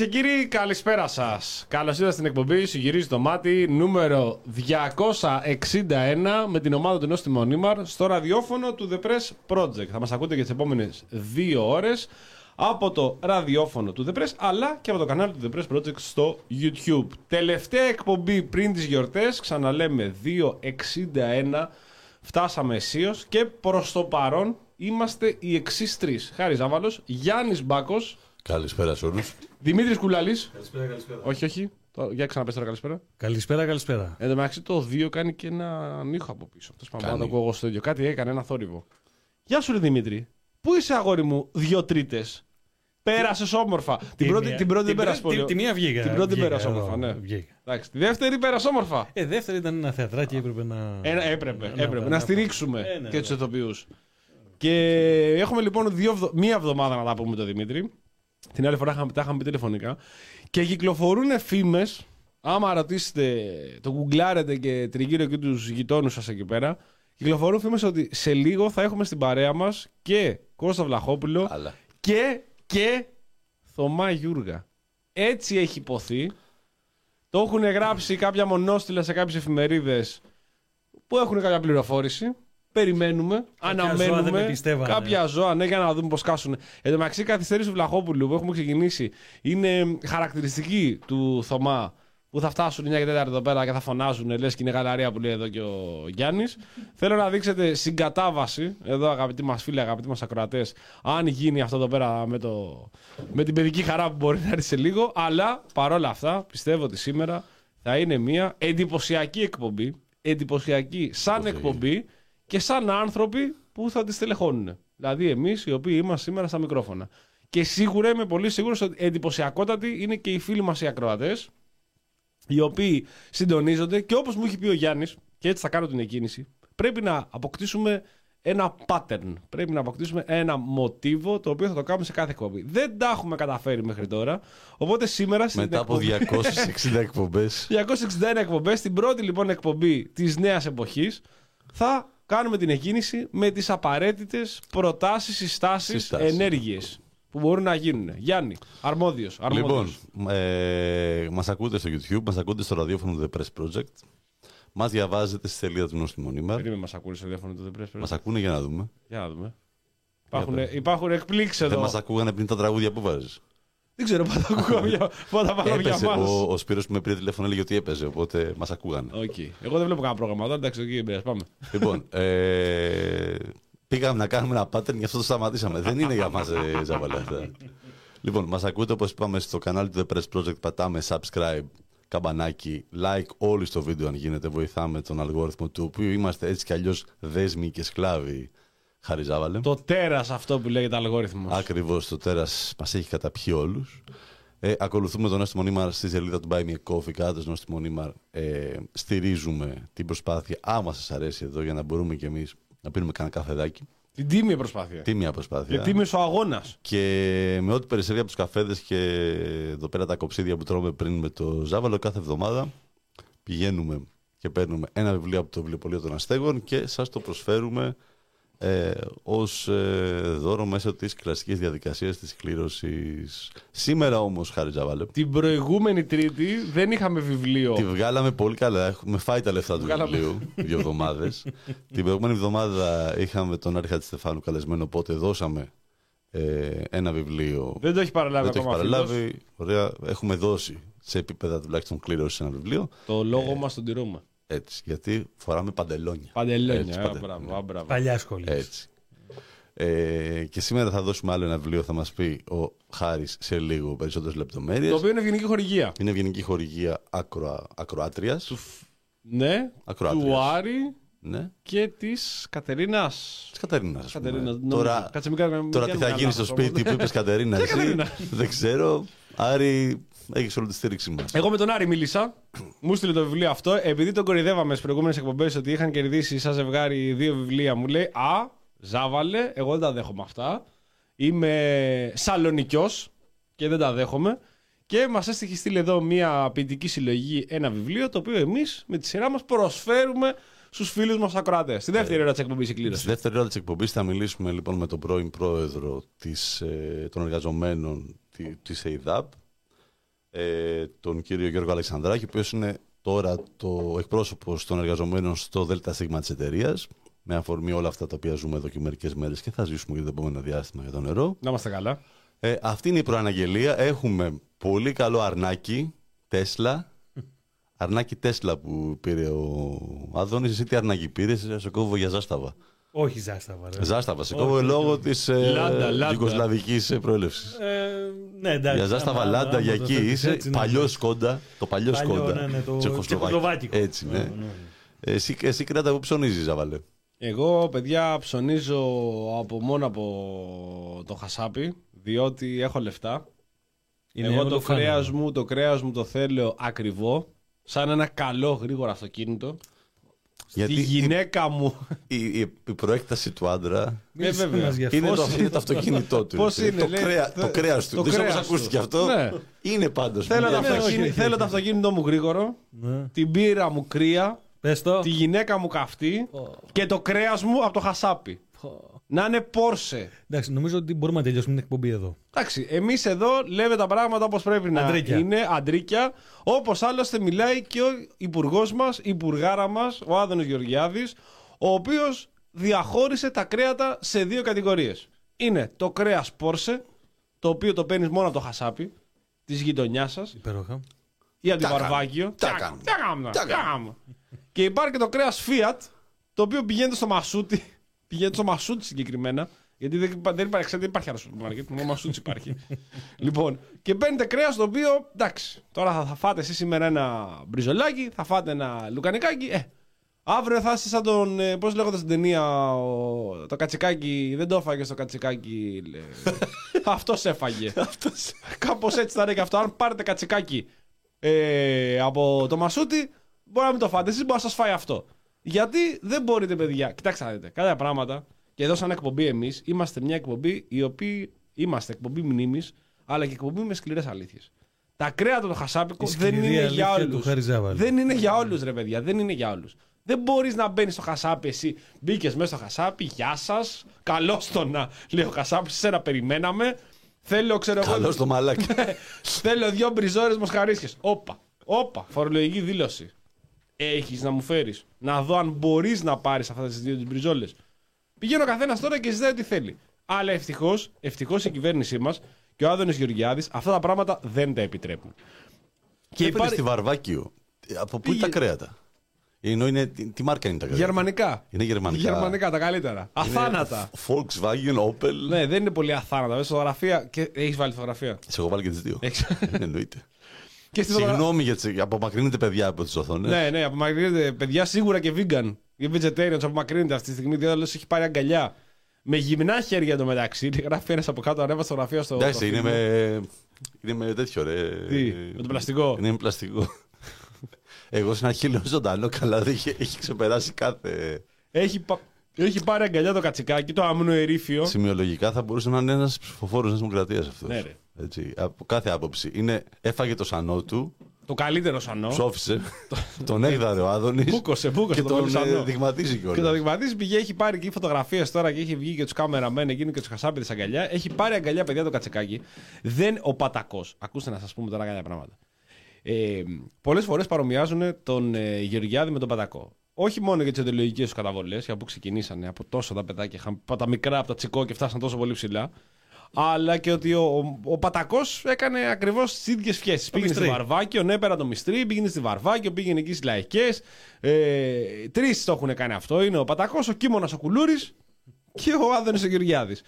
και κύριοι, καλησπέρα σας. Καλώς ήρθατε στην εκπομπή Σου γυρίζει το μάτι νούμερο 261 με την ομάδα του Νόστιμου Μονίμαρ στο ραδιόφωνο του The Press Project. Θα μας ακούτε για τις επόμενες δύο ώρες από το ραδιόφωνο του The Press αλλά και από το κανάλι του The Press Project στο YouTube. Τελευταία εκπομπή πριν τις γιορτές, ξαναλέμε 261. Φτάσαμε αισίως και προς το παρόν είμαστε οι εξής τρεις. Χάρη Ζάβαλος, Γιάννης Μπάκος, Καλησπέρα σε όλους. Δημήτρης Κουλάλης. Καλησπέρα, καλησπέρα. Όχι, όχι. Το- Για ξαναπες τώρα καλησπέρα. Καλησπέρα, καλησπέρα. Εν τω μεταξύ το 2 κάνει και ένα ήχο από πίσω. Αυτό πάμε να Κάνει. το ακούω εγώ στο ίδιο. Κάτι έκανε, ένα θόρυβο. Γεια σου, ρε Δημήτρη. Πού είσαι, αγόρι μου, δύο τρίτες; Πέρασες όμορφα. Την πρώτη, μία- την πρώτη δεν την πέρασε πρώτη- πολύ. Τη, τη μία βγήκα. Την πρώτη βγήκα πέρασε εδώ, όμορφα, ναι. Βγήκα. Εντάξει, τη δεύτερη πέρασε όμορφα. Ε, δεύτερη ήταν ένα θεατράκι, έπρεπε να. Ε, έπρεπε, να- έπρεπε. να- Να στηρίξουμε Ε, ναι, και ναι. του ηθοποιούς. Και έχουμε λοιπόν δύο, εβδο- μία εβδομάδα να τα πούμε το Δημήτρη. Την άλλη φορά είχαμε- τα είχαμε πει τηλεφωνικά. Και κυκλοφορούν φήμες. Άμα ρωτήσετε, το γκουγκλάρετε και τριγύρω και τους γειτόνους σας εκεί πέρα. Κυκλοφορούν φήμες ότι σε λίγο θα έχουμε στην παρέα μας και Κώστας Βλαχόπουλο Αλλά. και, και Θωμά Γιούργα. Έτσι έχει υποθεί. Το έχουν γράψει κάποια μονόστιλα σε κάποιες εφημερίδες που έχουν κάποια πληροφόρηση. Περιμένουμε, ζώα δεν αναμένουμε. με πιστεύανε. κάποια ζώα, ναι, για να δούμε πώς κάσουν. Εν τω μεταξύ, η καθυστέρηση του Βλαχόπουλου που έχουμε ξεκινήσει είναι χαρακτηριστική του Θωμά που θα φτάσουν 9 και 4 εδώ πέρα και θα φωνάζουν λες και είναι γαλαρία που λέει εδώ και ο Γιάννης. Θέλω να δείξετε συγκατάβαση, εδώ αγαπητοί μας φίλοι, αγαπητοί μας ακροατές, αν γίνει αυτό εδώ πέρα με, το, με την παιδική χαρά που μπορεί να έρθει σε λίγο. Αλλά παρόλα αυτά, πιστεύω ότι σήμερα θα είναι μια εντυπωσιακή εκπομπή. Εντυπωσιακή σαν εκπομπή και σαν άνθρωποι που θα τη στελεχώνουν. Δηλαδή εμείς οι οποίοι είμαστε σήμερα στα μικρόφωνα. Και σίγουρα είμαι πολύ σίγουρος ότι εντυπωσιακότατοι είναι και οι φίλοι μας οι ακροατές, οι οποίοι συντονίζονται και όπως μου έχει πει ο Γιάννης, και έτσι θα κάνω την εκκίνηση, πρέπει να αποκτήσουμε ένα pattern. Πρέπει να αποκτήσουμε ένα μοτίβο το οποίο θα το κάνουμε σε κάθε εκπομπή. Δεν τα έχουμε καταφέρει μέχρι τώρα. Οπότε σήμερα στην Μετά από εκπομπή- 260 εκπομπές. 261 εκπομπές, την πρώτη λοιπόν εκπομπή της νέας εποχής, θα κάνουμε την εκκίνηση με τις απαραίτητες προτάσεις, συστάσεις, Συστάσεις. ενέργειες που μπορούν να γίνουν. Γιάννη, αρμόδιος. Λοιπόν, ε, μας ακούτε στο YouTube, μας ακούτε στο ραδιόφωνο του The Press Project. Μας διαβάζετε στη σελίδα του Νόστιμου Μονίμαρ. Περίμενε, μας ακούνε στο τηλέφωνο του The Press. Μας ακούνε για να δούμε. Για να δούμε. Υπάρχουν, πες. υπάρχουν εκπλήξει εδώ. Δεν μας ακούγανε πριν τα τραγούδια που βάζεις. Δεν ξέρω πότε τα ακούγαμε για, πότε τα βάλαμε για Έπεσε. μα. Ο, ο Σπύρος που με πήρε τηλέφωνο έλεγε ότι έπαιζε, οπότε μας ακούγανε. Εγώ δεν βλέπω κανένα πρόγραμμα τώρα. Εντάξει, εκεί μπες, πάμε. λοιπόν, ε, πήγαμε να κάνουμε ένα pattern, γι' αυτό το σταματήσαμε. Δεν είναι για μας, ε, Ζαβαλέ, αυτά. λοιπόν, μας ακούτε όπως είπαμε στο κανάλι του The Press Project. Πατάμε subscribe, καμπανάκι, like όλοι στο βίντεο αν γίνεται. Βοηθάμε τον αλγόριθμο του οποίου είμαστε έτσι κι αλλιώς δέσμοι και σκλάβοι. Χάρη Ζάβαλε. Το τέρας αυτό που λέγεται αλγόριθμος. Ακριβώς το τέρας μας έχει καταπιεί όλους. Ε, ακολουθούμε τον Νόστιμο Νίμαρ στη σελίδα του Buy Me a Coffee. Κάτω στο Νόστιμο Νίμαρ ε, στηρίζουμε την προσπάθεια. Άμα σας αρέσει εδώ, για να μπορούμε κι εμείς να πίνουμε κανένα καφεδάκι. Την τίμια προσπάθεια. Τίμια προσπάθεια. Και τίμιο ο αγώνας. Και με ό,τι περισσεύει από τους καφέδες και εδώ πέρα τα κοψίδια που τρώμε πριν με το Ζάβαλο, κάθε εβδομάδα πηγαίνουμε και παίρνουμε ένα βιβλίο από το βιβλιοπωλείο των Αστέγων και σας το προσφέρουμε ε, ως ε, δώρο μέσω της κλασικής διαδικασίας της κλήρωσης. Σήμερα όμως, Χάρη Τζαβάλε, Την προηγούμενη Τρίτη δεν είχαμε βιβλίο. τη βγάλαμε πολύ καλά. Έχουμε φάει τα λεφτά του Βγάλαμε. βιβλίου δύο εβδομάδες. Την προηγούμενη εβδομάδα είχαμε τον Άρχα της Στεφάνου καλεσμένο, οπότε δώσαμε ε, ένα βιβλίο. Δεν το έχει παραλάβει Δεν το έχει ακόμα φίλος. παραλάβει. Ωραία, έχουμε δώσει σε επίπεδα τουλάχιστον κλήρωση ένα βιβλίο. Το λόγο μας τον τηρούμε. Έτσι, γιατί φοράμε παντελόνια. Παντελόνια. Έτσι, ε, παντε- μπράβο, α, μπράβο. Παλιά σχολής. Έτσι. Ε, και σήμερα θα δώσουμε άλλο ένα βιβλίο, θα μας πει ο Χάρης σε λίγο περισσότερες λεπτομέρειες. Το οποίο είναι ευγενική χορηγία. Είναι ευγενική χορηγία ακροα... ακροάτριας. Ναι, Ακροάτριας. του Άρη Ναι, και της Κατερίνας. της Κατερίνας. ας πούμε. Κατερίνας, νομίζω. Τώρα, Κάτσε, μην κάνουμε- μην τώρα τι θα κάνουμε γίνει στο λάθος σπίτι που είπες Κατερίνας, Ποια εσύ, Κατερίνας; δεν ξέρω. Άρη, έχεις όλη τη στήριξη μας. Εγώ με τον Άρη μίλησα. Μου στείλε το βιβλίο αυτό. Επειδή τον κορυδεύαμε στις προηγούμενες εκπομπές ότι είχαν κερδίσει σαν ζευγάρι δύο βιβλία, μου λέει Α, ζάβαλε. Εγώ δεν τα δέχομαι αυτά. Είμαι σαλονικιός και δεν τα δέχομαι. Και μας έχει στείλει εδώ μια ποιητική συλλογή, ένα βιβλίο, το οποίο εμείς με τη σειρά μας προσφέρουμε στους φίλους μας ακροατές. Στη δεύτερη ώρα της εκπομπής η Στη κλήρωση. δεύτερη ώρα της εκπομπής θα μιλήσουμε λοιπόν με τον πρώην πρόεδρο της, ε, των εργαζομένων τη- της ΕΙΔΑΠ, ε, τον κύριο Γιώργο Αλεξανδράκη, ο οποίος είναι τώρα το εκπρόσωπος των εργαζομένων στο ΔΣ της εταιρείας, με αφορμή όλα αυτά τα οποία ζούμε εδώ και μερικές μέρες και θα ζήσουμε και το επόμενο διάστημα για το νερό. Να είμαστε καλά. Ε, αυτή είναι η προαναγγελία. Έχουμε πολύ καλό αρνάκι, Τέσλα. Αρνάκι Τέσλα που πήρε ο Άδωνης. Εσύ τι αρνάκι πήρες, σε κόβω για ζάσταβα. Όχι ζάσταβα. ρε. Ζάσταβα, σε Όχι, κόβω όχι, λόγω όχι. της Λάντα, λάντα. Ιουγκοσλαβικής προέλευσης. Ε, ναι, εντάξει. Για ζάσταβα άμα- Λάντα, άμα για το εκεί θέτεις είσαι. έτσι, ναι. Παλιός σκόντα. Το παλιός Παλιό, σκόντα. ναι, ναι, το Τσεχοσλοβάκη. τσεχοσλοβάκικο. Έτσι, ναι. Ναι, ναι, ναι. Εσύ, εσύ κράτα που ψωνίζεις, Ζαβαλέ. Εγώ, παιδιά, ψωνίζω από μόνο από το χασάπι, διότι έχω λεφτά. Είναι Εγώ όλο το φάνημα. κρέας μου, το κρέας μου το θέλω ακριβό, σαν ένα καλό γρήγορο αυτοκίνητο. Γιατί Τη η- γυναίκα μου. Η, η, η προέκταση του άντρα Μίλησες Ε, βέβαια. μας γι' αυτό. είναι το, Πώς είναι το αυτοκίνητό του. Πώς είναι, το, λέει, κρέα, θε- το κρέας του. το Δεν ξέρω πώς κρέας του. ακούστηκε αυτό; Ναι. Είναι πάντως. θέλω, το Ναι, αυτοκίνη- όχι, όχι, θέλω όχι. το αυτοκίνητό μου γρήγορο, Ναι. την πύρα μου κρύα, Πες το. τη γυναίκα μου καυτή και το κρέας μου από το χασάπι. Να είναι Porsche. Εντάξει, νομίζω ότι μπορούμε να τελειώσουμε την εκπομπή εδώ. Εντάξει, εμείς εδώ λέμε τα πράγματα όπως πρέπει να Αντρίκια. είναι, αντρίκια. Όπως άλλωστε μιλάει και ο υπουργός μας, η υπουργάρα μας, ο Άδωνος Γεωργιάδης, ο οποίος διαχώρισε τα κρέατα σε δύο κατηγορίες. Είναι το κρέας Πόρσε, το οποίο το παίρνεις μόνο από το χασάπι της γειτονιάς σας Υπέροχα. ή από Τα το βαρβάκιο. Τα Τι κάνουμε. τι κάνουμε, Τα τι κάνουμε. Και υπάρχει και το κρέας Fiat, το οποίο πηγαίνει στο Μασούτι. Πηγαίνει στο Μασούτι συγκεκριμένα. Γιατί δεν, υπά- δεν υπάρχει, ξέρετε, δεν υπάρχει άλλος σούπερ μάρκετ. Μόνο Μασούτι υπάρχει. λοιπόν, και παίρνετε κρέας το οποίο εντάξει, τώρα θα, θα φάτε εσείς σήμερα ένα μπριζολάκι, θα φάτε ένα λουκανικάκι. Ε, αύριο θα είστε σαν τον. Πώς λέγοντα στην ταινία, ο, το κατσικάκι. Δεν το έφαγες το κατσικάκι. Αυτός έφαγε. Κάπως έτσι θα είναι και αυτό. Αν πάρετε κατσικάκι ε, από το μασούτι, μπορεί να μην το φάτε. Εσείς μπορεί να σας φάει αυτό. Γιατί δεν μπορείτε, παιδιά. Κοιτάξτε να δείτε. Κάποια πράγματα. Και εδώ, σαν εκπομπή, εμείς είμαστε μια εκπομπή η οποία είμαστε εκπομπή μνήμης, αλλά και εκπομπή με σκληρές αλήθειες. Τα κρέατα το χασάπικο Η δεν σκληρή είναι αλήθεια για του όλους. Χάρη Ζάβαλη. Δεν είναι για όλους, ρε παιδιά. Δεν είναι για όλους. Δεν μπορείς να μπαίνεις στο χασάπι εσύ. Μπήκες μέσα στο χασάπι. Γεια σας. Καλώ το να. Λέει ο χασάπι, σε να περιμέναμε. Θέλω, ξέρω εγώ. Καλό το μαλάκι. Θέλω δύο μπριζόρες μοσχαρίσιε. Όπα. Όπα. Φορολογική δήλωση. Έχεις να μου φέρεις. Να δω αν μπορείς να πάρεις αυτέ τις δύο μπριζόλε. Πηγαίνει ο καθένας τώρα και ζητάει ό,τι θέλει. Αλλά ευτυχώς, ευτυχώς η κυβέρνησή μας και ο Άδωνης Γεωργιάδης αυτά τα πράγματα δεν τα επιτρέπουν. Και Και έπαιρνε υπάρχει. στη Βαρβάκιο. Ε, Από πού είναι Πήγε- τα κρέατα; Ενώ είναι, τι, τι μάρκα είναι τα κρέατα; Γερμανικά. Είναι γερμανικά. Γερμανικά τα καλύτερα. Αθάνατα. Volkswagen, Opel. Ναι, δεν είναι πολύ αθάνατα. Βέβαια, στη φωτογραφία. Και έχεις βάλει φωτογραφία. Σε έχω βάλει και τις δύο. Έχεις- Ε, Εννοείται. Και στη φωτογραφία. Συγγνώμη για τι απομακρύνετε παιδιά από τις οθόνες. Ναι, ναι, απομακρύνεται. Παιδιά σίγουρα και vegan. Οι vegetarians απομακρύνεται αυτή τη στιγμή. Διότι άλλος έχει πάρει αγκαλιά. Με γυμνά χέρια το Γράφει ένας από κάτω, ανέβασε φωτογραφία στο. Εντάξει, προφίλ είναι μου. με, είναι με τέτοιο ρε. Τι, με το πλαστικό; Είναι με πλαστικό. Εγώ στην αρχή λέω ζωντανό, καλά δεν είχε, έχει ξεπεράσει κάθε. Έχει, πα- έχει πάρει αγκαλιά το κατσικάκι, το άμυνο ερήφιο. Σημειολογικά θα μπορούσε να είναι ένας ψηφοφόρος της Δημοκρατίας αυτός. Ναι, ρε. Έτσι, από κάθε άποψη. Είναι, έφαγε το σανό του, Το καλύτερο σανό. ψόφισε, τον έγδαρε ο Άδωνης. Μπούκοσε, μπούκοσε και το πολύ τον σανό. ε, δειγματίζει κιόλας. Και το δειγματίζει πήγε, έχει πάρει και φωτογραφίες τώρα και έχει βγει και τους κάμεραμέν εκείνοι και τους χασάπιδε αγκαλιά. Έχει πάρει αγκαλιά, παιδιά, το κατσικάκι. Δεν ο πατακός. Ακούστε να σας πούμε τώρα κάποια πράγματα. Ε, Πολλές φορές παρομοιάζουν τον ε, Γεωργιάδη με τον πατακό. Όχι μόνο για τις ιδεολογικές τους καταβολές, για που ξεκινήσανε από τόσο τα παιδάκια, είχαν- από τα μικρά, από τα τσικό και φτάσαν τόσο πολύ ψηλά. Αλλά και ότι ο, ο, ο Πατακός έκανε ακριβώς τις ίδιες σχέσεις. Πήγαινε στη μυστρή. Βαρβάκιο, ναι, πέρα το μυστρή, πήγαινε στη Βαρβάκιο, πήγαινε εκεί στις λαϊκές. Ε, Τρεις το έχουν κάνει αυτό. Είναι ο Πατακός, ο Κίμωνας, ο Κουλούρης και ο Άδωνης ο Γεωργιάδης.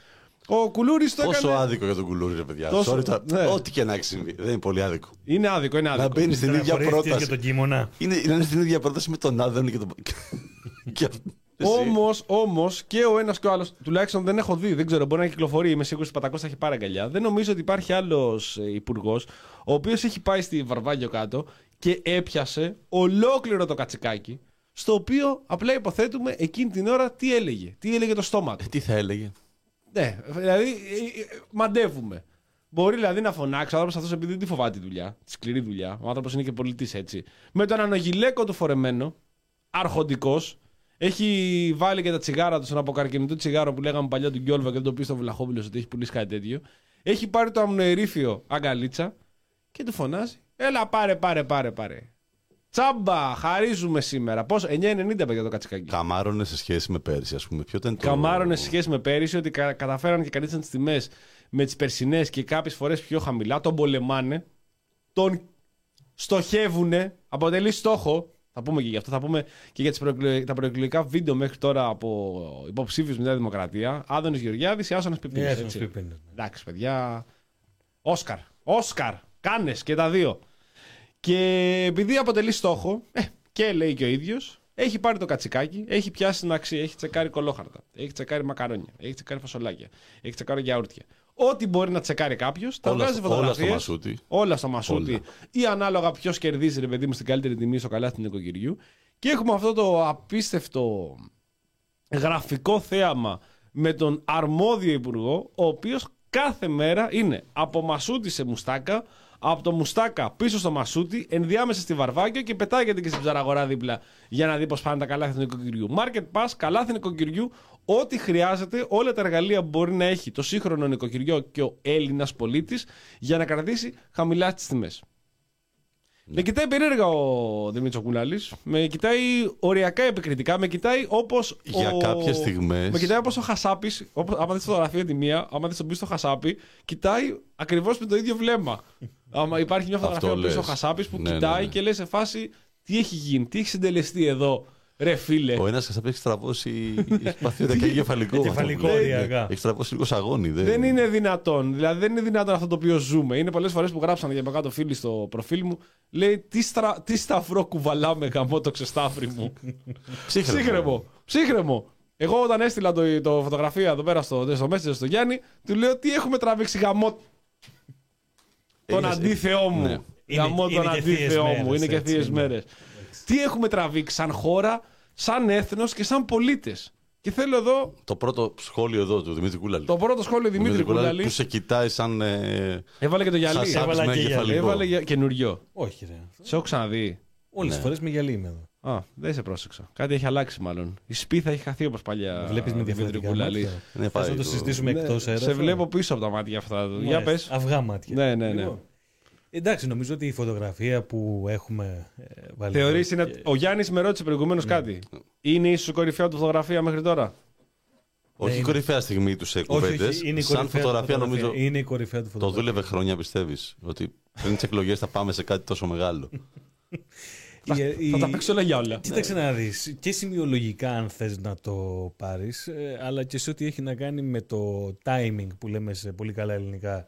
Ο Κουλούρης το Πόσο έκανε. άδικο για τον κουλούρι, ρε παιδιά. Τόσο- Sorry, τώρα, ναι. Ό,τι και να έχει συμβεί. Δεν είναι πολύ άδικο. Είναι άδικο, είναι Να άδικο. μπαίνει στην ίδια Στεναχωρήθηκες πρόταση. για τον κίμωνα. Είναι, είναι στην ίδια πρόταση με τον Άδωνη και τον. και αυτό. Εσύ. Όμως, όμως, και ο ένας και ο άλλος, τουλάχιστον δεν έχω δει, δεν ξέρω, μπορεί να κυκλοφορεί. Είμαι σίγουρος ότι Πατακός θα έχει πάρει αγκαλιά. Δεν νομίζω ότι υπάρχει άλλος υπουργός, ο οποίος έχει πάει στη Βαρβάγιο κάτω και έπιασε ολόκληρο το κατσικάκι, στο οποίο απλά υποθέτουμε εκείνη την ώρα τι έλεγε. Τι έλεγε το στόμα του. Ε, τι θα έλεγε. Ναι, δηλαδή ε, ε, μαντεύουμε. Μπορεί δηλαδή να φωνάξει ο άνθρωπος αυτός επειδή δεν τη φοβάται τη δουλειά, τη σκληρή δουλειά. Ο άνθρωπος είναι και πολιτής έτσι. Με τον ανογιλέκο του φορεμένο, αρχοντικός, έχει βάλει και τα τσιγάρα του, ένα αποκαρκινητό τσιγάρο που λέγαμε παλιά του Γκιόλβα και δεν το πει στο Βλαχόπουλος ότι έχει πουλήσει κάτι τέτοιο. Έχει πάρει το αμνοερήφιο αγκαλίτσα και του φωνάζει: Έλα, πάρε, πάρε, πάρε, πάρε. Τσάμπα, χαρίζουμε σήμερα. Πόσο, 9,90 παιδιά το κατσικάκι. Καμάρωνε σε σχέση με πέρσι, ας πούμε. Ποιο ήταν το. Καμάρωνε σε σχέση με πέρυσι ότι κα- καταφέραν και καλύψαν τις τιμές με τις περσινές και κάποιες φορές πιο χαμηλά. Τον πολεμάνε, τον στοχεύουνε, αποτελεί στόχο. Θα πούμε και γι' αυτό. Θα πούμε και για τις προεκλογ- τα προεκλογικά βίντεο μέχρι τώρα από υποψήφιους με τη Δημοκρατία. Άδωνης Γεωργιάδης ή Άσονα Πιπίνης. Ναι, Άσονας Πιπίνης, ναι. Εντάξει, παιδιά. Όσκαρ. Όσκαρ. Κάνες και τα δύο. Και επειδή αποτελεί στόχο, ε, και λέει και ο ίδιος, έχει πάρει το κατσικάκι, έχει πιάσει την αξία, έχει τσεκάρει κολόχαρτα, έχει τσεκάρει μακαρόνια, έχει τσεκάρει φασολάκια, έχει τσεκάρει γιαούρτια. Ό,τι μπορεί να τσεκάρει κάποιος, τα Όλα βγάζει στο- όλα φωτογραφίες, στο μασούτι. Όλα στο μασούτι. Όλα. Ή ανάλογα ποιος κερδίζει, ρε παιδί μου, στην καλύτερη τιμή στο καλάθι του νοικοκυριού. Και έχουμε αυτό το απίστευτο γραφικό θέαμα με τον αρμόδιο υπουργό, ο οποίος κάθε μέρα είναι από μασούτι σε μουστάκα, από το μουστάκα πίσω στο μασούτι, ενδιάμεσα στη Βαρβάκιο και πετάγεται και στην ψαραγορά δίπλα για να δει πώς πάνε τα καλάθια του νοικοκυριού. Market Pass, καλάθι νοικοκυριού, ό,τι χρειάζεται, όλα τα εργαλεία που μπορεί να έχει το σύγχρονο νοικοκυριό και ο Έλληνας πολίτης για να κρατήσει χαμηλά τις τιμές. Με κοιτάει περίεργα ο Δημήτρης Κουλάλη. Με κοιτάει οριακά επικριτικά. Με κοιτάει όπως. Για κάποιες στιγμές. Με κοιτάει όπως ο Χασάπης. Άμα δεις φωτογραφία τη μία, άμα δεις τον πίσω Χασάπη, κοιτάει ακριβώς με το ίδιο βλέμμα. άμα υπάρχει μια φωτογραφία Αυτό πίσω ο λες. Χασάπης που Ναι, ναι, κοιτάει ναι. και λέει σε φάση τι έχει γίνει, τι έχει συντελεστεί εδώ, ρε φίλε. Ο ένας θα έχει στραβώσει. Έχει πάθει ένα κεφαλικό. Εγκεφαλικό Ναι, ναι. ωριακά. Έχει στραβώσει λίγο σαγόνι. Δεν, Δεν είναι δυνατόν. Δηλαδή δεν είναι δυνατόν αυτό το οποίο ζούμε. Είναι πολλές φορές που γράψανε για κάτω φίλοι στο προφίλ μου. Λέει τι, στρα... τι σταυρό κουβαλάμε γαμό το ξεστάφρι μου. Ψύχρεμο. Ψύχρεμο. Ψύχρεμο. Εγώ όταν έστειλα το, το φωτογραφία εδώ πέρα στο, στο Messenger στο Γιάννη, του λέω τι έχουμε τραβήξει γαμό τον Έγινες- αντίθεό μου. Ναι. Γαμό Είναι- τον είναι και θείες αντίθεό μου. μέρες, Είναι και έτσι, θείε είναι. μέρες. Τι έχουμε τραβήξει σαν χώρα, σαν έθνος και σαν πολίτες. Και θέλω εδώ Το πρώτο σχόλιο εδώ του Δημήτρη Κούλαλης. το πρώτο σχόλιο Δημήτρη Κουλαλή. που σε κοιτάει σαν. Ε, Έβαλε και το γυαλί. σαν σάπης Έβαλα με και γυαλί. εγκεφαλικό. Έβαλε για καινούριο. Όχι, ρε. Σε έχω ξαναδεί. Όλες Ναι. τι φορές με γυαλί είμαι εδώ. Α, δεν σε πρόσεξα. Κάτι έχει αλλάξει μάλλον. Η σπίθα έχει χαθεί όπως παλιά. Βλέπεις με Δημήτρη διαφορετικά Κουλαλή. μάτια. Ναι, Θες πάει να το το- συζητήσουμε Ναι, εκτός αέρα. σε βλέπω πίσω από τα μάτια αυτά. Για πες. Αυγά μάτια. Ναι, ναι, ναι. Λοιπόν, Εντάξει, νομίζω ότι η φωτογραφία που έχουμε ε, βάλει. Θεωρείς εδώ είναι. και- Ο Γιάννης με ρώτησε προηγουμένως κάτι. Είναι ίσως η κορυφαία του φωτογραφία μέχρι τώρα; Όχι η είναι- κορυφαία στιγμή τους σε Όχι, κουβέντε. όχι, είναι η Σαν κορυφαία του φωτογραφία νομίζω. Είναι η κορυφαία του Το φωτογραφία. δούλευε χρόνια, πιστεύεις. Ότι πριν τις εκλογές θα πάμε σε κάτι τόσο μεγάλο. Θα, Η- θα η- τα παίξω όλα για όλα. Κοίταξε να δεις, και σημειολογικά αν θες να το πάρεις, ε, αλλά και σε ό,τι έχει να κάνει με το timing που λέμε σε πολύ καλά ελληνικά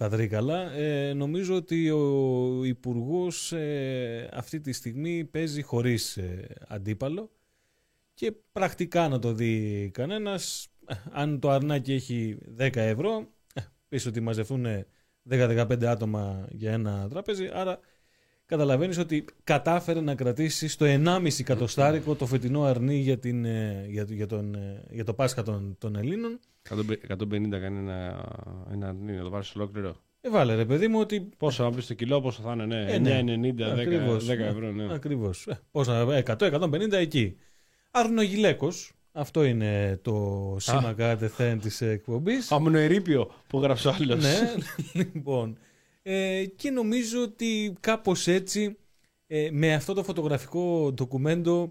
στα Τρίκαλα, ε, νομίζω ότι ο Υπουργός ε, αυτή τη στιγμή παίζει χωρίς ε, αντίπαλο και πρακτικά να το δει κανένας, ε, αν το αρνάκι έχει 10 ευρώ, ε, πεις ότι μαζευτούν 10-15 άτομα για ένα τραπέζι, άρα καταλαβαίνεις ότι κατάφερε να κρατήσει στο 1,5 εκατοστάρικο το φετινό αρνί για, την, ε, για, το- για, τον, ε, για το Πάσχα των, των Ελλήνων. 150 κάνει ένα, ένα αρνί, να το πάρει ολόκληρο. Ε, βάλε ρε παιδί μου ότι Πόσο, να πεις το κιλό, πόσο θα είναι, ναι. Ε, ναι. 9,90, 10, Ακριβώς. 10 ευρώ, ναι. Ακριβώς. Ε, πόσα, 100-150 εκεί. Αρνογιλέκος. Αυτό είναι το σήμα κατεθέν της εκπομπής. Αμνοερήπιο που γράψει ο άλλος. ναι, λοιπόν. Ε, και νομίζω ότι κάπως έτσι ε, με αυτό το φωτογραφικό ντοκουμέντο α,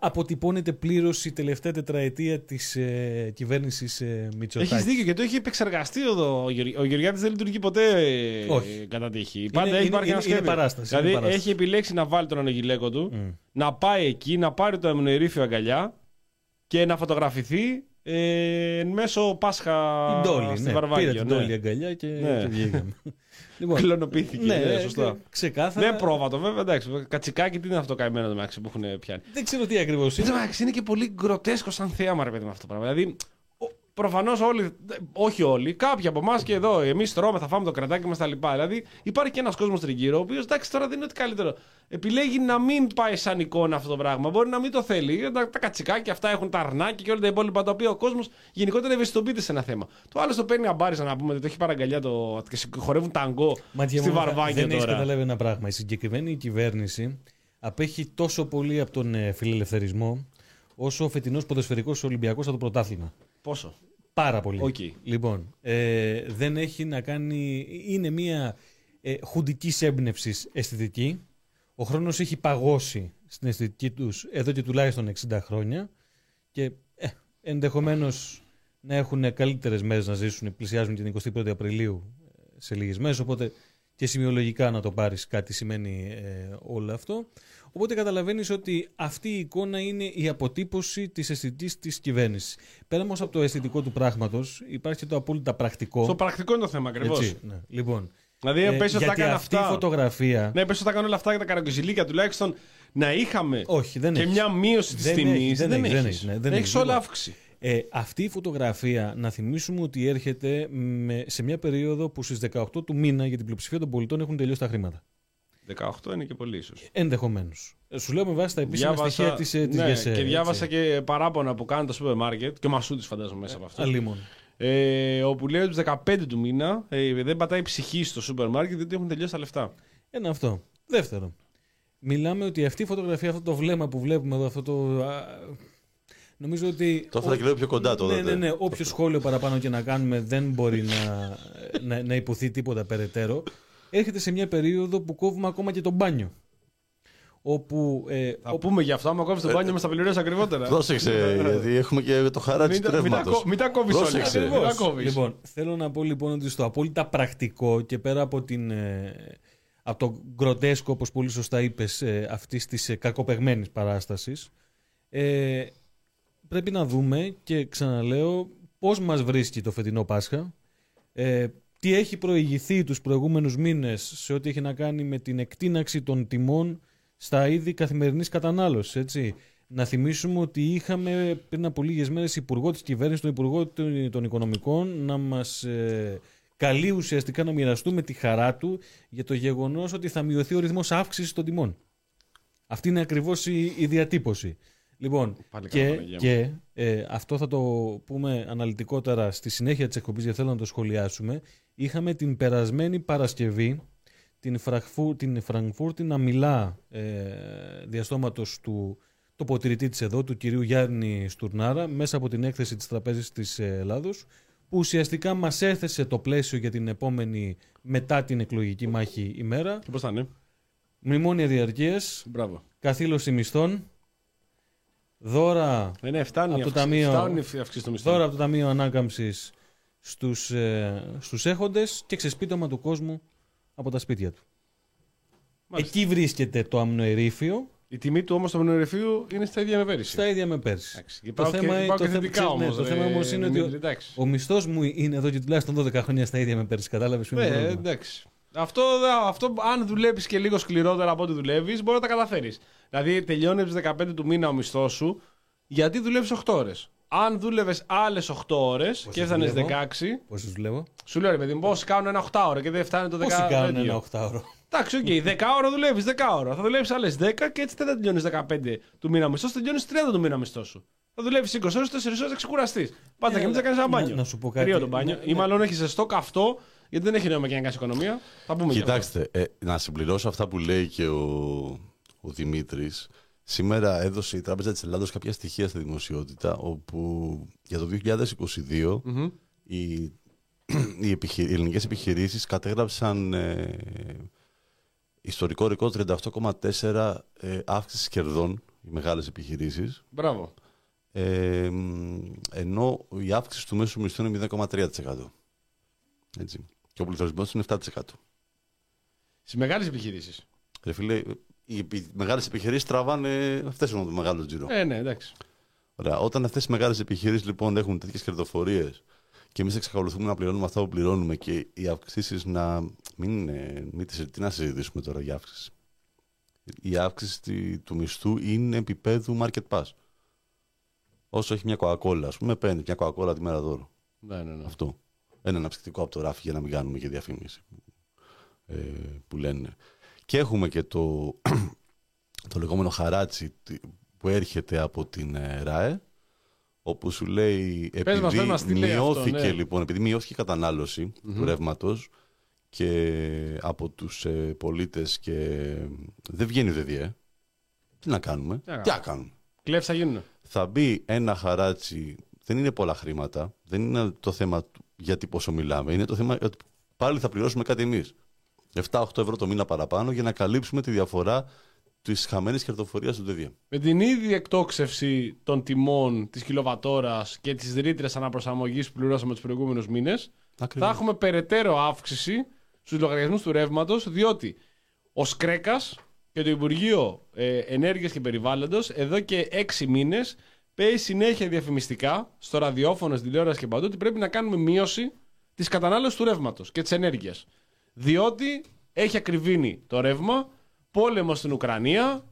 αποτυπώνεται πλήρως η τελευταία τετραετία της ε, κυβέρνησης ε, Μητσοτάκης. Έχεις δίκιο και το έχει επεξεργαστεί εδώ. Ο, Γεωργ... ο Γεωργιάδης δεν λειτουργεί ποτέ ε, Όχι. κατά τύχη. Πάντα έχει είναι- υπάρχει ένα είναι- είναι σχέδιο. παράσταση, είναι Δηλαδή παράσταση. έχει επιλέξει να βάλει τον ανογιλέκο του, Μμ. να πάει εκεί, να πάρει το αμνοερήφιο αγκαλιά και να φωτογραφηθεί Ε, εν μέσω Πάσχα Η Ντόλη, στη ναι. Βαρβάκιο. Πήρε την ναι. Ντόλη αγκαλιά και, Ναι. και βγήκαμε. Λοιπόν, Κλωνοποιήθηκε. ναι, ναι, σωστά. ξεκάθαρα. Δεν πρόβατο, βέβαια. Εντάξει, κατσικάκι τι είναι αυτό το καημένο το μεταξύ που έχουν πιάνει; Δεν ξέρω τι ακριβώς Εν τω είναι. μεταξύ είναι και πολύ γκροτέσκος σαν θέαμα, ρε παιδί με αυτό το πράγμα. Δηλαδή, προφανώς όλοι, όχι όλοι, κάποιοι από εμάς και εδώ, εμείς τρώμε, θα φάμε το κρατάκι μας τα λοιπά. Δηλαδή, υπάρχει και ένας κόσμος τριγύρω, ο οποίος εντάξει τώρα δεν είναι ότι καλύτερο. Επιλέγει να μην πάει σαν εικόνα αυτό το πράγμα. Μπορεί να μην το θέλει. Τα, τα κατσικάκια αυτά έχουν τα αρνάκια και όλα τα υπόλοιπα τα οποία ο κόσμος γενικότερα ευαισθητοποιείται σε ένα θέμα. Το άλλο το παίρνει αμπάριζα να πούμε ότι το έχει παραγκαλιά το. και χορεύουν ταγκό Μάτια στη μου, Βαρβάκιο δεν έχεις τώρα. καταλάβει ένα πράγμα. Η συγκεκριμένη κυβέρνηση απέχει τόσο πολύ από τον ε, φιλελευθερισμό όσο ο φετινός ποδοσφαιρικός Ολυμπιακός από το πρωτάθλημα. Πόσο; Πάρα πολύ. Οκ. Λοιπόν, ε, δεν έχει να κάνει. Είναι μια ε, χουντικής έμπνευσης αισθητική. Ο χρόνος έχει παγώσει στην αισθητική τους εδώ και τουλάχιστον 60 χρόνια και ε, ενδεχομένως να έχουν καλύτερες μέρες να ζήσουν, πλησιάζουν την 21η Απριλίου ε, σε λίγες μέρες, οπότε και σημειολογικά να το πάρεις κάτι σημαίνει ε, όλο αυτό. Οπότε καταλαβαίνεις ότι αυτή η εικόνα είναι η αποτύπωση της αισθητικής της κυβέρνησης. Πέρα όμως από το αισθητικό του πράγματος υπάρχει και το απόλυτα πρακτικό. Στο πρακτικό είναι το θέμα ακριβώς. Έτσι, ναι. Λοιπόν, Δηλαδή, ε, πες ότι θα γιατί έκανε αυτή αυτά. η φωτογραφία... Ναι, πες ότι θα κάνω όλα αυτά για τα καραγκιουζιλίκια τουλάχιστον να είχαμε Όχι, δεν και έχεις. μια μείωση της Δεν τιμής. έχεις, δεν έχεις, δεν έχεις. έχεις, ναι, δεν έχεις έχεις. όλα Λοιπόν, αύξηση. Ε, αυτή η φωτογραφία να θυμίσουμε ότι έρχεται με, σε μια περίοδο που στις 18 του μήνα για την πλειοψηφία των πολιτών έχουν τελειώσει τα χρήματα. 18 είναι και πολύ ίσως. Ενδεχομένως. σου λέω με βάση τα επίσημα στοιχεία της της ναι, ΓΕΣΕ, και διάβασα έτσι. και παράπονα που κάνει το σούπερ μάρκετ και ο Μασούτη φαντάζομαι μέσα από αυτό. Αλίμον. Ε, όπου λέει ότι του 15 του μήνα ε, δεν πατάει ψυχή στο σούπερ μάρκετ διότι έχουν τελειώσει τα λεφτά. Ένα αυτό. Δεύτερον, μιλάμε ότι αυτή η φωτογραφία, αυτό το βλέμμα που βλέπουμε εδώ, αυτό το. α, νομίζω ότι. Το έφερα και λίγο πιο κοντά το Ναι, δείτε. ναι, ναι. Όποιο σχόλιο παραπάνω και να κάνουμε δεν μπορεί να, να, να υποθεί τίποτα περαιτέρω. Έρχεται σε μια περίοδο που κόβουμε ακόμα και το μπάνιο. Όπου. Ε, Θα πούμε γι' αυτό, άμα κόβεις το μπάνιο μας θα πληρώσεις ακριβότερα. Πρόσεξε, γιατί έχουμε και το χαράτσι Μην του τα- μην τα ρεύματο. κο- Μην τα κόβεις όλα. Πρόσεξε. Μην τα Ακριβώς. κόβεις. Λοιπόν, θέλω να πω λοιπόν ότι στο απόλυτα πρακτικό και πέρα από, την, ε, από το γκροτέσκο, όπως πολύ σωστά είπες, ε, αυτής της ε, κακοπεγμένης παράστασης, ε, πρέπει να δούμε και ξαναλέω πώς μας βρίσκει το φετινό Πάσχα, ε, τι έχει προηγηθεί τους προηγούμενους μήνες σε ό,τι έχει να κάνει με την εκτείναξη των τιμών στα είδη καθημερινής κατανάλωσης, έτσι; Να θυμίσουμε ότι είχαμε πριν από λίγες μέρες υπουργό της κυβέρνησης, τον υπουργό των- των οικονομικών, να μας ε, καλεί ουσιαστικά να μοιραστούμε τη χαρά του για το γεγονός ότι θα μειωθεί ο ρυθμός αύξησης των τιμών. Αυτή είναι ακριβώς η, η διατύπωση. Λοιπόν, Πάλι καλά, και, Παναγία μου. και ε, αυτό θα το πούμε αναλυτικότερα στη συνέχεια της εκπομπής, γιατί θέλω να το σχολιάσουμε. Είχαμε την περασμένη Παρασκευή την, Φραχφού, την Φραγκφούρτη να μιλά ε, διαστόματος του τοποτηρητή της εδώ, του κυρίου Γιάννη Στουρνάρα, μέσα από την έκθεση της Τραπέζης της ε, Ελλάδος, που ουσιαστικά μας έθεσε το πλαίσιο για την επόμενη μετά την εκλογική μάχη ημέρα. Και πώς θα είναι; Μνημόνια διαρκείας, Μπράβο. καθήλωση μισθών, δώρα Ε, ναι, φτάνει Από η το αυξή- ταμείο- φτάνει η αυξήση των μισθών. δώρα από το Ταμείο Ανάκαμψης στους, ε, στους έχοντες και ξεσπίτωμα του κόσμου από τα σπίτια του. Μάλιστα. Εκεί βρίσκεται το αμνοερήφιο, Η τιμή του όμως του μνημονιορρυφείου είναι στα ίδια με πέρυσι. στα ίδια με πέρσι. Εντάξει. Το Υπάρχουν θέμα, και, το υπάρχουν και θέμα, θετικά ξέρεις, ναι, όμως. το θέμα όμως είναι ότι ο, Εντάξει. ο μισθός μου είναι εδώ και τουλάχιστον 12 χρόνια στα ίδια με πέρσι. Κατάλαβες ποιο είναι το Ναι, πρόβλημα. εντάξει. Αυτό, δε- αυτό αν δουλεύει και λίγο σκληρότερα από ό,τι δουλεύεις, μπορεί να τα καταφέρεις. Δηλαδή, τελειώνεις από τις 15 του μήνα ο μισθός σου, γιατί δουλεύεις 8 ώρες. Αν δούλευες άλλες 8 ώρες και έφτανες δουλεύω; 16, Πόσους δουλεύω; σου λέω ρε παιδί μου, πόσοι κάνουν ένα 8 ώρα και δεν φτάνει το 10 Πόσοι κάνουν ένα 8ωρο. Εντάξει, οκ, 10 ώρα δουλεύεις, 10 ώρα. Θα δουλεύει άλλες 10 και έτσι δεν θα τελειώνεις 15 του μήνα μισθός, θα τελειώνεις 30 του μήνα μισθός σου. Θα δουλεύεις 20 ώρες, 4 ώρες θα ξεκουραστείς. Πάντα Ε, και μην θα κάνεις ένα να- μπάνιο. να σου πω κάτι. Κρύο το μπάνιο. Ναι, Ή ναι. μάλλον έχεις ζεστό καυτό, γιατί δεν έχει νόημα και να κάνει οικονομία. Θα πούμε γι' αυτό. Κοιτάξτε, ε, να συμπληρώσω αυτά που λέει και ο, ο Δημήτρης. Σήμερα έδωσε η Τράπεζα της Ελλάδος κάποια στοιχεία στη δημοσιότητα, όπου για το 2022 Μμμ. οι, οι, επιχει... οι ελληνικές επιχειρήσεις κατέγραψαν ε, ιστορικό ρεκόρ 38,4 ε, αύξησης κερδών, οι μεγάλες επιχειρήσεις, Μπράβο. ε, μ, ενώ η αύξηση του μέσου μισθού είναι 0,3%. Έτσι. Και ο πληθωρισμός είναι 7%. Στις μεγάλες επιχειρήσεις. Ρε φίλε, οι επι- μεγάλες επιχειρήσεις τραβάνε, αυτές είναι το μεγάλο τζίρο. Ε, ναι, εντάξει. Ωραία. Όταν αυτές οι μεγάλες επιχειρήσεις λοιπόν έχουν τέτοιες κερδοφορίες και εμείς εξακολουθούμε να πληρώνουμε αυτά που πληρώνουμε και οι αυξήσεις να. Μην, είναι- μην τις- τι να συζητήσουμε τώρα για αύξηση. Η αύξηση τη- του μισθού είναι επίπεδου market pass. Όσο έχει μια Coca-Cola, ας πούμε, παίρνει μια Coca-Cola τη μέρα δώρο. Ναι, ναι, ναι. Αυτό. Ένα αναψυκτικό από το ράφι για να μην κάνουμε και διαφήμιση. Ε, που λένε. Και έχουμε και το, το λεγόμενο χαράτσι τι- που έρχεται από την ε, ΡΑΕ όπου σου λέει Πες μας, επειδή πες μας τι λέει αυτό, μειώθηκε ναι. λοιπόν, επειδή μειώθηκε η κατανάλωση του ρεύματος και από τους ε, πολίτες και δεν βγαίνει ΔΔΕ, τι να κάνουμε, Τι να τι να κάνουμε; Κλέψει θα γίνουν. θα μπει ένα χαράτσι. Δεν είναι πολλά χρήματα. Δεν είναι το θέμα του γιατί πόσο μιλάμε. Είναι το θέμα ότι πάλι θα πληρώσουμε κάτι εμείς. 7-8 ευρώ το μήνα παραπάνω για να καλύψουμε τη διαφορά της χαμένης κερδοφορίας του ΔΔΕ. Με την ίδια εκτόξευση των τιμών της κιλοβατόρας και τη ρήτρες αναπροσαρμογής που πληρώσαμε τους προηγούμενους μήνες, θα έχουμε περαιτέρω αύξηση στους λογαριασμούς του ρεύματος, διότι ο Σκρέκας και το Υπουργείο ε, Ενέργειας και Περιβάλλοντος εδώ και έξι μήνες παίζει συνέχεια διαφημιστικά στο ραδιόφωνο, στην τηλεόραση και παντού ότι πρέπει να κάνουμε μείωση της κατανάλωσης του ρεύματος και της ενέργειας. Διότι έχει ακριβήνει το ρεύμα, πόλεμο στην Ουκρανία.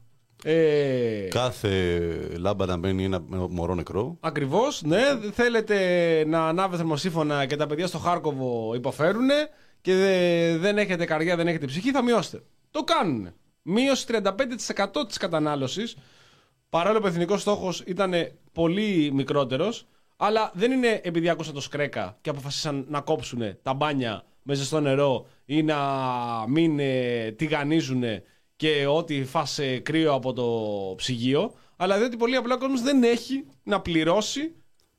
Ε, Κάθε λάμπα να μπαίνει ένα μωρό νεκρό. Ακριβώς, ναι. Θέλετε να ανάβει θερμοσύφωνα και τα παιδιά στο Χάρκοβο υποφέρουν και δε- δεν έχετε καρδιά, δεν έχετε ψυχή, θα μειώσετε. Το κάνουν. Μείωση 35% της κατανάλωσης. Παρόλο που ο εθνικός στόχος ήταν πολύ μικρότερος, αλλά δεν είναι επειδή άκουσαν το σκρέκα και αποφασίσαν να κόψουν τα μπάνια με ζεστό νερό ή να μην ε, τηγανίζουν και ό,τι φας ε, κρύο από το ψυγείο, αλλά διότι πολύ απλά ο κόσμος δεν έχει να πληρώσει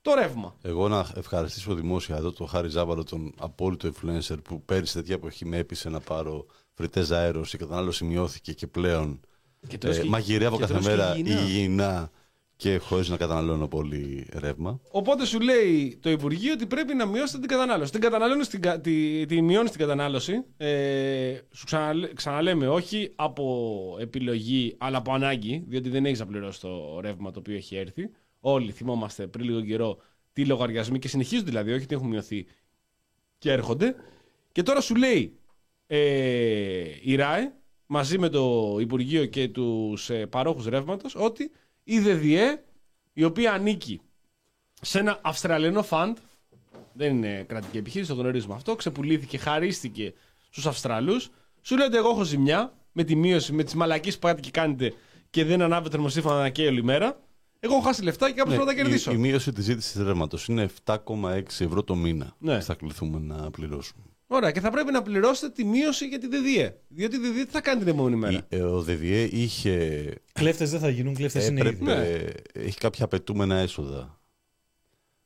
το ρεύμα. Εγώ να ευχαριστήσω δημόσια εδώ τον Χάρη Ζάβαλο, τον απόλυτο influencer που πέρυσι τέτοια εποχή με έπεισε να πάρω φρυτές αέρος. Η κατανάλωση μειώθηκε και πλέον Και τρως ε, και- μαγειρεύω και κάθε τρως και μέρα υγιεινά. Υγιεινά και χωρίς να καταναλώνω πολύ ρεύμα. Οπότε σου λέει το Υπουργείο ότι πρέπει να μειώσετε την κατανάλωση. Την καταναλώνεις, την, κα- τη, τη μειώνεις την κατανάλωση. Ε, σου ξαναλέ- ξαναλέμε, όχι από επιλογή, αλλά από ανάγκη, διότι δεν έχεις να πληρώσεις το ρεύμα το οποίο έχει έρθει. Όλοι θυμόμαστε πριν λίγο καιρό τι λογαριασμοί και συνεχίζουν δηλαδή, όχι ότι έχουν μειωθεί και έρχονται. Και τώρα σου λέει ε, η ΡΑΕ μαζί με το Υπουργείο και τους ε, παρόχους ρεύματος ότι η ΔΔΕ η οποία ανήκει σε ένα Αυστραλιανό φαντ. Δεν είναι κρατική επιχείρηση, το γνωρίζουμε αυτό. Ξεπουλήθηκε, χαρίστηκε στους Αυστραλούς. Σου λέει ότι εγώ έχω ζημιά με τη μείωση, με τις μαλακίες που πάτε και κάνετε και δεν ανάβετε θερμοσύφωνα να καίει όλη μέρα. Εγώ έχω χάσει λεφτά και κάπως πρέπει να τα Ναι, η, κερδίσω. η μείωση της ζήτησης ρεύματος είναι 7,6 ευρώ το μήνα. Ναι. που Θα κληθούμε να πληρώσουμε. Ωραία, και θα πρέπει να πληρώσετε τη μείωση για τη ΔΔΕ. Διότι η ΔΔΕ τι θα κάνει την επόμενη μέρα; Η- ε, ο ΔΔΕ είχε Κλέφτες δεν θα γίνουν, κλέφτες είναι έπρεπε, ήδη. Ναι. έχει κάποια απαιτούμενα έσοδα.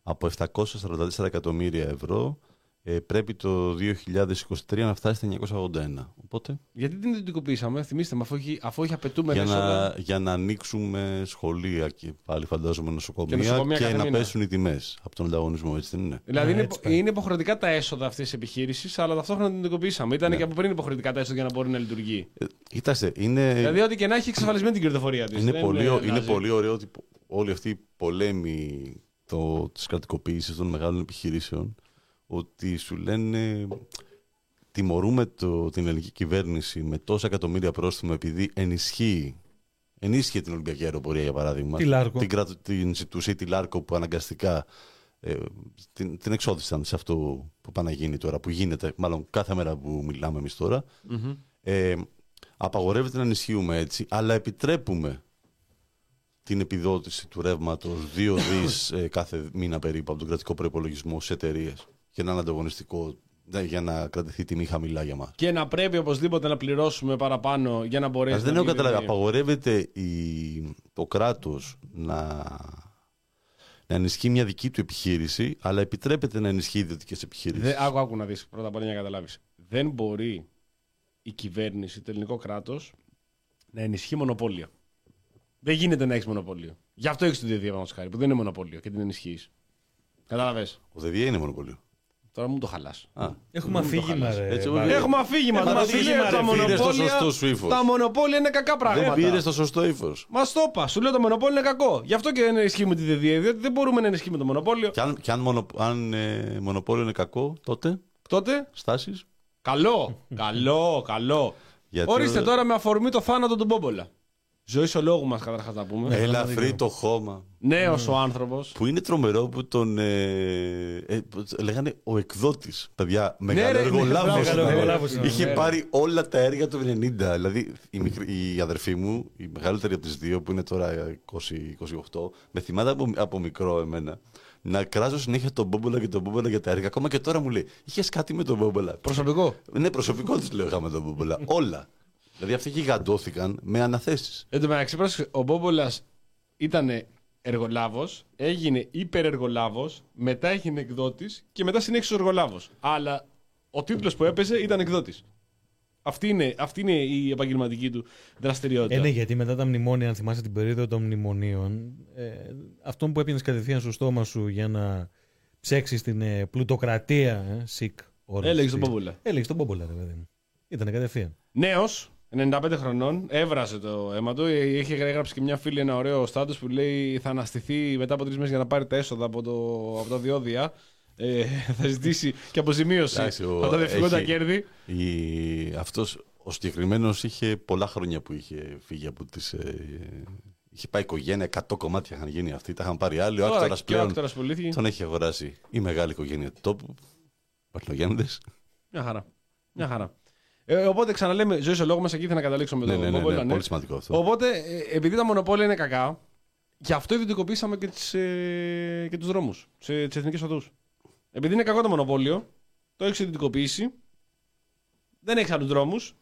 Από 744 εκατομμύρια ευρώ ε, πρέπει το 2023 να φτάσει στα 981. Οπότε Γιατί την ιδιωτικοποιήσαμε, θυμίστε με, αφού έχει, αφού έχει απαιτούμενα για έσοδα. να, για να ανοίξουμε σχολεία και πάλι φαντάζομαι νοσοκομεία και, νοσοκομεία κάθε να μήνα. πέσουν οι τιμές από τον ανταγωνισμό, έτσι δεν είναι; Δηλαδή Ναι, είναι, έτσι υπο- πάει. είναι υποχρεωτικά τα έσοδα αυτής της επιχείρησης, αλλά ταυτόχρονα την ιδιωτικοποιήσαμε. Ήταν και από πριν υποχρεωτικά τα έσοδα για να μπορεί να λειτουργεί. Ε, Κοιτάξτε, είναι, Δηλαδή, ό,τι και να έχει εξασφαλισμένη την κερδοφορία της. είναι, πολύ, ω- είναι πολύ ωραίο ότι όλοι αυτοί οι πολέμοι το, της κρατικοποίησης των μεγάλων επιχειρήσεων ότι σου λένε τιμωρούμε το, την ελληνική κυβέρνηση με τόσα εκατομμύρια πρόστιμο επειδή ενισχύει ενίσχυε την Ολυμπιακή Αεροπορία για παράδειγμα. Τη Λάρκο. Την, κρατου- την ζητούσε η τη Λάρκο που αναγκαστικά ε, την, την εξώθησαν σε αυτό που πάνε να γίνει τώρα, που γίνεται μάλλον κάθε μέρα που μιλάμε εμείς τώρα. Ε, απαγορεύεται να ενισχύουμε έτσι, αλλά επιτρέπουμε την επιδότηση του ρεύματος 2 δις ε, κάθε μήνα περίπου από τον κρατικό προπολογισμό σε εταιρείες για να είναι ανταγωνιστικό, ναι, για να κρατηθεί η τιμή χαμηλά για μας. Και να πρέπει οπωσδήποτε να πληρώσουμε παραπάνω για να μπορέσει δεν να έχω γίνει- καταλάβει. Απαγορεύεται η, το κράτος να, να ενισχύει μια δική του επιχείρηση, αλλά επιτρέπεται να ενισχύει ιδιωτικές επιχειρήσει. Δε, άκου, άκου να δεις πρώτα απ' όλα για να καταλάβεις. Δεν μπορεί η κυβέρνηση, το ελληνικό κράτος, να ενισχύει μονοπόλιο. Δεν γίνεται να έχεις μονοπόλιο. Γι' αυτό έχεις το διαδίκτυο χάρη, που δεν είναι μονοπόλιο και την ενισχύεις. Κατάλαβε. Ο ΔΔΕ είναι μονοπωλίο. Τώρα μου το χαλάς. Α, Έχουμε αφήγημα, ρε. Έτσι, Βάρη. Έχουμε αφήγημα. Έχουμε Τα αφήγημα, αφήγημα, ρε, τα φίλε, στο μονοπόλια. σωστό σου ύφος. Τα μονοπόλια είναι κακά Δεν πράγματα. πήρες το σωστό ύφος. Μα το είπα. Σου λέω το μονοπόλιο είναι κακό. Γι' αυτό και δεν ενισχύουμε τη ΔΔΕ, διότι δεν μπορούμε να ενισχύουμε το μονοπόλιο. Και αν, και αν, μονο, αν ε, μονοπόλιο είναι κακό, τότε; Τότε, στάσεις; καλό, καλό, καλό. Γιατί Ορίστε ο- τώρα με αφορμή το θάνατο του Μπόμπολα. Ζωή ο λόγου μας, καταρχάς να πούμε. Ελαφρύ το χώμα. Νέος ο άνθρωπος. Που είναι τρομερό που τον. Ε, ε, που λέγανε ο εκδότης. Παιδιά, Ναι, ρε, ναι, μεγαλοεργολάβο. μπράβο, μεγαλοεργολάβος ήταν, Είχε ναι, ρε. πάρει όλα τα έργα του 90. Δηλαδή η, μικρή, η αδερφή μου, η μεγαλύτερη από τις δύο, που είναι τώρα 20-28, με θυμάται από, από μικρό εμένα. Να κράζω συνέχεια τον Μπόμπολα και τον Μπόμπολα για τα έργα. Ακόμα και τώρα μου λέει: Είχες κάτι με τον Μπόμπολα; Προσωπικό; Ναι, προσωπικό της λέω είχαμε τον Μπόμπολα. όλα. Δηλαδή αυτοί γιγαντώθηκαν με αναθέσεις. Εν τω μεταξύ, πρόσεξε, ο Μπόμπολας ήταν εργολάβος, έγινε υπερεργολάβος, μετά έγινε εκδότης και μετά συνέχισε ο εργολάβος. Αλλά ο τίτλος που έπαιζε ήταν εκδότης. Αυτή είναι, αυτή είναι η επαγγελματική του δραστηριότητα. Ε, ναι, γιατί μετά τα μνημόνια, αν θυμάσαι την περίοδο των μνημονίων, ε, αυτόν που έπαιρνε κατευθείαν στο στόμα σου για να ψέξεις την ε, πλουτοκρατία, ε, σικ. όρος, Έλεγες τον σικ. Μπόμπολα. Έλεγε τον Μπόμπολα, ρε παιδί μου. Ήταν κατευθείαν. Νέος, 95 χρονών, έβρασε το αίμα του. Ε, Είχε έγραψε και μια φίλη ένα ωραίο στάτου που λέει θα αναστηθεί μετά από τρεις μέρες για να πάρει τα έσοδα από, το, από τα διόδια. Ε, θα ζητήσει και αποζημίωση Εντάξει, ο- από τα δευτερόλεπτα έχει- κέρδη. Η... Αυτός, ο συγκεκριμένος είχε πολλά χρόνια που είχε φύγει από τις... Ε... Είχε πάει οικογένεια, 100 κομμάτια είχαν γίνει αυτοί, τα είχαν πάρει άλλοι. Ο Τώρα άκτορας και ο πλέον άκτορας που λύθηκε. τον έχει αγοράσει η μεγάλη οικογένεια του τόπου. Παρθενογέννητες. Μια χαρά. Μια χαρά. Ε, οπότε ξαναλέμε, ζωή ο λόγο μας εκεί ήθελα να καταλήξω με Ναι, το ναι, ναι, Μπόμπολα, ναι, ναι. πολύ σημαντικό αυτό. Οπότε, ε, επειδή τα μονοπόλια είναι κακά, γι' αυτό ιδιωτικοποιήσαμε και, τις, ε, και τους δρόμους, τις εθνικές οδούς. Επειδή είναι κακό το μονοπόλιο, το έχεις ιδιωτικοποιήσει, δεν έχεις άλλους δρόμους.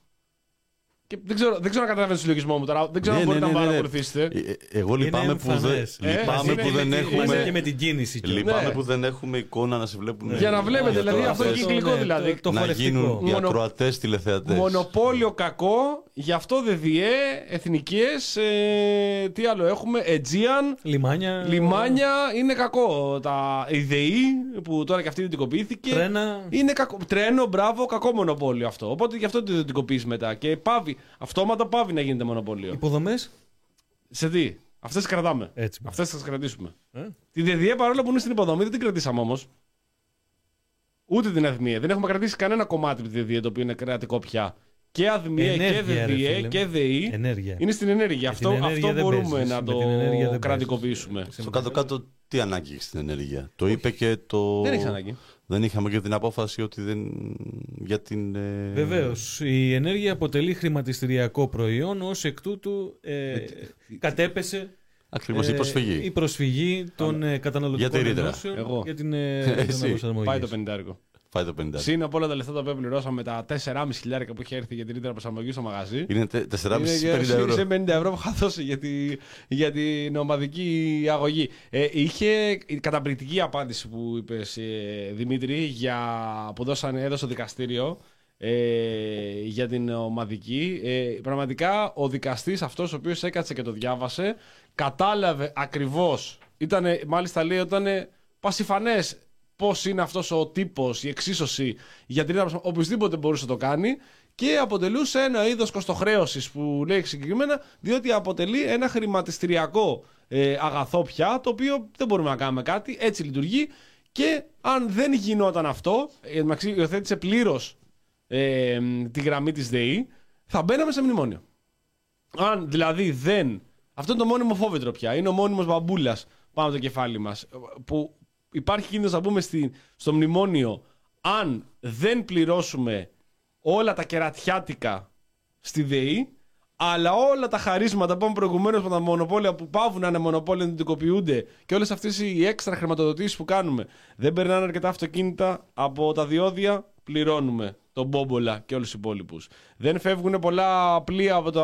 Και δεν ξέρω, δεν ξέρω να καταλαβαίνω το συλλογισμό μου τώρα. Δεν ξέρω Ναι, αν ναι, μπορείτε ναι, να ναι, ναι. παρακολουθήσετε. Ε, ε, Εγώ λυπάμαι Είναι που δεν, εμφανές. Ε, λυπάμαι είναι που με δεν τη- έχουμε... Μαζί είναι- και με την κίνηση. κιόλας. Λυπάμαι Ναι. που δεν έχουμε εικόνα να σε βλέπουν. Για να βλέπετε, δηλαδή, ακροατές. αυτό είναι κυκλικό, ναι, δηλαδή. Το, το να φορευτικό. γίνουν οι Μονο- ακροατές τηλεθεατές. Μονοπόλιο κακό, γι' αυτό δεν διέ, εθνικές. Ε, τι άλλο έχουμε, Aegean, Λιμάνια. Λιμάνια είναι κακό. Τα η ΔΕΗ που τώρα και αυτή ιδιωτικοποιήθηκε. Τρένα. Είναι κακό. Τρένο, μπράβο, κακό μονοπόλιο αυτό. Οπότε γι' αυτό το ιδιωτικοποιήσει μετά. Και πάβει. Αυτόματα πάβει να γίνεται μονοπόλιο. Υποδομές. Σε τι. Αυτές τις κρατάμε. Έτσι. Αυτές θα τις κρατήσουμε. Ε; Τη ΔΕΔΙΕ παρόλο που είναι στην υποδομή δεν την κρατήσαμε όμως. Ούτε την ΑΔΜΙΕ. Δεν έχουμε κρατήσει κανένα κομμάτι από τη ΔΕΔΙΕ το οποίο είναι κρατικό πια. Και ΑΔΜΙΕ και Ενέργεια, ρε ΔΕΔΙΕ φίλε. και ΔΕΗ Ενέργεια. είναι στην ενέργεια. Με την Αυτό, ενέργεια αυτό δεν μπορούμε παίζεις. να Με το την ενέργεια δεν κρατικοποιήσουμε. Στο κάτω-κάτω, τι ανάγκη έχει στην ενέργεια; Το είπε και το. Δεν έχει ανάγκη. Δεν είχαμε και την απόφαση ότι δεν. για την. Ε... Βεβαίως. Η ενέργεια αποτελεί χρηματιστηριακό προϊόν, ως εκ τούτου ε, κατέπεσε Ακριβώς η ε, προσφυγή. η προσφυγή των ε, καταναλωτικών Γιατί ρήτρα. ενώσεων Εγώ. για την, ε, για την Εσύ. αναπροσαρμογή. Πάει το 50. Φάει το 50. Συν από όλα τα λεφτά τα οποία πληρώσαμε, τα 4,5 χιλιάρικα που είχε έρθει για την ρήτρα προσαρμογή στο μαγαζί. Είναι τε- 4,5 Είναι 50 για- ευρώ. σε 50 ευρώ που είχα δώσει για, τη, για την ομαδική αγωγή. Ε, είχε η καταπληκτική απάντηση που είπες Δημήτρη για, που δώσανε, έδωσε το δικαστήριο ε, για την ομαδική. Ε, πραγματικά ο δικαστής αυτός ο οποίος έκατσε και το διάβασε κατάλαβε ακριβώς. Ήτανε, μάλιστα λέει όταν πασιφανές πώς είναι αυτός ο τύπος, η εξίσωση για την ίδια οποιοδήποτε μπορούσε να το κάνει και αποτελούσε ένα είδος κοστοχρέωσης που λέει συγκεκριμένα, διότι αποτελεί ένα χρηματιστηριακό ε, αγαθό πια, το οποίο δεν μπορούμε να κάνουμε κάτι, έτσι λειτουργεί. Και αν δεν γινόταν αυτό, ε, μεταξύ υιοθέτησε πλήρως ε, τη γραμμή της ΔΕΗ, θα μπαίναμε σε μνημόνιο. Αν δηλαδή δεν. Αυτό είναι το μόνιμο φόβητρο πια. Είναι ο μόνιμος μπαμπούλας πάνω από το κεφάλι μας. Που υπάρχει κίνδυνος να μπούμε στη, στο μνημόνιο αν δεν πληρώσουμε όλα τα κερατιάτικα στη ΔΕΗ, αλλά όλα τα χαρίσματα που είπαμε προηγουμένως με τα μονοπόλια που πάβουν να είναι μονοπόλια, να ιδιωτικοποιούνται και όλες αυτές οι έξτρα χρηματοδοτήσεις που κάνουμε δεν περνάνε αρκετά αυτοκίνητα από τα διόδια, πληρώνουμε τον Μπόμπολα και όλους τους υπόλοιπους. Δεν φεύγουν πολλά πλοία από τα,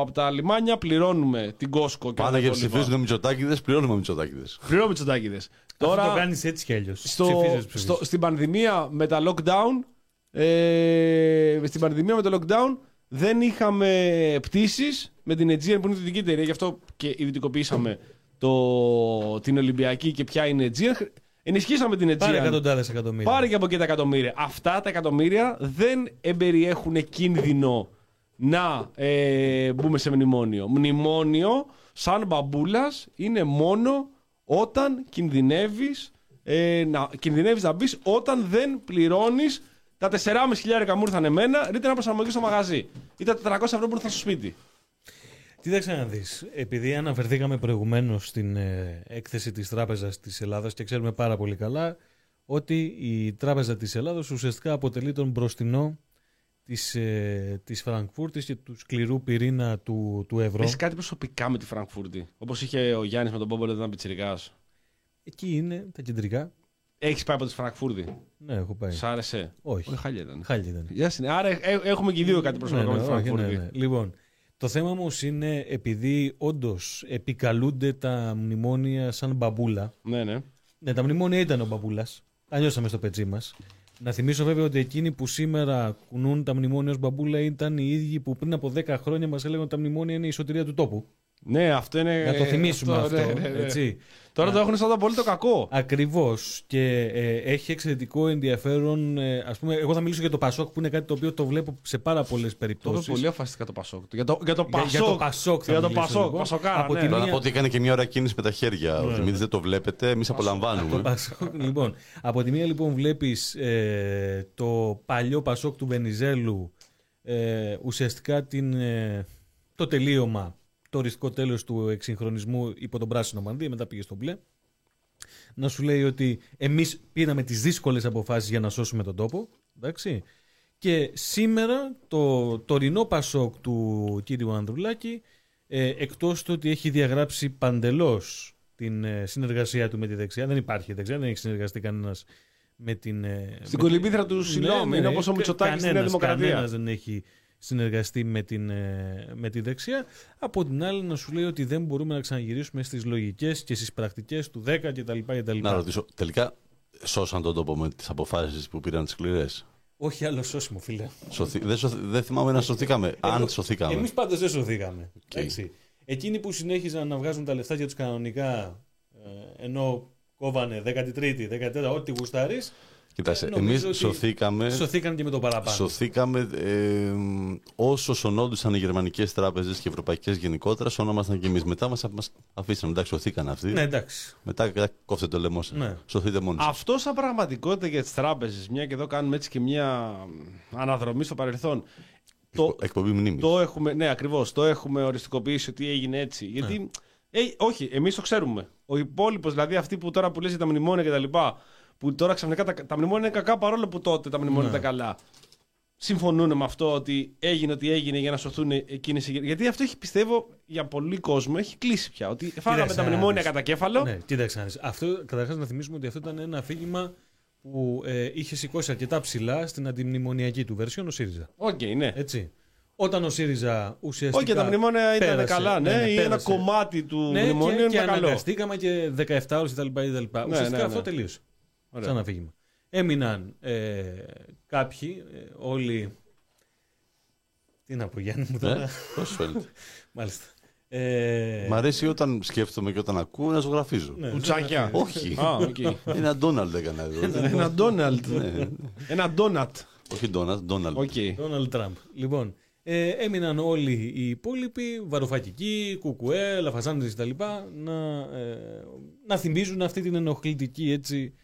από τα λιμάνια, πληρώνουμε την Κόσκο και Πάνε όλα και τα υπόλοιπα. ψηφίζουν μυτσοτάκηδε, πληρώνουμε μυτσοτάκηδε. Πληρώνουμε τσοτάκιδε. Τώρα Τώρα το κάνεις έτσι κι αλλιώς. στο, στο, στην πανδημία με τα lockdown, ε, στην πανδημία με το lockdown δεν είχαμε πτήσεις με την Aegean που είναι η δυτική εταιρεία, γι' αυτό και ιδιωτικοποιήσαμε το, την Ολυμπιακή και ποια είναι η Aegean. Ενισχύσαμε την Πάρε Aegean. εκατοντάδες εκατομμύρια. Πάρε και από εκεί τα εκατομμύρια. Αυτά τα εκατομμύρια δεν εμπεριέχουν κίνδυνο να ε, μπούμε σε μνημόνιο. Μνημόνιο, σαν μπαμπούλας, είναι μόνο όταν κινδυνεύεις, ε, να, κινδυνεύεις να μπεις όταν δεν πληρώνεις τα 4.500 χιλιάρικα μου ήρθαν εμένα, ρίτε να προσαρμογή στο μαγαζί. Ή τα 400 ευρώ που ήρθαν στο σπίτι. Κοίταξε να δεις, επειδή αναφερθήκαμε προηγουμένως στην ε, έκθεση της Τράπεζας της Ελλάδας και ξέρουμε πάρα πολύ καλά ότι η Τράπεζα της Ελλάδας ουσιαστικά αποτελεί τον μπροστινό της, ε, της Φραγκφούρτης και του σκληρού πυρήνα του, του ευρώ. Έχεις κάτι προσωπικά με τη Φραγκφούρτη; Όπως είχε ο Γιάννης με τον Πόμπολο, ήταν πιτσυρικά. Εκεί είναι τα κεντρικά. Έχεις πάει από τη Φραγκφούρτη; Ναι, έχω πάει. Σ' άρεσε; Όχι. Όχι, χάλια ήταν. Χάλια ήταν. Γεια σας. Άρα ε, έχουμε και οι δύο κάτι προσωπικό Ναι, με τη ναι, όχι, Φραγκφούρτη. ναι, ναι. Λοιπόν, το θέμα όμως είναι επειδή όντως επικαλούνται τα μνημόνια σαν μπαμπούλα. Ναι, ναι. Ναι, τα μνημόνια ήταν ο μπαμπούλας. Τα νιώσαμε στο πετσί μας. Να θυμίσω βέβαια ότι εκείνοι που σήμερα κουνούν τα μνημόνια ως μπαμπούλα ήταν οι ίδιοι που πριν από 10 χρόνια μας έλεγαν ότι τα μνημόνια είναι η σωτηρία του τόπου. Ναι, αυτό είναι. Να το θυμίσουμε αυτό. ναι, ναι, ναι. Έτσι. Τώρα το έχουν σαν το απόλυτο κακό. Ακριβώς. Και ε, έχει εξαιρετικό ενδιαφέρον. Ε, ας πούμε, εγώ θα μιλήσω για το Πασόκ που είναι κάτι το οποίο το βλέπω σε πάρα πολλές Το είπε περιπτώσεις. πολύ αφαστικά το Πασόκ. Για το, για το Για- Πασόκ. για το Πασόκ θα Για το μιλήσω, Πασόκ. λοιπόν. Πασοκάρα, Από ναι. τη Τώρα να μία- πω ότι έκανε και μια ώρα κίνηση με τα χέρια. Ο Δημήτρης δεν το βλέπετε, εμείς Το απολαμβάνουμε. Πασόκ, λοιπόν, από τη μία λοιπόν βλέπεις ε, το παλιό Πασόκ του Βενιζέλου ε, ουσιαστικά την, ε, το τελείωμα, το οριστικό τέλος του εξυγχρονισμού υπό τον πράσινο μανδύ, μετά πήγε στο μπλε. Να σου λέει ότι εμείς πήραμε τις δύσκολες αποφάσεις για να σώσουμε τον τόπο. Εντάξει. Και σήμερα το τωρινό Πασόκ του κύριου Ανδρουλάκη ε, εκτός του ότι έχει διαγράψει παντελώς την ε, συνεργασία του με τη δεξιά, δεν υπάρχει δεξιά, δεν έχει συνεργαστεί κανένας με την... ε, Στην με κολυμπήθρα του Σιλόμ. Είναι όπως ο Μητσοτάκης στη Νέα Κανένας- Δημοκρατία. Κανένας δεν έχει συνεργαστεί με, την, ε, με τη δεξιά. Από την άλλη να σου λέει ότι δεν μπορούμε να ξαναγυρίσουμε στις λογικές και στις πρακτικές του 10 κτλ. κτλ. Να ρωτήσω, τελικά σώσαν τον τόπο με τις αποφάσεις που πήραν τις σκληρές; Όχι άλλο σώσιμο φίλε. Σωθή... Δεν, σωθ- δεν θυμάμαι να σωθήκαμε. Αν σωθήκαμε. Εμείς πάντως δεν σωθήκαμε. Εντάξει. Εκείνοι που συνέχιζαν να βγάζουν τα λεφτά για τους κανονικά, ε, ενώ κόβανε 13η, 14η, ό,τι γουστάρεις, Κοιτάξτε, ε, εμείς νομίζω ότι σωθήκαμε. σωθήκαν και με το παραπάνω. Σωθήκαμε ε, όσο σωνόντουσαν οι γερμανικές τράπεζες και οι ευρωπαϊκές γενικότερα, σωνόμασταν και εμείς. Μετά μας αφήσαν. Εντάξει, σωθήκαν αυτοί. Ναι, εντάξει. Μετά κόφτε το λαιμό σα. Ναι. Σωθείτε μόνοι σας. Αυτό σαν πραγματικότητα για τις τράπεζες, μια και εδώ κάνουμε έτσι και μια αναδρομή στο παρελθόν. Το, Εκπομπή μνήμης. το έχουμε, ναι, ακριβώς. Το έχουμε οριστικοποιήσει ότι έγινε έτσι. Γιατί. Ε, όχι, εμείς το ξέρουμε. Ο υπόλοιπος, δηλαδή αυτοί που τώρα που λες για τα μνημόνια κτλ. Που τώρα ξαφνικά τα, τα μνημόνια είναι κακά παρόλο που τότε τα μνημόνια Ναι. ήταν καλά. Συμφωνούν με αυτό ότι έγινε ό,τι έγινε για να σωθούν εκείνες οι. Γιατί αυτό έχει πιστεύω για πολύ κόσμο έχει κλείσει πια. Ότι φάγαμε Κοίταξε τα να μνημόνια δεις. κατακέφαλο. Ναι, κοίταξε να δεις. Αυτό, καταρχάς να θυμίσουμε ότι αυτό ήταν ένα αφήγημα που ε, είχε σηκώσει αρκετά ψηλά στην αντιμνημονιακή του version ο ΣΥΡΙΖΑ. Οκ, ναι. Έτσι. Όταν ο ΣΥΡΙΖΑ ουσιαστικά. Όχι, τα μνημόνια ήταν πέρασε, καλά, ναι, ή ένα πέρασε. κομμάτι του Ναι, μνημονίου και, είναι και καλό. αναγκαστήκαμε και 17 ώρες κτλ. κτλ. Ουσιαστικά ναι, ναι. αυτό τελείωσε. Ωραία. Σαν αφήγημα. Έμειναν ε, κάποιοι, ε, όλοι. Τι να πω, Γιάννη μου τώρα. Ναι, πώς σου φαίνεται. Μάλιστα. Ε, Μ' αρέσει όταν σκέφτομαι και όταν ακούω να ζωγραφίζω. ναι, Κουτσάκια. Όχι. Α, οκ. Ένα Ντόναλντ έκανα εδώ. Ένα Ντόναλτ. Ναι, ναι. Ένα Ντόνατ. Όχι Ντόναλντ, Ντόναλντ. OK. Donald Τραμπ. Λοιπόν, ε, έμειναν όλοι οι υπόλοιποι, βαρουφακικοί, ΚΚΕ, Λαφαζάνηδες κτλ. Να, ε, να θυμίζουν αυτή την ενοχλητική έτσι,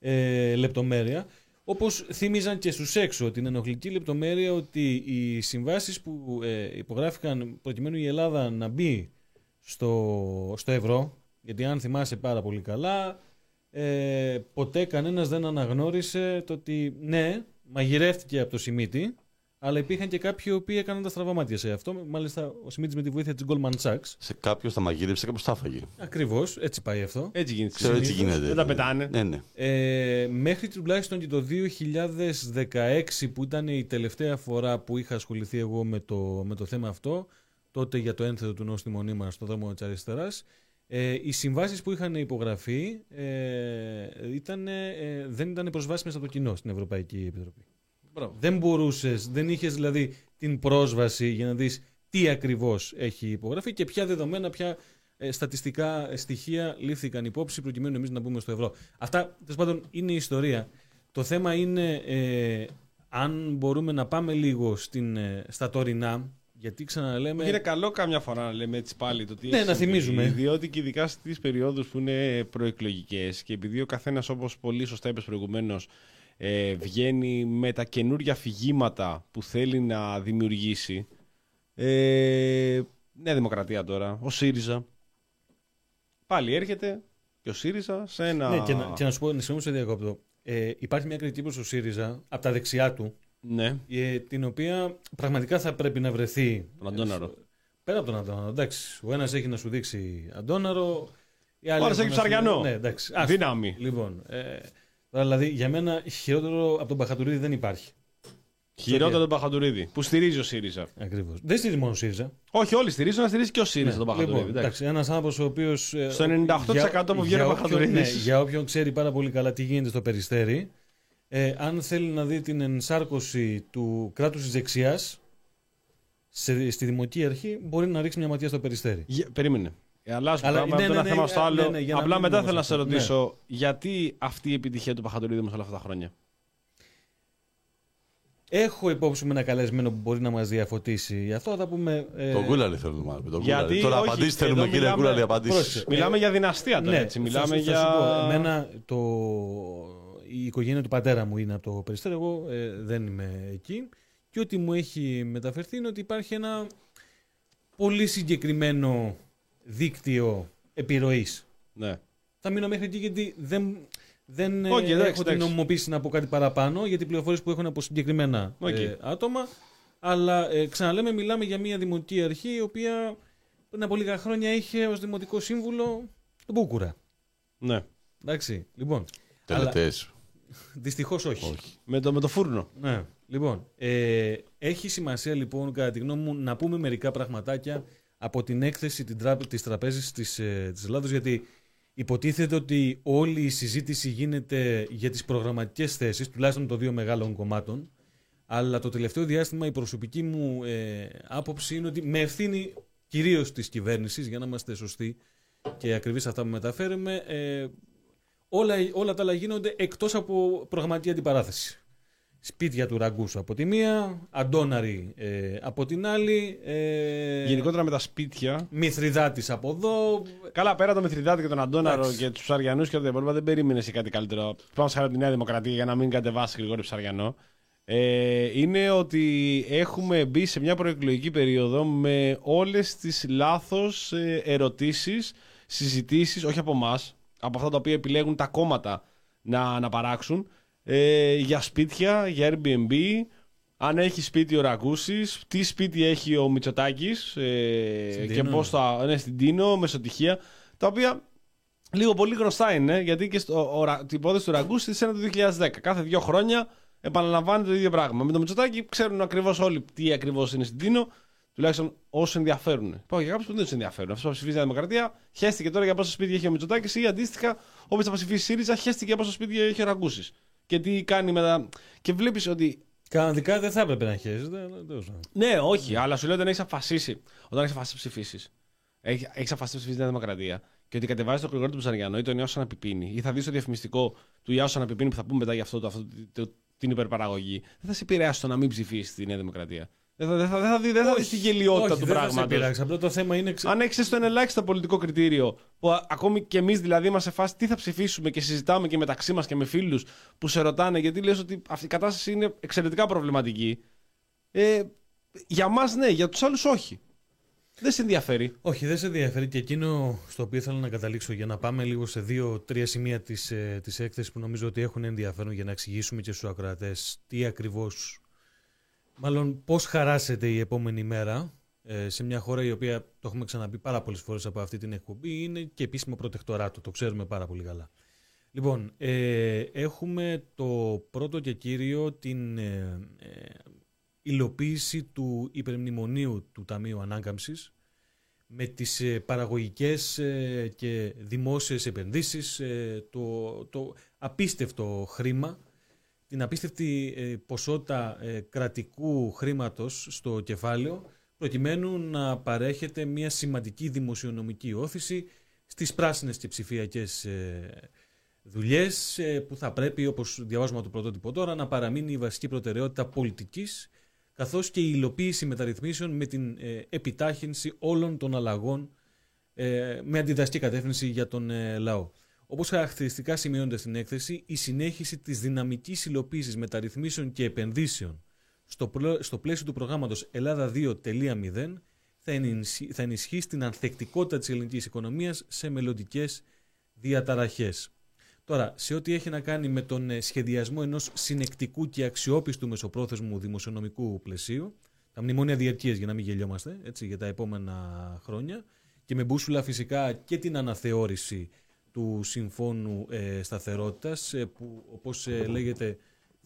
ε, λεπτομέρεια. Όπως θύμιζαν και στους έξω την ενοχλητική λεπτομέρεια ότι οι συμβάσεις που ε, υπογράφηκαν προκειμένου η Ελλάδα να μπει στο, στο ευρώ, γιατί αν θυμάσαι πάρα πολύ καλά, ε, ποτέ κανένας δεν αναγνώρισε το ότι ναι, μαγειρεύτηκε από το Σιμίτι, αλλά υπήρχαν και κάποιοι οι οποίοι έκαναν τα στραβαμάτια σε αυτό. Μάλιστα, ο Σιμίτης με τη βοήθεια της Goldman Sachs. Σε κάποιος τα μαγείρεψε, κάποιος τα έφαγε. Ακριβώς, έτσι πάει αυτό. Έτσι γίνεται. Ξέρω έτσι συνήθως. γίνεται. Δεν τα πετάνε. Ναι, ναι. Ε, μέχρι τουλάχιστον και το 2016 που ήταν η τελευταία φορά που είχα ασχοληθεί εγώ με το, με το θέμα αυτό, τότε για το ένθετο του νόστιμου νήμα στο δρόμο της αριστεράς, ε, οι συμβάσεις που είχαν υπογραφεί ε, ήταν, ε, δεν ήταν προσβάσιμες από το κοινό στην Ευρωπαϊκή Επιτροπή. Μπράβο. Δεν μπορούσες, δεν είχες δηλαδή την πρόσβαση για να δεις τι ακριβώς έχει υπογραφεί και ποια δεδομένα, ποια ε, στατιστικά στοιχεία λήφθηκαν υπόψη προκειμένου εμείς να μπούμε στο ευρώ. Αυτά τέλος πάντων είναι η ιστορία. Το θέμα είναι ε, αν μπορούμε να πάμε λίγο στην, ε, στα τωρινά, γιατί ξαναλέμε. Είναι καλό καμιά φορά να λέμε έτσι πάλι το τι Ναι, έχει να συμβεί, θυμίζουμε. Διότι και ειδικά στις περιόδους που είναι προεκλογικές και επειδή ο καθένας, όπως πολύ σωστά είπες προηγουμένως, ε, βγαίνει με τα καινούργια αφηγήματα που θέλει να δημιουργήσει. Ε, Νέα Δημοκρατία τώρα, ο ΣΥΡΙΖΑ. Πάλι έρχεται και ο ΣΥΡΙΖΑ σε ένα. Ναι, και να, και να σου πω, να συγγνώμη σε διακόπτω. Ε, υπάρχει μια κριτική προς το ΣΥΡΙΖΑ από τα δεξιά του, Ναι, ε, την οποία πραγματικά θα πρέπει να βρεθεί. τον Αντώναρο. Πέρα από τον Αντώναρο, εντάξει. Ο ένας έχει να σου δείξει Αντώναρο. οι άλλοι Ο άλλος έχουν έχει να σου- ψαριανό. Ναι, εντάξει. άστο. Δύναμη. Λοιπόν, ε, τώρα, δηλαδή για μένα χειρότερο από τον Παχατουρίδη δεν υπάρχει. Χειρότερο τον Παχατουρίδη. Που στηρίζει ο ΣΥΡΙΖΑ. Ακριβώς. Δεν στηρίζει μόνο ο ΣΥΡΙΖΑ. Όχι, όλοι στηρίζουν, να στηρίζει και ο ΣΥΡΙΖα τον Παχατουρίδη. Λοιπόν, εντάξει. εντάξει, ένας άνθρωπος ο οποίος. Στο 98% που βγαίνει ο Παχατουρίδης. Ναι, για όποιον ξέρει πάρα πολύ καλά τι γίνεται στο περιστέρι, ε, αν θέλει να δει την ενσάρκωση του κράτους της δεξιάς στη δημοτική αρχή, μπορεί να ρίξει μια ματιά στο περιστέρι. Για- Περίμενε. Ε, Αλλάζουμε Αλλά- πράγμα ναι, από το ναι, ένα ναι, θέμα στο ναι, άλλο. ναι, για να Απλά μην μετά μείνουμε θέλω να σε σε αυτό. ρωτήσω γιατί αυτή η επιτυχία του Παχατουρίδη μας όλα αυτά τα χρόνια; Έχω υπόψη μου ένα καλεσμένο που μπορεί να μας διαφωτίσει. Γι' αυτό θα πούμε. ε, Τον Κούλαλη θέλουμε μάλλον. Τον Γιατί, Κούλαλη. Τώρα όχι, απαντήστε εδώ θέλουμε, κύριε μιλάμε- Κούλαλη, απαντήσει. Πρόσεξε. Μιλάμε για δυναστεία τώρα, ναι, έτσι. θα Μιλάμε σου- θα για. σου πω, εμένα το, η οικογένεια του πατέρα μου είναι από το περιστέρι. Εγώ ε, δεν είμαι εκεί. Και ό,τι μου έχει μεταφερθεί είναι ότι υπάρχει ένα πολύ συγκεκριμένο δίκτυο επιρροής. Ναι. Θα μείνω μέχρι εκεί γιατί δεν, δεν ε, Οκ, εντάξει, έχω την εντάξει. νομιμοποίηση να πω κάτι παραπάνω γιατί οι πληροφορίες που έχουν από συγκεκριμένα Οκ. ε, άτομα. Αλλά ε, ξαναλέμε, μιλάμε για μια δημοτική αρχή η οποία πριν από λίγα χρόνια είχε ως δημοτικό σύμβουλο τον Μπούκουρα. ναι. Εντάξει, λοιπόν. Αλλά Τελετές. δυστυχώς όχι. Όχι. Με, το, με το φούρνο. Ναι. Λοιπόν, ε, έχει σημασία λοιπόν κατά τη γνώμη μου να πούμε μερικά πραγματάκια από την έκθεση την τράπε- της τραπέζης της, ε, της Ελλάδος γιατί υποτίθεται ότι όλη η συζήτηση γίνεται για τις προγραμματικές θέσεις τουλάχιστον των δύο μεγάλων κομμάτων. Αλλά το τελευταίο διάστημα η προσωπική μου ε, άποψη είναι ότι με ευθύνη κυρίως της κυβέρνησης για να είμαστε σωστοί και ακριβείς αυτά που μεταφέρουμε ε, όλα, όλα τα άλλα γίνονται εκτός από προγραμματική αντιπαράθεση σπίτια του Ραγκούσου από τη μία, Αντόναρη ε, από την άλλη, ε, Γενικότερα με τα σπίτια. Μηθριδάτης από εδώ. Καλά, πέρα το Μεθριδάτη και τον Αντώναρο Εντάξει. και τους Ψαριανούς και τα υπόλοιπα, δεν περίμενες και κάτι καλύτερο. Πάμε σε χαρά από τη Νέα Δημοκρατία για να μην κατεβάσει Γρηγόρη Ψαριανό. Ε, είναι ότι έχουμε μπει σε μια προεκλογική περίοδο με όλες τις λάθος ε, ερωτήσεις, συζητήσεις, όχι από εμάς, από αυτά τα οποία επιλέγουν τα κόμματα να, να παράξουν, ε, για σπίτια, για Airbnb, αν έχει σπίτι ο Ραγκούσης, τι σπίτι έχει ο Μητσοτάκης ε, Στην και Τίνο. πώς θα... Ναι, στην Τίνο, μεσοτυχία, τα οποία λίγο πολύ γνωστά είναι, γιατί και στο, ο, Ρα- την υπόθεση του Ραγκούσης είναι το 2010. Κάθε δύο χρόνια επαναλαμβάνεται το ίδιο πράγμα. Με το Μητσοτάκη ξέρουν ακριβώς όλοι τι ακριβώς είναι στην Τίνο, τουλάχιστον όσοι ενδιαφέρουν. Πάω για κάποιους που δεν τους ενδιαφέρουν. Αυτός που ψηφίζει η Νέα Δημοκρατία, χαίστηκε τώρα για πόσο σπίτι έχει ο Μητσοτάκης ή αντίστοιχα, όποιος θα ψηφίσει ΣΥΡΙΖΑ, χαίστηκε για πόσο σπίτι έχει ο Ραγκούσης. Και τι κάνει με τα. Και βλέπεις ότι Κανονικά δεν θα έπρεπε να χέζεται. αλλά τέλος πάντων. ναι, όχι, αλλά σου λέω όταν έχεις αποφασίσει, όταν έχεις αποφασίσει να ψηφίσεις, έχει έχεις αποφασίσει να ψηφίσεις τη Νέα Δημοκρατία και ότι κατεβάζεις τον Γρηγόρη του Ψαριανό ή τον Ιώσο Αναπιπίνη ή θα δεις το διαφημιστικό του Ιώσο Αναπιπίνη που θα πούμε μετά για αυτό, το, αυτό το- την υπερπαραγωγή, δεν θα σε επηρεάσει το να μην ψηφίσεις τη Νέα Δημοκρατία. Δεν θα, δεν θα, δεν θα δει, δεν θα δεις τη γελιότητα Όχι, του δεν θα σε πράγματος. πειράξει. Απλά το θέμα είναι. ξε- Αν έχεις στο ένα ελάχιστο πολιτικό κριτήριο, που α- ακόμη και εμείς δηλαδή είμαστε σε φάση τι θα ψηφίσουμε και συζητάμε και μεταξύ μας και με φίλους που σε ρωτάνε, γιατί λες ότι αυτή η κατάσταση είναι εξαιρετικά προβληματική. Ε, για μας ναι, για τους άλλους όχι. Δεν σε ενδιαφέρει. Όχι, δεν σε ενδιαφέρει και εκείνο στο οποίο ήθελα να καταλήξω για να πάμε λίγο σε δύο-τρία σημεία της, ε, της έκθεσης που νομίζω ότι έχουν ενδιαφέρον για να εξηγήσουμε και στους ακροατές τι ακριβώς, μάλλον πώς χαράσεται η επόμενη μέρα ε, σε μια χώρα η οποία, το έχουμε ξαναπεί πάρα πολλές φορές από αυτή την εκπομπή, είναι και επίσημο προτεκτοράτο, το ξέρουμε πάρα πολύ καλά. Λοιπόν, ε, έχουμε το πρώτο και κύριο την ε, ε, υλοποίηση του υπερμνημονίου του Ταμείου Ανάκαμψης με τις ε, παραγωγικές ε, και δημόσιες επενδύσεις, ε, το, το απίστευτο χρήμα, την απίστευτη ε, ποσότητα ε, κρατικού χρήματος στο κεφάλαιο προκειμένου να παρέχεται μια σημαντική δημοσιονομική όθηση στις πράσινες και ψηφιακές ε, δουλειές ε, που θα πρέπει, όπως διαβάζουμε από το πρωτότυπο τώρα, να παραμείνει η βασική προτεραιότητα πολιτικής καθώς και η υλοποίηση μεταρρυθμίσεων με την ε, επιτάχυνση όλων των αλλαγών ε, με αντιδραστική κατεύθυνση για τον ε, λαό. Όπως χαρακτηριστικά σημειώνεται στην έκθεση, η συνέχιση της δυναμικής υλοποίησης μεταρρυθμίσεων και επενδύσεων στο, πλο- στο πλαίσιο του προγράμματος Ελλάδα 2.0 θα, ενισχύ- θα ενισχύσει την ανθεκτικότητα της ελληνικής οικονομίας σε μελλοντικές διαταραχές. Τώρα, σε ό,τι έχει να κάνει με τον ε, σχεδιασμό ενός συνεκτικού και αξιόπιστου μεσοπρόθεσμου δημοσιονομικού πλαισίου, τα μνημόνια διαρκείας για να μην γελιόμαστε, έτσι, για τα επόμενα χρόνια, και με μπούσουλα φυσικά και την αναθεώρηση του Συμφώνου ε, Σταθερότητας, ε, που όπως ε, λέγεται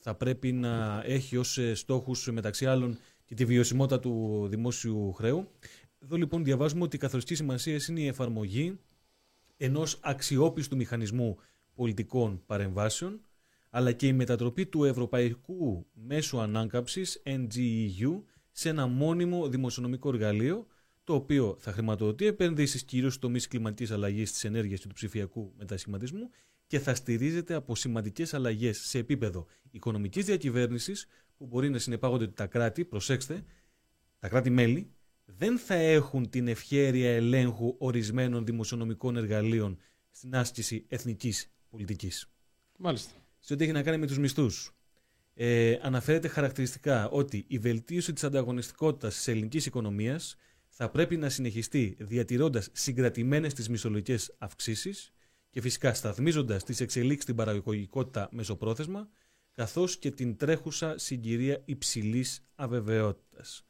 θα πρέπει να έχει ως ε, στόχους μεταξύ άλλων και τη βιωσιμότητα του δημόσιου χρέου. Εδώ λοιπόν διαβάζουμε ότι η καθοριστική σημασία είναι η εφαρμογή ενός αξιόπιστου μηχανισμού πολιτικών παρεμβάσεων, αλλά και η μετατροπή του Ευρωπαϊκού Μέσου Ανάκαμψης, NGEU, σε ένα μόνιμο δημοσιονομικό εργαλείο, το οποίο θα χρηματοδοτεί επενδύσεις κυρίως στους τομείς κλιματικής αλλαγής, της ενέργειας και του ψηφιακού μετασχηματισμού και θα στηρίζεται από σημαντικές αλλαγές σε επίπεδο οικονομικής διακυβέρνησης, που μπορεί να συνεπάγονται ότι τα κράτη, προσέξτε, τα κράτη-μέλη δεν θα έχουν την ευχέρεια ελέγχου ορισμένων δημοσιονομικών εργαλείων στην άσκηση εθνικής πολιτικής. Μάλιστα. Σε ό,τι έχει να κάνει με τους μισθούς. Ε, αναφέρεται χαρακτηριστικά ότι η βελτίωση της ανταγωνιστικότητας της ελληνικής οικονομίας θα πρέπει να συνεχιστεί διατηρώντας συγκρατημένες τις μισθολογικές αυξήσεις και φυσικά σταθμίζοντας τις εξελίξεις στην παραγωγικότητα μεσοπρόθεσμα καθώς και την τρέχουσα συγκυρία υψηλής αβεβαιότητας.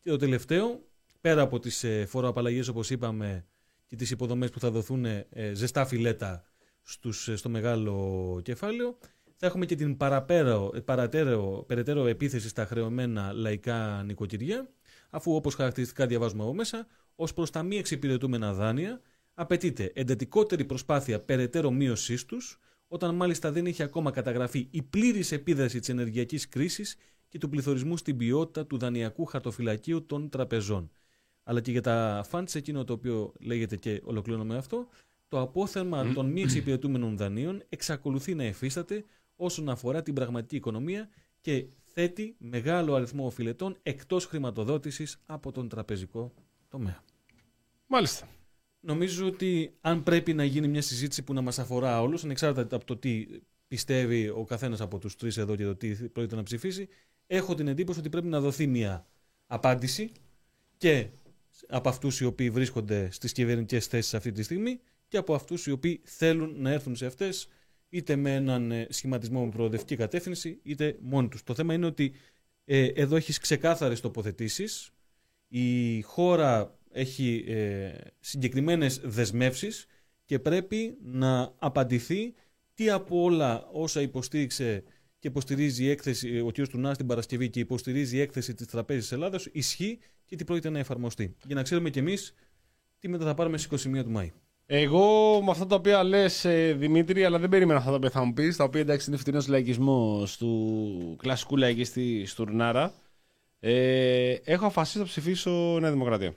Και το τελευταίο, πέρα από τις ε, φοροαπαλλαγές όπως είπαμε και τις υποδομές που θα δοθούν ε, ζεστά φιλέτα στους, ε, στο μεγάλο κεφάλαιο, θα έχουμε και την παραπέρα, ε, παρατέρω, περαιτέρω επίθεση στα χρεωμένα λαϊκά νοικοκυριά, αφού όπως χαρακτηριστικά διαβάζουμε από μέσα, ως προς τα μη εξυπηρετούμενα δάνεια, απαιτείται εντατικότερη προσπάθεια περαιτέρω μείωσής τους, όταν μάλιστα δεν έχει ακόμα καταγραφεί η πλήρης επίδραση της ενεργειακής κρίσης και του πληθωρισμού στην ποιότητα του δανειακού χαρτοφυλακίου των τραπεζών. Αλλά και για τα funds, εκείνο το οποίο λέγεται και ολοκληρώνω με αυτό, το απόθεμα των μη εξυπηρετούμενων δανείων εξακολουθεί να εφίσταται όσον αφορά την πραγματική οικονομία και θέτει μεγάλο αριθμό οφειλετών εκτός χρηματοδότησης από τον τραπεζικό τομέα. Μάλιστα. Νομίζω ότι αν πρέπει να γίνει μια συζήτηση που να μας αφορά όλους, ανεξάρτητα από το τι πιστεύει ο καθένας από τους τρεις εδώ και το τι πρόκειται να ψηφίσει, έχω την εντύπωση ότι πρέπει να δοθεί μια απάντηση και από αυτούς οι οποίοι βρίσκονται στις κυβερνητικές θέσεις αυτή τη στιγμή και από αυτούς οι οποίοι θέλουν να έρθουν σε αυτές είτε με έναν ε, σχηματισμό με προοδευτική κατεύθυνση είτε μόνοι τους. Το θέμα είναι ότι ε, εδώ έχεις ξεκάθαρες τοποθετήσεις, η χώρα έχει ε, συγκεκριμένες δεσμεύσεις και πρέπει να απαντηθεί τι από όλα όσα υποστήριξε και υποστηρίζει η έκθεση, ο κ. Τουνάς την Παρασκευή και υποστηρίζει η έκθεση της Τραπέζης της Ελλάδας ισχύει και τι πρόκειται να εφαρμοστεί. Για να ξέρουμε κι εμείς τι μετά θα πάρουμε στις 21 του Μάη. Εγώ με αυτά τα οποία λες, Δημήτρη, αλλά δεν περίμενα αυτά τα οποία θα μου πεις, τα οποία εντάξει είναι φθηνός λαϊκισμός του κλασικού λαϊκιστή Στουρνάρα. Ε, έχω αφασίσει να ψηφίσω Νέα Δημοκρατία.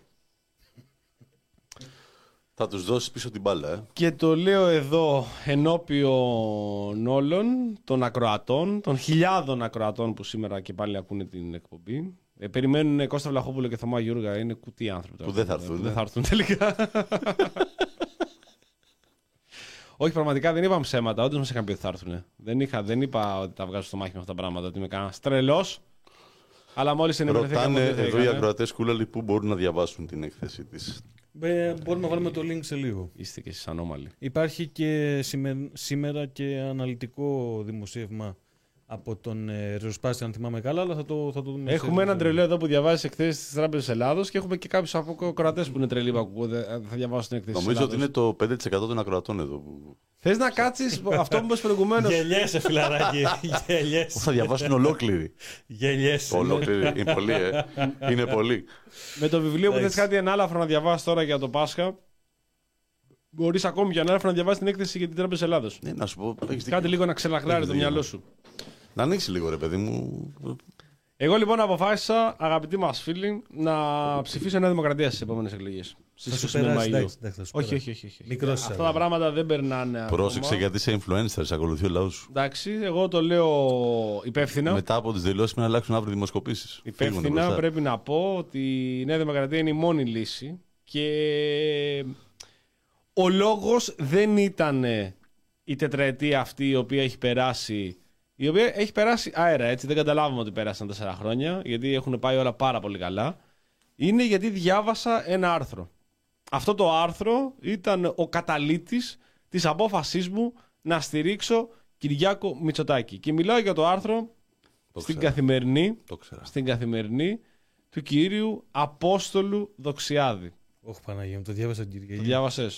Θα τους δώσεις πίσω την μπάλα, ε. Και το λέω εδώ ενώπιον όλων των ακροατών, των χιλιάδων ακροατών που σήμερα και πάλι ακούνε την εκπομπή. Ε, περιμένουν Κώστα Βλαχόπουλο και Θωμά Γιούργα. Είναι κουτί άνθρωποι. τώρα. Που δεν θα έρθουν, Που ναι. δεν θα έρθουν τελικά. Όχι, πραγματικά δεν είπαμε ψέματα. Όντως μας είχαν πει ότι θα έρθουν. Δεν, είχα, δεν είπα ότι τα βγάζω στο μάχη με αυτά τα πράγματα. Ότι είμαι κανένας τρελός. Αλλά μόλις ενημερωθήκαμε. Ρωτάνε ότι δεν θα εδώ οι έκανε. ακροατές κούλαλοι που μπορούν να διαβάσουν την έκθεση της. Ε, μπορούμε να βάλουμε το link σε λίγο. Είστε και εσείς ανώμαλοι. Υπάρχει και σήμε- σήμερα και αναλυτικό δημοσίευμα από τον ε, Ριζοσπάστη, αν θυμάμαι καλά, αλλά θα το, θα το δούμε. σε- Έχουμε έναν τρελό εδώ που διαβάζει εκθέσεις της Τράπεζας Ελλάδος και έχουμε και κάποιους ακροατές που είναι τρελοί που ακούγονται. ε, Θα διαβάσουν την εκθέση. Νομίζω ότι είναι το 5% των ακροατών εδώ. Που... Θες να κάτσεις αυτό που είπες προηγουμένως; Γελιέσαι, φιλαράκι. Γελιέσαι. θα διαβάσουν ολόκληρη. Γελιέσαι. ολόκληρη. Είναι πολύ, ε. Είναι πολύ. Με το βιβλίο που θες Εντάξει. κάτι ανάλαφρο να διαβάσεις τώρα για το Πάσχα, μπορείς ακόμη και ανάλαφρο να διαβάσεις την έκθεση για την Τράπεζα Ελλάδος. Ναι, να σου πω. Έχεις δίκιο. Κάτι λίγο να ξελαγράρει Έχεις το δίκιο. μυαλό σου. Να ανοίξει λίγο, ρε παιδί μου. Εγώ λοιπόν αποφάσισα, αγαπητοί μας φίλοι, να ψηφίσω Νέα Δημοκρατία στις επόμενες εκλογές. Θα σου Στι 21 περάσει, Μαΐου. εντάξει, εντάξει, θα σου Όχι, περάσει. όχι, όχι. όχι. Μικρός Αυτά είσαι, τα αλλά. πράγματα δεν περνάνε. Πρόσεξε ακόμα. γιατί είσαι influencer, σε ακολουθεί ο λαός σου. Εντάξει, εγώ το λέω υπεύθυνα. Μετά από τις δηλώσεις να αλλάξουν αύριο δημοσκοπήσεις. Υπεύθυνα πρέπει να πω ότι η Νέα Δημοκρατία είναι η μόνη λύση και ο λόγος δεν ήταν η τετραετία αυτή η οποία έχει περάσει η οποία έχει περάσει αέρα έτσι δεν καταλάβουμε ότι πέρασαν τέσσερα χρόνια γιατί έχουν πάει όλα πάρα πολύ καλά είναι γιατί διάβασα ένα άρθρο αυτό το άρθρο ήταν ο καταλήτης της απόφασής μου να στηρίξω Κυριάκο Μητσοτάκη και μιλάω για το άρθρο Το στην ξέρα. καθημερινή Το ξέρα. στην καθημερινή του κυρίου Απόστολου Δοξιάδη. Όχι Παναγία μου, το διάβασα την Το Κυριακή. διάβασε.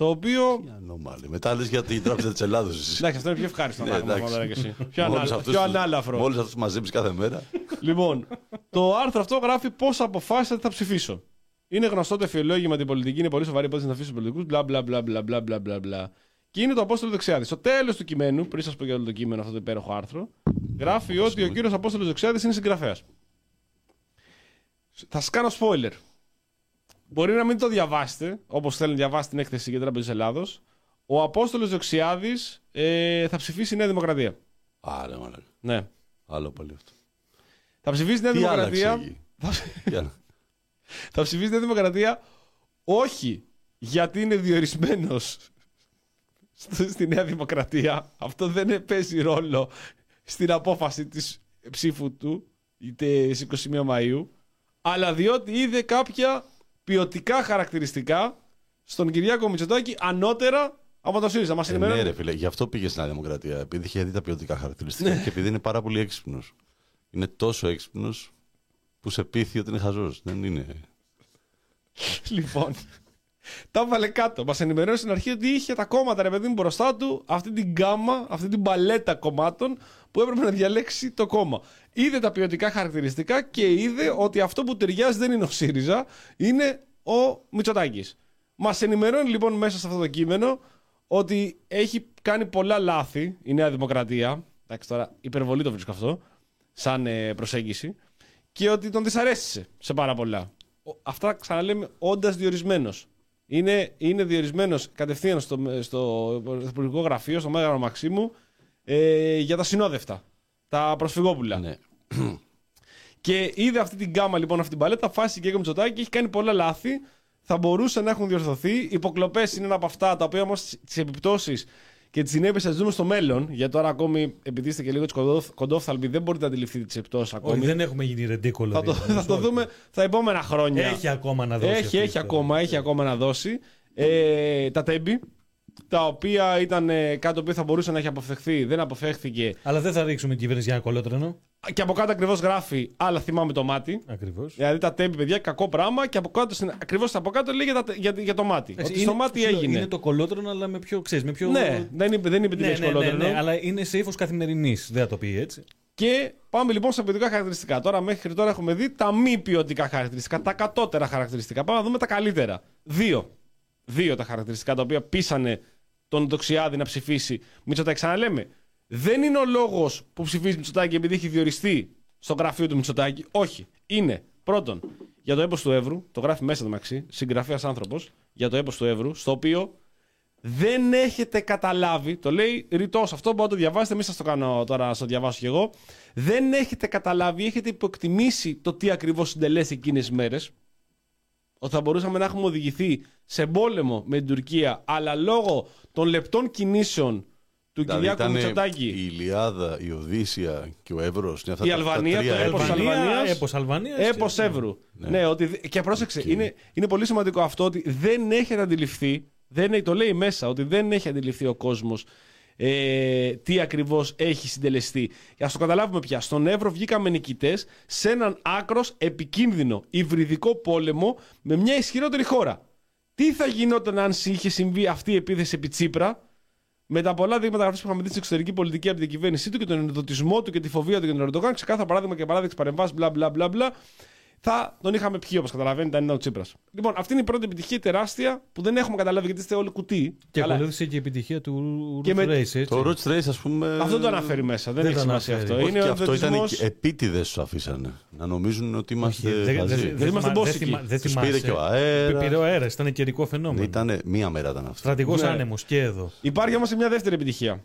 Το οποίο. Τι ανώμαλη. Μετά λες για την τράπεζα τη Ελλάδο. Εντάξει, αυτό είναι πιο ευχάριστο να Ναι, έχουμε εντάξει. τώρα και εσύ. Πιο, ανάλα... πιο ανάλαφρο. Μόλις αυτούς μαζέψεις κάθε μέρα. Λοιπόν, το άρθρο αυτό γράφει πώς αποφάσισα ότι θα ψηφίσω. Είναι γνωστό το εφιολόγημα την πολιτική είναι πολύ σοβαρή υπόθεση να αφήσει τους πολιτικούς. Μπλα μπλα μπλα μπλα μπλα μπλα μπλα μπλα. Και είναι το Απόστολο Δεξιάδης. Στο τέλος του κειμένου, πριν σας πω για όλο το κείμενο αυτό το υπέροχο άρθρο, γράφει ότι ο κύριος Απόστολος Δεξιάδης είναι συγγραφέας. Θα σας κάνω spoiler. Μπορεί να μην το διαβάσετε, όπως θέλει να διαβάσετε την έκθεση για την Τράπεζα της Ελλάδος. Ο Απόστολος Δεξιάδη ε, θα ψηφίσει η Νέα Δημοκρατία. Άρα, μαλάκα. Ναι. Άλλο πάλι αυτό. Θα ψηφίσει η Νέα Τι Δημοκρατία. άλλαξε εκεί. Θα- Για να- θα ψηφίσει η Νέα Δημοκρατία όχι γιατί είναι διορισμένος στη Νέα Δημοκρατία. Αυτό δεν παίζει ρόλο στην απόφαση της ψήφου του, είτε στις 21 Μαΐου, αλλά διότι είδε κάποια ποιοτικά χαρακτηριστικά στον Κυριάκο Μητσοτάκη ανώτερα από το ΣΥΡΙΖΑ. Μας Ε, ναι, ενημερώνει. ρε φίλε, γι' αυτό πήγε στη Νέα Δημοκρατία. Επειδή είχε δει τα ποιοτικά χαρακτηριστικά Ναι. και επειδή είναι πάρα πολύ έξυπνος. Είναι τόσο έξυπνος που σε πείθει ότι είναι χαζός. Δεν είναι. Λοιπόν, τα βάλε κάτω. Μας ενημερώνει στην αρχή ότι είχε τα κόμματα, ρε παιδί μου, μπροστά του αυτή την γκάμα, αυτή την παλέτα κομμάτων που έπρεπε να διαλέξει το κόμμα. Είδε τα ποιοτικά χαρακτηριστικά και είδε ότι αυτό που ταιριάζει δεν είναι ο ΣΥΡΙΖΑ, είναι ο Μητσοτάκης. Μας ενημερώνει λοιπόν μέσα σε αυτό το κείμενο ότι έχει κάνει πολλά λάθη η Νέα Δημοκρατία. Εντάξει, τώρα υπερβολή το βρίσκω αυτό, σαν ε, προσέγγιση. Και ότι τον δυσαρέστησε σε πάρα πολλά. Ο- Αυτά ξαναλέμε όντας διορισμένος. Είναι, είναι διορισμένος κατευθείαν στο, στο Υπουργικό Γραφείο, στο Μέγαρο Μαξίμου, ε, για τα συνόδευτα. Τα προσφυγόπουλα. Ναι. Και είδε αυτή την γκάμα λοιπόν, αυτή την παλέτα, φάση και ο Μητσοτάκη, έχει κάνει πολλά λάθη. Θα μπορούσαν να έχουν διορθωθεί. Υποκλοπές είναι ένα από αυτά τα οποία όμως τις επιπτώσεις και τις συνέπειες θα τις δούμε στο μέλλον. Γιατί τώρα ακόμη, επειδή είστε και λίγο έτσι κοντόφ- κοντόφθαλμοι, δεν μπορείτε να αντιληφθείτε τις επιπτώσεις ακόμη. Όχι, δεν έχουμε γίνει ρεντίκολο. θα, το, θα το δούμε στα επόμενα χρόνια. Έχει ακόμα να δώσει. Έχει, αυτή η έχει ιστορία. ακόμα, έχει ακόμα να δώσει. Ε, τα τέμπη, τα οποία ήταν ε, κάτι το οποίο θα μπορούσε να έχει αποφευχθεί, δεν αποφεύχθηκε. Αλλά δεν θα ρίξουμε την κυβέρνηση για ένα κολότρενο. Και από κάτω ακριβώς γράφει, αλλά θυμάμαι το μάτι. Ακριβώς. Δηλαδή τα τέμπη, παιδιά, κακό πράγμα. Και από κάτω, στην- ακριβώς από κάτω λέει για, τα- για, για το μάτι. Ότι στο μάτι έγινε. Είναι το κολότρενο, αλλά με πιο. Ξέρεις, με πιο... Ναι, δεν είπε, δεν είπε τι ναι, λέξη ναι, ναι, κολότρενο. ναι, αλλά είναι σε ύφο καθημερινής. Δεν θα το πει έτσι. Και πάμε λοιπόν στα ποιοτικά χαρακτηριστικά. Τώρα, μέχρι τώρα έχουμε δει τα μη ποιοτικά χαρακτηριστικά, τα κατώτερα χαρακτηριστικά. Πάμε να δούμε τα καλύτερα. Δύο. Δύο τα χαρακτηριστικά τα οποία πείσανε τον Δοξιάδη να ψηφίσει Μητσοτάκη. Ξαναλέμε, δεν είναι ο λόγος που ψηφίζει Μητσοτάκη επειδή έχει διοριστεί στο γραφείο του Μητσοτάκη. Όχι. Είναι πρώτον για το έπος του Εύρου, το γράφει μέσα το μαξί, συγγραφέας άνθρωπος, για το έπος του Εύρου, στο οποίο δεν έχετε καταλάβει, το λέει ρητός αυτό, μπορείτε να το διαβάσετε, μην σας το κάνω τώρα να το διαβάσω κι εγώ. Δεν έχετε καταλάβει, έχετε υποεκτιμήσει το τι ακριβώς συντελέσει εκείνες τις μέρες. Ότι θα μπορούσαμε να έχουμε οδηγηθεί σε πόλεμο με την Τουρκία, αλλά λόγω των λεπτών κινήσεων του Δηλαδή Κυριάκου ήταν Μητσοτάκη. η Ηλιάδα, η Οδύσσια και ο Εύρος. Η Αλβανία, το έπος Αλβανίας, Αλβανίας, έπος Αλβανίας Έπος και- Εύρου. Ναι. Ναι, ότι, δε- και πρόσεξε, είναι, είναι πολύ σημαντικό αυτό ότι δεν έχετε αντιληφθεί, δεν, το λέει μέσα, ότι δεν έχει αντιληφθεί ο κόσμος ε, τι ακριβώς έχει συντελεστεί. Για να το καταλάβουμε πια, στον Εύρο βγήκαμε νικητές σε έναν άκρος επικίνδυνο υβριδικό πόλεμο με μια ισχυρότερη χώρα. Τι θα γινόταν αν είχε συμβεί αυτή η επίθεση επί Τσίπρα, με τα πολλά δείγματα γραφή που είχαμε δει στην εξωτερική πολιτική από την κυβέρνησή του και τον ενδοτισμό του και τη φοβία του για τον Ερντογάν, ξεκάθαρο παράδειγμα και παράδειξη παρεμβάσεις, μπλα μπλα μπλα μπλα. Θα τον είχαμε πιει όπως καταλαβαίνετε αν ήταν ο Τσίπρας. Λοιπόν, αυτή είναι η πρώτη επιτυχία τεράστια που δεν έχουμε καταλάβει γιατί είστε όλοι κουτί. Και Αλλά ακολούθησε και η επιτυχία του Και Ruth με- Race, έτσι. Το Roach Race, ας πούμε. Αυτό το αναφέρει μέσα. Δεν, δεν έχει το σημασία αναφέρει. αυτό. Όχι, είναι και ο αυτό ήταν δοτισμός- επίτηδες σου αφήσανε. Να νομίζουν ότι είμαστε. Όχι, δεν- μαζί. δεν- δεν είμαστε θυμά- boss δεν θυμά- εκεί. δεν Τους θυμάσαι. πήρε και ο αέρας. Πήρε ο αέρας, ήταν καιρικό φαινόμενο. Ήταν μία μέρα ήταν αυτό. Στρατηγός Ναι. άνεμος και εδώ. Υπάρχει όμως μια δεύτερη επιτυχία.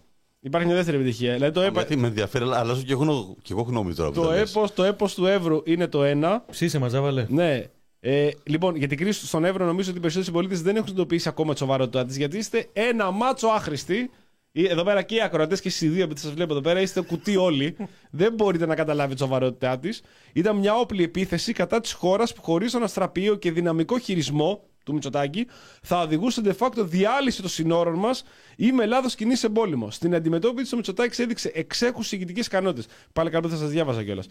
Υπάρχει μια δεύτερη επιτυχία. Δηλαδή το, έπα... Γιατί με ενδιαφέρει, αλλά αλλάζω και εγώ, γνω- και εγώ γνώμη τώρα. που το, τα λες. έπος, το έπος του Εύρου είναι το ένα. Ψήσε μας, Ζάβαλε. Ναι. Ε, λοιπόν, για την κρίση στον Εύρο, νομίζω ότι οι περισσότεροι συμπολίτες δεν έχουν συνειδητοποιήσει ακόμα τη σοβαρότητά της, γιατί είστε ένα μάτσο άχρηστοι. Ή- Εδώ πέρα και οι ακροατές και εσείς οι δύο που σας βλέπω εδώ πέρα, είστε κουτί όλοι. δεν μπορείτε να καταλάβετε τη σοβαρότητά της. Ήταν μια όπλη επίθεση κατά της χώρας που χωρίς τον αστραπείο και δυναμικό χειρισμό του Μητσοτάκη θα οδηγούσε de facto διάλυση των συνόρων μας ή με λάθος κινήσει σε πόλεμο. Στην αντιμετώπιση του Μητσοτάκη έδειξε εξέχουσες ηγετικές ικανότητες. Πάλι καλό θα σας διάβαζα κιόλας.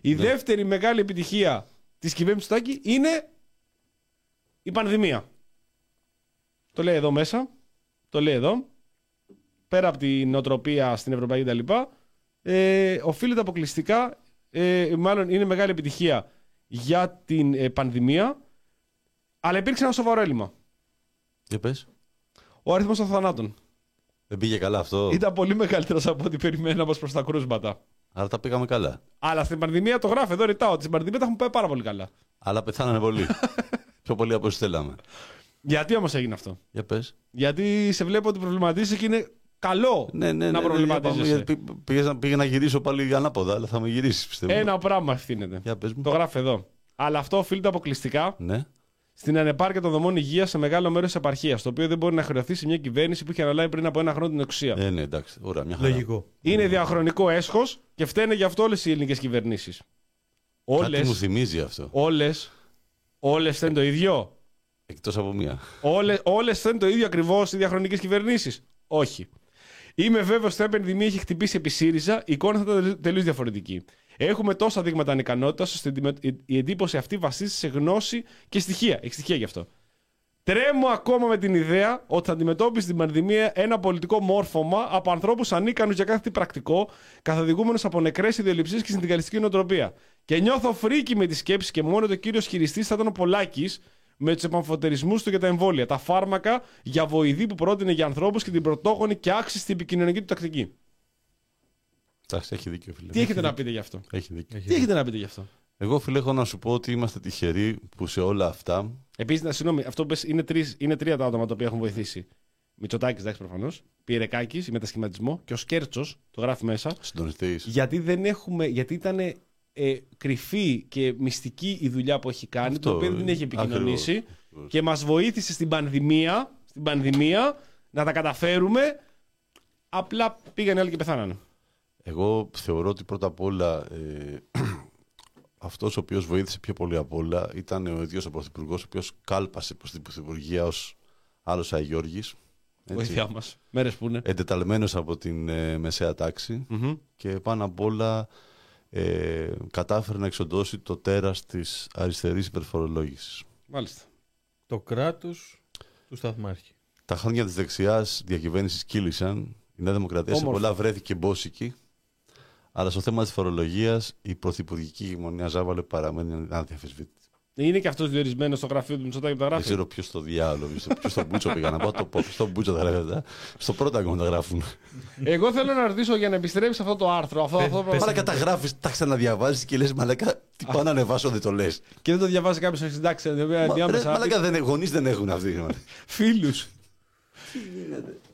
Η δεύτερη μεγάλη επιτυχία της κυβέρνησης Μητσοτάκη είναι η πανδημία. Το λέει εδώ μέσα. Το λέει εδώ. Πέρα από την νοοτροπία στην Ευρωπαϊκή κτλ. Ε, οφείλεται αποκλειστικά, ε, μάλλον είναι μεγάλη επιτυχία για την ε, πανδημία, αλλά υπήρξε ένα σοβαρό έλλειμμα. Για πες. Ο αριθμός των θανάτων. Δεν πήγε καλά αυτό. Ήταν πολύ μεγαλύτερος από ό,τι περιμέναμε προς τα κρούσματα. Αλλά τα πήγαμε καλά. Αλλά στην πανδημία το γράφει εδώ ρητά ότι στην πανδημία τα έχουμε πάει πάρα πολύ καλά. Αλλά πεθάνανε πολύ. Πιο πολύ από όσοι θέλαμε. Γιατί όμως έγινε αυτό; Για πες. Γιατί σε βλέπω ότι προβληματίζει και είναι καλό Ναι, ναι, ναι. να ναι, προβληματίζεσαι. ναι, πή- πήγες να- Πήγα να γυρίσω πάλι ανάποδα, αλλά θα με γυρίσεις πιστεύω. Ένα πράγμα ευθύνεται. Για πες μου. Το γράφει εδώ. Αλλά αυτό οφείλεται αποκλειστικά Ναι. Στην ανεπάρκεια των δομών υγείας σε μεγάλο μέρος της επαρχίας, το οποίο δεν μπορεί να χρεωθεί σε μια κυβέρνηση που είχε αναλάβει πριν από ένα χρόνο την εξουσία. Ε, ναι, εντάξει. Ωραία, μια χαρά. Λογικό. Είναι διαχρονικό έσχος και φταίνε γι' αυτό όλες οι ελληνικές κυβερνήσεις. Όλε. Κάτι μου θυμίζει αυτό. Όλε. Όλες φταίνουν το ίδιο. Εκτός από μία. Όλε όλες φταίνουν το ίδιο ακριβώς οι διαχρονικές κυβερνήσεις. Όχι. Είμαι βέβαιος ότι αν η πανδημία έχει χτυπήσει επί ΣΥΡΙΖΑ, η εικόνα θα ήταν τελείως διαφορετική. Έχουμε τόσα δείγματα ανικανότητας, ώστε η- η εντύπωση αυτή βασίζεται σε γνώση και στοιχεία. Έχει στοιχεία γι' αυτό. Τρέμω ακόμα με την ιδέα ότι θα αντιμετώπισε την πανδημία ένα πολιτικό μόρφωμα από ανθρώπους ανίκανους για κάθε τι πρακτικό, καθοδηγούμενου από νεκρές ιδεολειψίες και συνδικαλιστική νοοτροπία. Και νιώθω φρίκι με τη σκέψη και μόνο το κύριος χειριστής θα ήταν ο Πολάκης με τους επαμφωτερισμούς του για τα εμβόλια, τα φάρμακα για βοηθή που πρότεινε για ανθρώπους και την πρωτόγονη και άξιστη επικοινωνική του τακτική. Εντάξει, έχει δίκιο, φίλε. Τι έχετε να πείτε γι' αυτό; Έχει δίκιο. Τι έχετε να πείτε γι' αυτό; Εγώ, φίλε, έχω να σου πω ότι είμαστε τυχεροί που σε όλα αυτά. Επίσης, να συγγνώμη, αυτό που πες είναι, τρεις, είναι τρία τα άτομα τα οποία έχουν βοηθήσει. Μητσοτάκης, εντάξει, προφανώς. Πυρεκάκης, η μετασχηματισμό και ο Σκέρτσος, το γράφει μέσα. Συντονιστής. Γιατί δεν έχουμε, γιατί ήταν ε, κρυφή και μυστική η δουλειά που έχει κάνει, Αυτό, το οποίο δεν την έχει επικοινωνήσει ακριβώς. και μας βοήθησε στην πανδημία, στην πανδημία να τα καταφέρουμε. Απλά πήγαν άλλοι και πεθάνανε. Εγώ θεωρώ ότι πρώτα απ' όλα ε, αυτός ο οποίος βοήθησε πιο πολύ απ' όλα ήταν ο ίδιος ο Πρωθυπουργός ο οποίος κάλπασε προς την Πρωθυπουργία ως άλλος Αγιώργης. Βοήθειά μας. Μέρες που είναι. Εντεταλμένος από την ε, μεσαία τάξη Μμμ. και πάνω απ' όλα ε, κατάφερε να εξοντώσει το τέρας της αριστερής υπερφορολόγησης. Μάλιστα. Το κράτος του σταθμάρχη. Τα χρόνια της δεξιάς διακυβέρνησης κύλησαν. Η Νέα Δημοκρατία σε Όμορφα. πολλά βρέθηκε μπόσικη. Αλλά στο θέμα της φορολογίας η πρωθυπουργική ηγεμονία Ζάβαλε παραμένει αδιαφεσβήτητη. Είναι και αυτός διορισμένος στο γραφείο του Μητσοτάκη που τα Δεν γράφει. ξέρω ποιος στο διάλογο, ποιος στο Μπούτσο πήγα να πάω. Το πω, στο Μπούτσο τα λέγατε. Στο πρώτο ακόμα τα γράφουν. Εγώ θέλω να ρωτήσω για να επιστρέψεις αυτό το άρθρο. Αυτό, αυτό, πες. Μαλάκα τα γράφει, τα ξαναδιαβάζεις και λες Μαλάκα, τι πάω να ανεβάσω, δεν το λες. Και δεν το διαβάζει κάποιος στην τάξη. Διάμεσα. Μαλάκα δεν γονείς δεν έχουν αυτοί. Φίλους.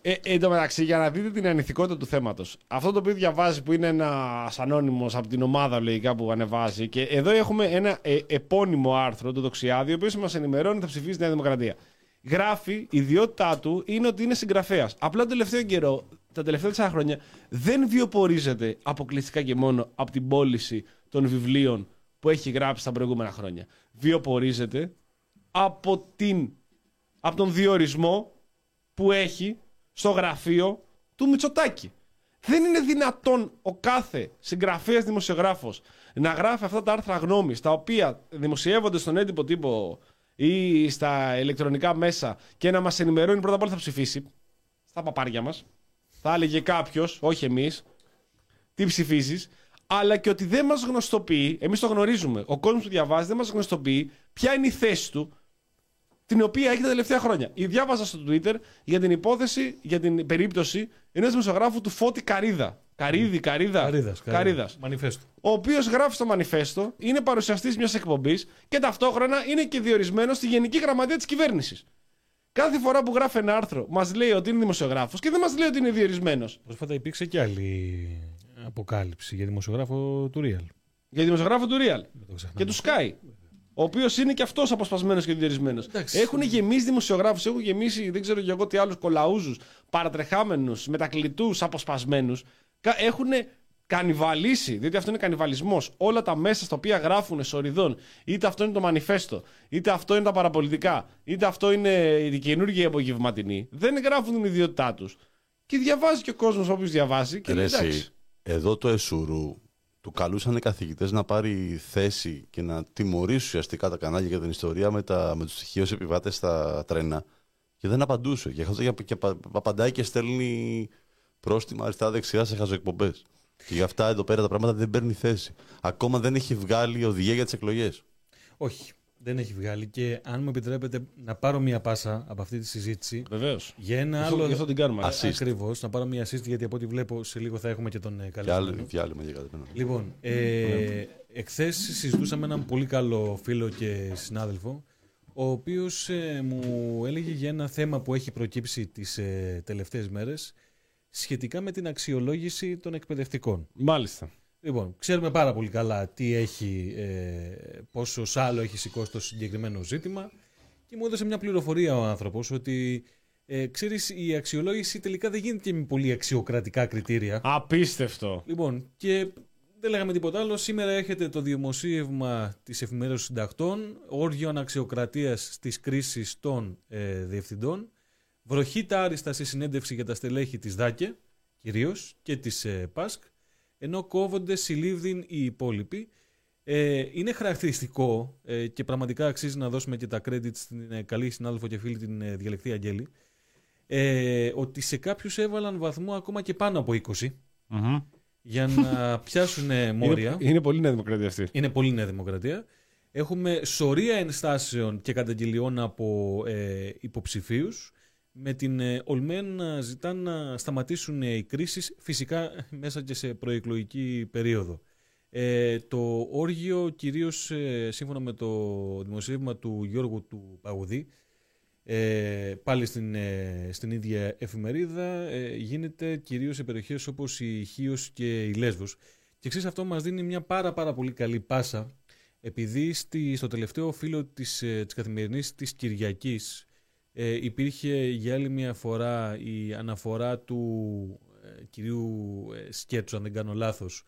Ε, εν τω μεταξύ, για να δείτε την ανηθικότητα του θέματος. Αυτό το οποίο διαβάζει που είναι ένας ανώνυμος από την ομάδα λογικά που ανεβάζει. Και εδώ έχουμε ένα ε, επώνυμο άρθρο του Δοξιάδη, ο οποίος μας ενημερώνει ότι θα ψηφίσει τη Νέα Δημοκρατία. Γράφει, η ιδιότητά του είναι ότι είναι συγγραφέας. Απλά τον τελευταίο καιρό, τα τελευταία τέσσερα χρόνια, δεν βιοπορίζεται αποκλειστικά και μόνο από την πώληση των βιβλίων που έχει γράψει τα προηγούμενα χρόνια. Βιοπορίζεται από, την, από τον διορισμό που έχει στο γραφείο του Μητσοτάκη. Δεν είναι δυνατόν ο κάθε συγγραφέας δημοσιογράφος να γράφει αυτά τα άρθρα γνώμης, τα οποία δημοσιεύονται στον έντυπο τύπο ή στα ηλεκτρονικά μέσα και να μας ενημερώνει πρώτα απ' όλα θα ψηφίσει. Στα παπάρια μας. Θα έλεγε κάποιος, όχι εμείς, τι ψηφίζεις. αλλά και ότι δεν μας γνωστοποιεί, εμείς το γνωρίζουμε. Ο κόσμος που διαβάζει δεν μας γνωστοποιεί ποια είναι η θέση του, την οποία έχει τα τελευταία χρόνια. Η διάβαζα στο Twitter για την υπόθεση, για την περίπτωση ενός δημοσιογράφου του Φώτη Καρίδα. Καρίδη, Καρίδα. Καρίδας, Καρίδας. Μανιφέστο. Ο οποίος γράφει στο μανιφέστο, είναι παρουσιαστής μιας εκπομπής και ταυτόχρονα είναι και διορισμένος στη Γενική Γραμματεία της Κυβέρνησης. Κάθε φορά που γράφει ένα άρθρο, μας λέει ότι είναι δημοσιογράφος και δεν μας λέει ότι είναι διορισμένος. Πρόσφατα υπήρξε και άλλη αποκάλυψη για δημοσιογράφο του Real. Για δημοσιογράφο του Real Δεν το ξεχνάμε. και του Sky. Ο οποίος είναι και αυτός αποσπασμένος και διορισμένος. Εντάξει. Έχουν γεμίσει δημοσιογράφους, έχουν γεμίσει δεν ξέρω και εγώ τι άλλους κολαούζους, παρατρεχάμενους, μετακλητούς, αποσπασμένους. Έχουν κανιβαλίσει, διότι αυτό είναι κανιβαλισμός. Όλα τα μέσα στα οποία γράφουν σοριδών, είτε αυτό είναι το μανιφέστο, είτε αυτό είναι τα παραπολιτικά, είτε αυτό είναι η καινούργια απογευματινή, δεν γράφουν την ιδιότητά τους. Και διαβάζει και ο κόσμος όποιος διαβάζει. Και Ρε λέει, εσύ, εντάξει. εδώ το Εσουρού του καλούσαν οι καθηγητές να πάρει θέση και να τιμωρήσει ουσιαστικά τα κανάλια για την ιστορία με, τα, με τους στοιχείους επιβάτες στα τρένα και δεν απαντούσε. Και, χαζο- και, και απα- απαντάει και στέλνει πρόστιμα αριστερά-δεξιά σε χαζοεκπομπές. Και γι' αυτά εδώ πέρα τα πράγματα δεν παίρνει θέση. Ακόμα δεν έχει βγάλει οδηγία για τις εκλογές. Όχι, δεν έχει βγάλει. Και αν μου επιτρέπετε να πάρω μία πάσα από αυτή τη συζήτηση Βεβαίως. για ένα Γι' αυτό- άλλο. γι' αυτό την κάνουμε. Assist. Ακριβώς, να πάρω μία assist γιατί από ό,τι βλέπω σε λίγο θα έχουμε και τον ε, Και άλλο καλεσμένο. διάλειμμα για κάτι. πέρα. Λοιπόν, ε, εχθές συζητούσαμε έναν πολύ καλό φίλο και συνάδελφο, ο οποίος ε, μου έλεγε για ένα θέμα που έχει προκύψει τις ε, τελευταίες μέρες, σχετικά με την αξιολόγηση των εκπαιδευτικών. Μάλιστα. Λοιπόν, ξέρουμε πάρα πολύ καλά τι έχει, ε, πόσο σάλο έχει σηκώσει το συγκεκριμένο ζήτημα και μου έδωσε μια πληροφορία ο άνθρωπος ότι ε, ξέρεις η αξιολόγηση τελικά δεν γίνεται και με πολύ αξιοκρατικά κριτήρια. Απίστευτο. Λοιπόν, και δεν λέγαμε τίποτα άλλο. Σήμερα έχετε το δημοσίευμα της εφημερίδας των συντακτών, όργιο αναξιοκρατίας στις κρίσεις των ε, διευθυντών, βροχή τα άριστα στη συνέντευξη για τα στελέχη της ΔΑΚΕ, κυρίως, και της ε, ΠΑΣΚ, ενώ κόβονται συλλήβδιν οι υπόλοιποι. Ε, είναι χαρακτηριστικό ε, και πραγματικά αξίζει να δώσουμε και τα credit στην ε, καλή συνάδελφο και φίλη την ε, διαλεκτή Αγγέλη, ε, ότι σε κάποιους έβαλαν βαθμό ακόμα και πάνω από 20 για να πιάσουν μόρια. Είναι, είναι πολύ νέα δημοκρατία αυτή. Είναι πολύ νέα δημοκρατία. Έχουμε σωρία ενστάσεων και καταγγελιών από ε, υποψηφίους με την ε, ΟΛΜΕΝ να ζητά να σταματήσουν ε, οι κρίσεις φυσικά μέσα και σε προεκλογική περίοδο. Ε, το όργιο κυρίως ε, σύμφωνα με το δημοσίευμα του Γιώργου του Παγουδή ε, πάλι στην, ε, στην ίδια εφημερίδα ε, γίνεται κυρίως σε περιοχές όπως η Χίος και η Λέσβος και ξέρεις αυτό μας δίνει μια πάρα πάρα πολύ καλή πάσα επειδή στη, στο τελευταίο φύλλο της, ε, της καθημερινής της Κυριακής ε, υπήρχε για άλλη μια φορά η αναφορά του ε, κυρίου ε, Σκέτσου αν δεν κάνω λάθος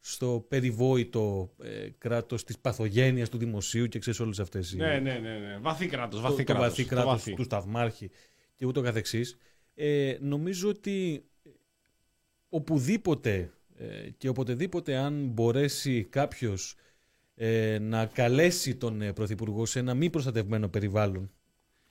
στο περιβόητο ε, κράτος της παθογένειας του δημοσίου και ξέρεις όλες αυτές οι, Ναι, ναι, ναι, ναι. Βαθύ κράτος. το- Βαθύ το κράτος. βαθύ Το κράτος βαθύ. του Σταυμάρχη και ούτω καθεξής. Ε, νομίζω ότι οπουδήποτε ε, και οποτεδήποτε αν μπορέσει κάποιος ε, να καλέσει τον ε, Πρωθυπουργό σε ένα μη προστατευμένο περιβάλλον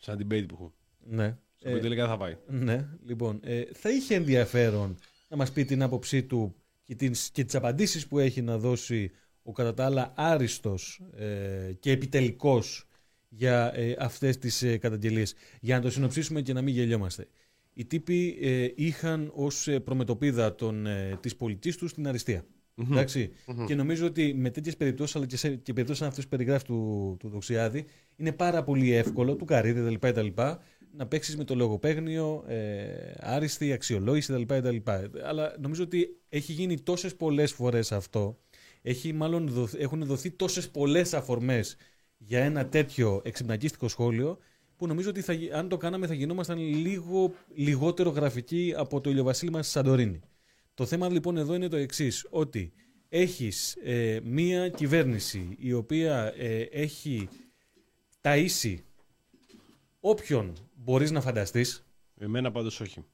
Σαν debate που έχω. ναι, Στο οποίο τελικά θα πάει. ναι, λοιπόν, ε, θα είχε ενδιαφέρον να μας πει την άποψή του και, την, και τις απαντήσεις που έχει να δώσει ο κατά τα άλλα άριστος ε, και επιτελικός για ε, αυτές τις ε, καταγγελίες. Για να το συνοψίσουμε και να μην γελιόμαστε. Οι τύποι ε, είχαν ως ε, προμετωπίδα των, ε, της πολιτής τους την αριστεία. Ενταξει Και νομίζω ότι με τέτοιες περιπτώσεις, αλλά και, σε, και περιπτώσεις σαν αυτέ που περιγράφει του, του Δοξιάδη, είναι πάρα πολύ εύκολο, του Καρύδη κτλ. κτλ να παίξεις με το λογοπαίγνιο, ε, άριστη αξιολόγηση κτλ, κτλ. Αλλά νομίζω ότι έχει γίνει τόσες πολλές φορές αυτό. Έχει μάλλον δοθ- έχουν δοθεί τόσες πολλές αφορμές για ένα τέτοιο εξυπνακίστικο σχόλιο που νομίζω ότι θα, γι- αν το κάναμε θα γινόμασταν λίγο λιγότερο γραφικοί από το ηλιοβασίλεμα στη Σαντορίνη. Το θέμα λοιπόν εδώ είναι το εξής ότι έχεις ε, μία κυβέρνηση η οποία ε, έχει ταΐσει όποιον μπορείς να φανταστείς, Εμένα πάντως όχι.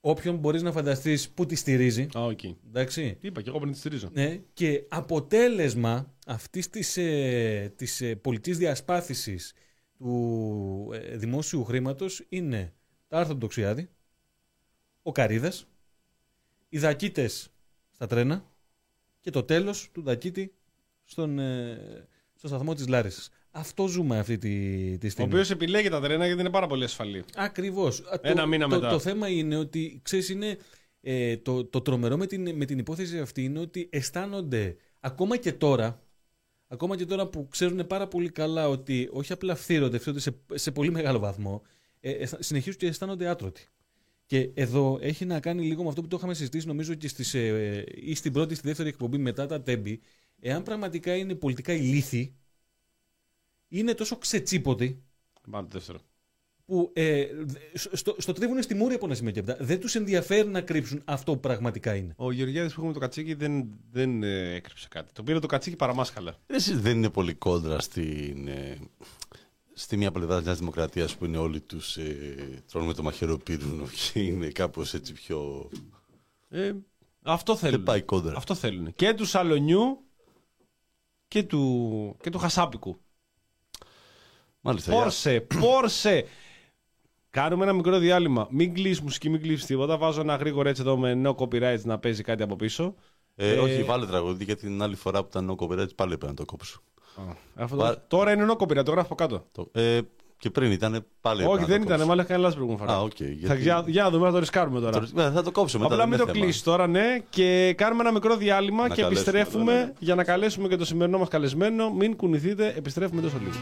όποιον μπορείς να φανταστείς που τη στηρίζει, Α, οκ. εντάξει, Τι είπα και εγώ πριν τη στηρίζω. ναι, και αποτέλεσμα αυτής της, ε, της ε, πολιτικής διασπάθησης του ε, δημόσιου χρήματος είναι τα άρθρα του Τοξιάδη, ο Καρίδας, οι δακίτες στα τρένα και το τέλος του Ντακίτη στον, ε, στο σταθμό της Λάρισας. Αυτό ζούμε αυτή τη, τη Ο στιγμή. οποίος επιλέγει τα τρένα γιατί είναι πάρα πολύ ασφαλή. Ακριβώς. Α, Ένα το, μήνα το, μετά. Το θέμα είναι ότι, ξέρεις, είναι, ε, το, το τρομερό με την, με την υπόθεση αυτή είναι ότι αισθάνονται ακόμα και τώρα, ακόμα και τώρα που ξέρουν πάρα πολύ καλά ότι όχι απλά φθύρονται, φθύρονται σε, σε πολύ μεγάλο βαθμό, ε, αισθα- συνεχίζουν και αισθάνονται άτρωτοι. Και εδώ έχει να κάνει λίγο με αυτό που το είχαμε συζητήσει νομίζω και στις, ε, ή στην πρώτη ή στη δεύτερη εκπομπή μετά τα τέμπη, εάν πραγματικά είναι πολιτικά ηλίθιοι, είναι τόσο ξετσίποτοι Πάμε το δεύτερο. που ε, στο, στο τρίβουν στη μούρη από ένα σημείο και μετά. Δεν τους ενδιαφέρει να κρύψουν αυτό που πραγματικά είναι. Ο Γεωργιάδης που έχουμε το κατσίκι δεν, δεν ε, έκρυψε κάτι. Το πήρε το κατσίκι παραμάσχαλα. Εσείς δεν είναι πολύ κόντρα στην, ε, στη μία πλευρά της Νέας Δημοκρατίας που είναι όλοι τους ε, τρώνε με το μαχαιροπύρινο και είναι κάπως έτσι πιο... Ε, αυτό θέλουν. Δεν πάει κόντρα. Αυτό θέλουν. Και του Σαλονιού και του, και του Χασάπικου. Μάλιστα. για- Πόρσε, Πόρσε. Κάνουμε ένα μικρό διάλειμμα. Μην κλείσει μουσική, μην κλείσει τίποτα. Βάζω ένα γρήγορο έτσι εδώ με no copyright να παίζει κάτι από πίσω. Ε, Ε, όχι, βάλε τραγούδι γιατί την άλλη φορά που ήταν ο copyright πάλι έπρεπε να το κόψω. Αυτό Βα- το... Τώρα είναι no copyright, το γράφω από κάτω. Το, ε, και πριν ήταν πάλι έπρεπε Όχι, να δεν το ήταν, κόψω. μάλλον έκανε λάθος προηγούμενη φορά. Α, οκ, Θα, γιατί- για, για να δούμε, να το ρισκάρουμε τώρα. Το- ε, θα το κόψω μετά. Απλά δεν μην είναι το θέμα. κλείσει τώρα, ναι. Και κάνουμε ένα μικρό διάλειμμα Να και καλέσουμε, επιστρέφουμε ναι, ναι. για να καλέσουμε και το σημερινό μας καλεσμένο. Μην κουνηθείτε, επιστρέφουμε τόσο λίγο.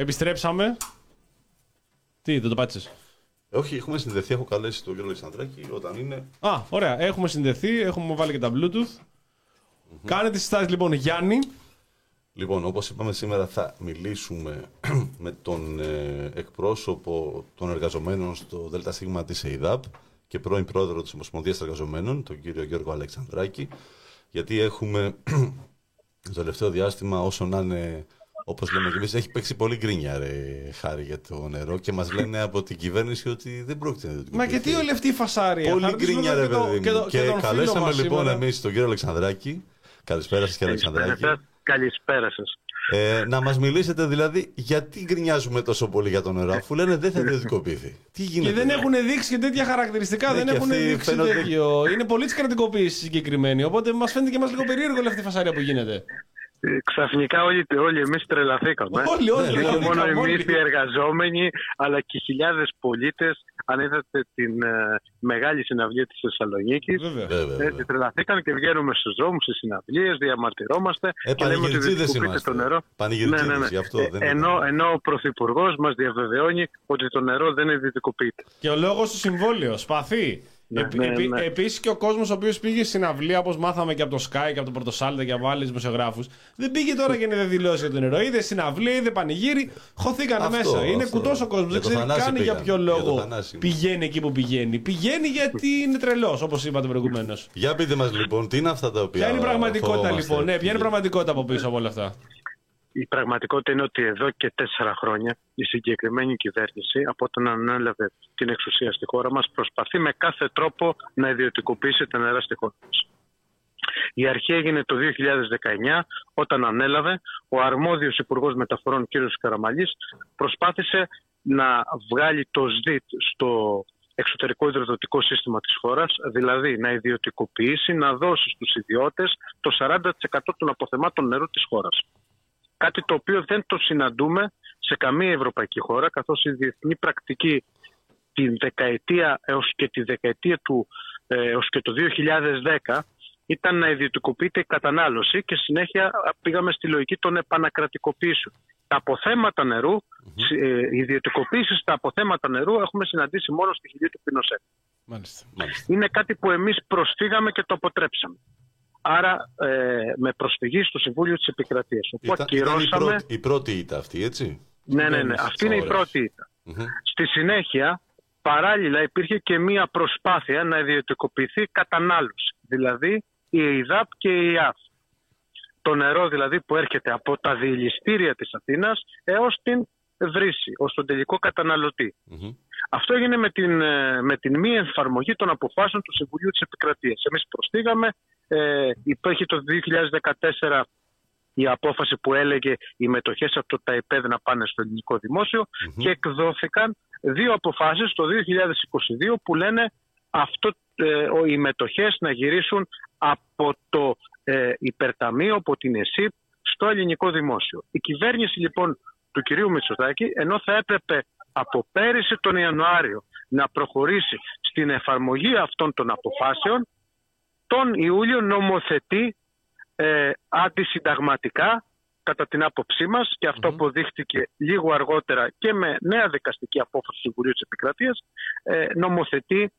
Επιστρέψαμε. Τι, δεν το πάτησες; Όχι, έχουμε συνδεθεί, έχω καλέσει τον κύριο Αλεξανδράκη όταν είναι. Α, ωραία. Έχουμε συνδεθεί, έχουμε βάλει και τα Bluetooth. Κάνε τις συστάσεις λοιπόν Γιάννη. Λοιπόν, όπως είπαμε σήμερα θα μιλήσουμε με τον ε, εκπρόσωπο των εργαζομένων στο ΔΣ της ΕΙΔΑΠ και πρώην πρόεδρο της Ομοσπονδίας Εργαζομένων, τον κύριο Γιώργο Αλεξανδράκη, γιατί έχουμε το τελευταίο διάστημα όσο να είναι, όπως λέμε και εμείς, έχει παίξει πολύ γκρίνια ρε χάρη για το νερό και μας λένε από την κυβέρνηση ότι δεν πρόκειται να το Μα και τι όλη αυτή η φασάρια; Πολύ Θα ρωτήσουμε γκρίνια ρε και το- παιδί και μου. το- Και, και τον φίλο καλέσαμε μας λοιπόν σήμερα. εμείς τον κύριο Αλεξανδράκη. Καλησπέρα σας κύριε Αλεξανδράκη. Καλησπέρα, καλησπέρα σας. Ε, να μας μιλήσετε δηλαδή γιατί γκρινιάζουμε τόσο πολύ για το νερό, αφού λένε δεν θα ιδιωτικοποιηθεί. Τι γίνεται. Και δεν έχουν δείξει και τέτοια χαρακτηριστικά. Ναι, δεν και έχουν αυτοί δείξει φαίνονται- τέτοιο. Είναι πολύ της κρατικοποίησης συγκεκριμένη. Οπότε μας φαίνεται και μας λίγο περίεργο όλη αυτή η φασάρια που γίνεται. Ε, Ξαφνικά όλοι, όλοι εμείς τρελαθήκαμε. Όλοι, όλοι. Και όλοι, όχι μόνο όλοι. εμείς οι εργαζόμενοι, αλλά και χιλιάδες πολίτες. Αν είδατε την ε, μεγάλη συναυλία της Θεσσαλονίκης, Βέβαια. Βέβαια, έτσι βέβαια. τρελαθήκαν και βγαίνουμε στους δρόμους, στις συναυλίες, διαμαρτυρόμαστε Ε, και λέμε ότι πανηγυρτζίδες διεκοπείται είμαστε. το νερό. Ναι, Πανηγυρτζίδες, γι' αυτό δεν ενώ, είναι. ενώ ο Πρωθυπουργός μας διαβεβαιώνει ότι το νερό δεν ιδιωτικοποιείται. Και ο λόγος του συμβόλαιο. Σπαθί. Ναι, Επί- ναι, επί- ναι. Επίσης και ο κόσμος ο οποίος πήγε στην αυλή, όπως μάθαμε και από το Sky και από το Πορτοσάλτε και από άλλου δημοσιογράφους, δεν πήγε τώρα για να δεν δηλώσεις για το νερό. Είδε στην αυλή, είδε πανηγύρι, χωθήκανε Αυτό, μέσα. Είναι αυτό. κουτός ο κόσμος. Για Δεν το ξέρει Θανάση καν για πήγαν. ποιο Για το λόγο Θανάση. πηγαίνει εκεί που πηγαίνει. Πηγαίνει γιατί είναι τρελός, όπως είπατε προηγουμένως. Για πείτε μας λοιπόν, τι είναι αυτά τα οποία Ποια είναι η πραγματικότητα φοβόμαστε. λοιπόν, ναι, ποια είναι η πραγματικότητα από πίσω από όλα αυτά. Η πραγματικότητα είναι ότι εδώ και τέσσερα χρόνια η συγκεκριμένη κυβέρνηση από όταν ανέλαβε την εξουσία στη χώρα μας προσπαθεί με κάθε τρόπο να ιδιωτικοποιήσει τα νερά στη χώρα μας. Η αρχή έγινε το 2019 όταν ανέλαβε ο αρμόδιος Υπουργός Μεταφορών κ. Καραμαλής προσπάθησε να βγάλει το ΣΔΙΤ στο εξωτερικό υδροδοτικό σύστημα της χώρας, δηλαδή να ιδιωτικοποιήσει, να δώσει στους ιδιώτες το 40% των αποθεμάτων νερού της χώρας. Κάτι το οποίο δεν το συναντούμε σε καμία ευρωπαϊκή χώρα, καθώς η διεθνή πρακτική την δεκαετία έως και τη δεκαετία του ε, έως και το 2010 ήταν να ιδιωτικοποιείται η κατανάλωση και συνέχεια πήγαμε στη λογική των επανακρατικοποιήσεων. Τα αποθέματα νερού, ε, η ιδιωτικοποίησης στα αποθέματα νερού έχουμε συναντήσει μόνο στη χιλή του Πινοσέτ. Μάλιστα. Μάλιστα. Είναι κάτι που εμείς προσφύγαμε και το αποτρέψαμε. Άρα ε, με προσφυγή στο Συμβούλιο της Επικρατείας. Όπου Ήταν, ήταν η, ακυρώσαμε... πρώτη, η πρώτη ήττα αυτή, έτσι; Ναι, ναι, ναι. Αυτή είναι η Ωραία. πρώτη ήττα. Μμμ. Στη συνέχεια, παράλληλα υπήρχε και μία προσπάθεια να ιδιωτικοποιηθεί κατανάλωση. Δηλαδή η ΕΙΔΑΠ και η ΙΑΦ. Το νερό δηλαδή που έρχεται από τα διελιστήρια της Αθήνας έως την βρύση, ως τον τελικό καταναλωτή. Μμμ. Αυτό έγινε με την, ε, με την μη εφαρμογή των αποφάσεων του Συμβουλίου της Επικρατείας. Εμείς προσθήκαμε, ε, υπήρχε το 2014 η απόφαση που έλεγε οι μετοχές από το ΤΑΕΠΕΔ να πάνε στο ελληνικό δημόσιο και εκδόθηκαν δύο αποφάσεις το 2022 που λένε αυτό, ε, ο- οι μετοχές να γυρίσουν από το ε, υπερταμείο, από την ΕΣΥΠ στο ελληνικό δημόσιο. Η κυβέρνηση λοιπόν του κυρίου Μητσοτάκη, ενώ θα έπρεπε από πέρυσι τον Ιανουάριο να προχωρήσει στην εφαρμογή αυτών των αποφάσεων, τον Ιούλιο νομοθετεί ε, αντισυνταγματικά κατά την άποψή μας και αυτό αποδείχτηκε λίγο αργότερα και με νέα δικαστική απόφαση του Συμβουλίου της Επικρατείας ε, νομοθετεί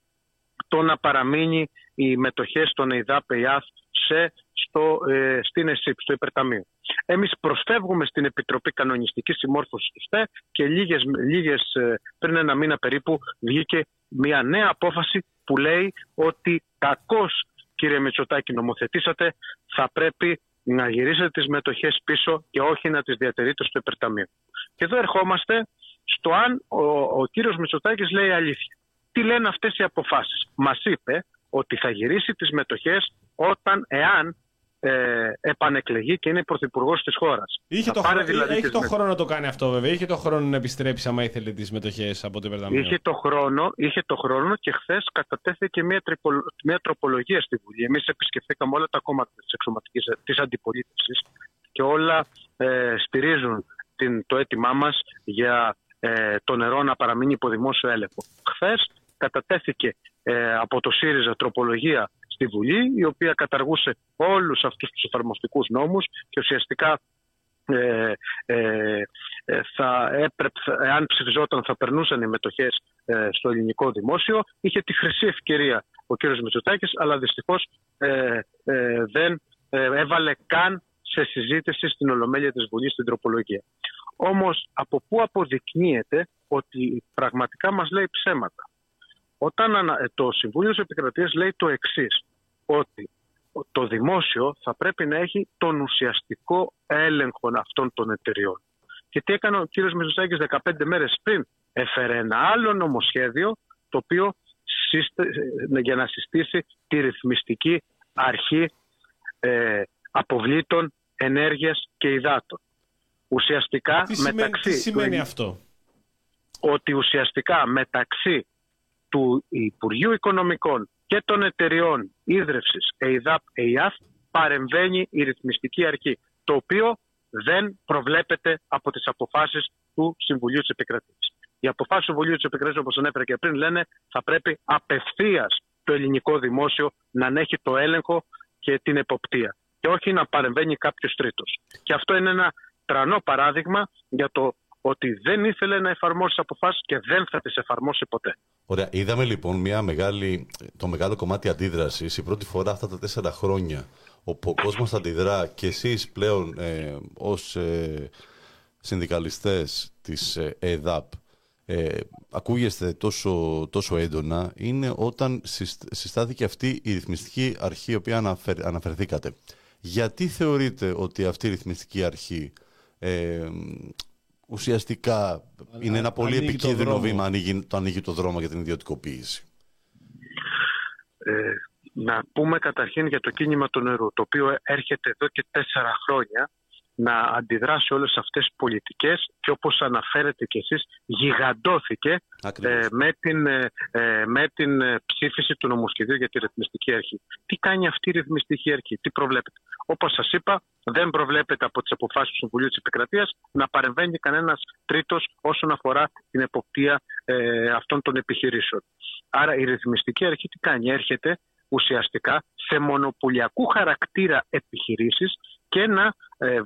το να παραμείνει οι μετοχές των ΕΙΔΑΠ ΕΙΑΘ σε, στο, ε, στην ΕΣΥΠ, στο υπερταμείο. Εμείς προσφεύγουμε στην Επιτροπή Κανονιστικής Συμμόρφωσης του ΣΤΕ και λίγες, λίγες, ε, πριν ένα μήνα περίπου βγήκε μια νέα απόφαση που λέει ότι κακώς κύριε Μητσοτάκη νομοθετήσατε θα πρέπει να γυρίσετε τις μετοχές πίσω και όχι να τις διατηρείτε στο υπερταμείο. Και εδώ ερχόμαστε στο αν ο, ο κύριος Μητσοτάκης λέει αλήθεια. Τι λένε αυτές οι αποφάσεις. Μας είπε ότι θα γυρίσει τις μετοχές όταν, εάν ε, επανεκλεγεί και είναι πρωθυπουργός της χώρας. Είχε, Θα το, πάρει χρόνο, δηλαδή έχει τις το με- χρόνο να το κάνει αυτό βέβαια. Είχε το χρόνο να επιστρέψει άμα ήθελε τις μετοχές από το υπερταμείο. Είχε το, χρόνο, είχε το χρόνο και χθες κατατέθηκε μια, τρυπολο- μια τροπολογία στη Βουλή. Εμείς επισκεφθήκαμε όλα τα κόμματα της εξωματικής της αντιπολίτευσης και όλα ε, στηρίζουν την, το αίτημά μας για ε, το νερό να παραμείνει υπό δημόσιο έλεγχο. Χθες κατατέθηκε ε, από το ΣΥΡΙΖΑ τροπολογία στη Βουλή, η οποία καταργούσε όλους αυτούς τους εφαρμοστικούς νόμους και ουσιαστικά ε, ε, ε, θα έπρεπε, εάν ψηφιζόταν θα περνούσαν οι μετοχές ε, στο ελληνικό δημόσιο. Είχε τη χρυσή ευκαιρία ο κύριος Μητσοτάκης, αλλά δυστυχώς ε, ε, δεν ε, έβαλε καν σε συζήτηση στην Ολομέλεια της Βουλής στην τροπολογία. Όμως από πού αποδεικνύεται ότι πραγματικά μας λέει ψέματα; Όταν ανα- ε, το Συμβούλιο της Επικρατείας λέει το εξής, ότι το δημόσιο θα πρέπει να έχει τον ουσιαστικό έλεγχο αυτών των εταιριών. Και τι έκανε ο κύριος Μητσοτάκης 15 μέρες πριν; Έφερε ένα άλλο νομοσχέδιο το οποίο σύστε- ε, για να συστήσει τη ρυθμιστική αρχή ε, αποβλήτων ενέργειας και υδάτων. Ουσιαστικά Τι σημαίνει, μεταξύ τι σημαίνει του- αυτό; ότι ουσιαστικά μεταξύ του Υπουργείου Οικονομικών και των εταιριών ίδρυυσης ΕΙΔΑΠ, ΕΙΑΦ παρεμβαίνει η ρυθμιστική αρχή, το οποίο δεν προβλέπεται από τις αποφάσεις του Συμβουλίου της Επικρατείας. Οι αποφάσεις του Συμβουλίου της Επικρατείας, όπως ανέφερα και πριν, λένε θα πρέπει απευθείας το ελληνικό δημόσιο να ανέχει το έλεγχο και την εποπτεία και όχι να παρεμβαίνει κάποιος τρίτος. Και αυτό είναι ένα τρανό παράδειγμα για το ότι δεν ήθελε να εφαρμόσει αποφάσεις και δεν θα τις εφαρμόσει ποτέ. Ωραία. Είδαμε λοιπόν μια μεγάλη, το μεγάλο κομμάτι αντίδρασης η πρώτη φορά αυτά τα τέσσερα χρόνια όπου ο κόσμος αντιδρά και εσείς πλέον ε, ως ε, συνδικαλιστές της ε, ΕΔΑΠ ε, ακούγεστε τόσο, τόσο έντονα είναι όταν συστ- συστάθηκε αυτή η ρυθμιστική αρχή η οποία αναφερ, αναφερθήκατε. Γιατί θεωρείτε ότι αυτή η ρυθμιστική αρχή ε, ουσιαστικά είναι ένα πολύ ανοίγει το επικίνδυνο δρόμο. βήμα, ανοίγει, το ανοίγει το δρόμο για την ιδιωτικοποίηση. Ε, να πούμε καταρχήν για το κίνημα του νερού, το οποίο έρχεται εδώ και τέσσερα χρόνια να αντιδράσει όλες αυτές τις πολιτικές και όπως αναφέρετε κι εσείς γιγαντώθηκε Ακριβώς. ε, με, την, ε, ε, με την ε, ψήφιση του νομοσχεδίου για τη ρυθμιστική αρχή. Τι κάνει αυτή η ρυθμιστική αρχή, τι προβλέπεται. Όπως σας είπα, δεν προβλέπεται από τις αποφάσεις του Συμβουλίου της Επικρατείας να παρεμβαίνει κανένας τρίτος όσον αφορά την εποπτεία ε, αυτών των επιχειρήσεων. Άρα η ρυθμιστική αρχή τι κάνει, έρχεται ουσιαστικά σε μονοπωλιακού χαρακτήρα επιχειρήσεις και να ε,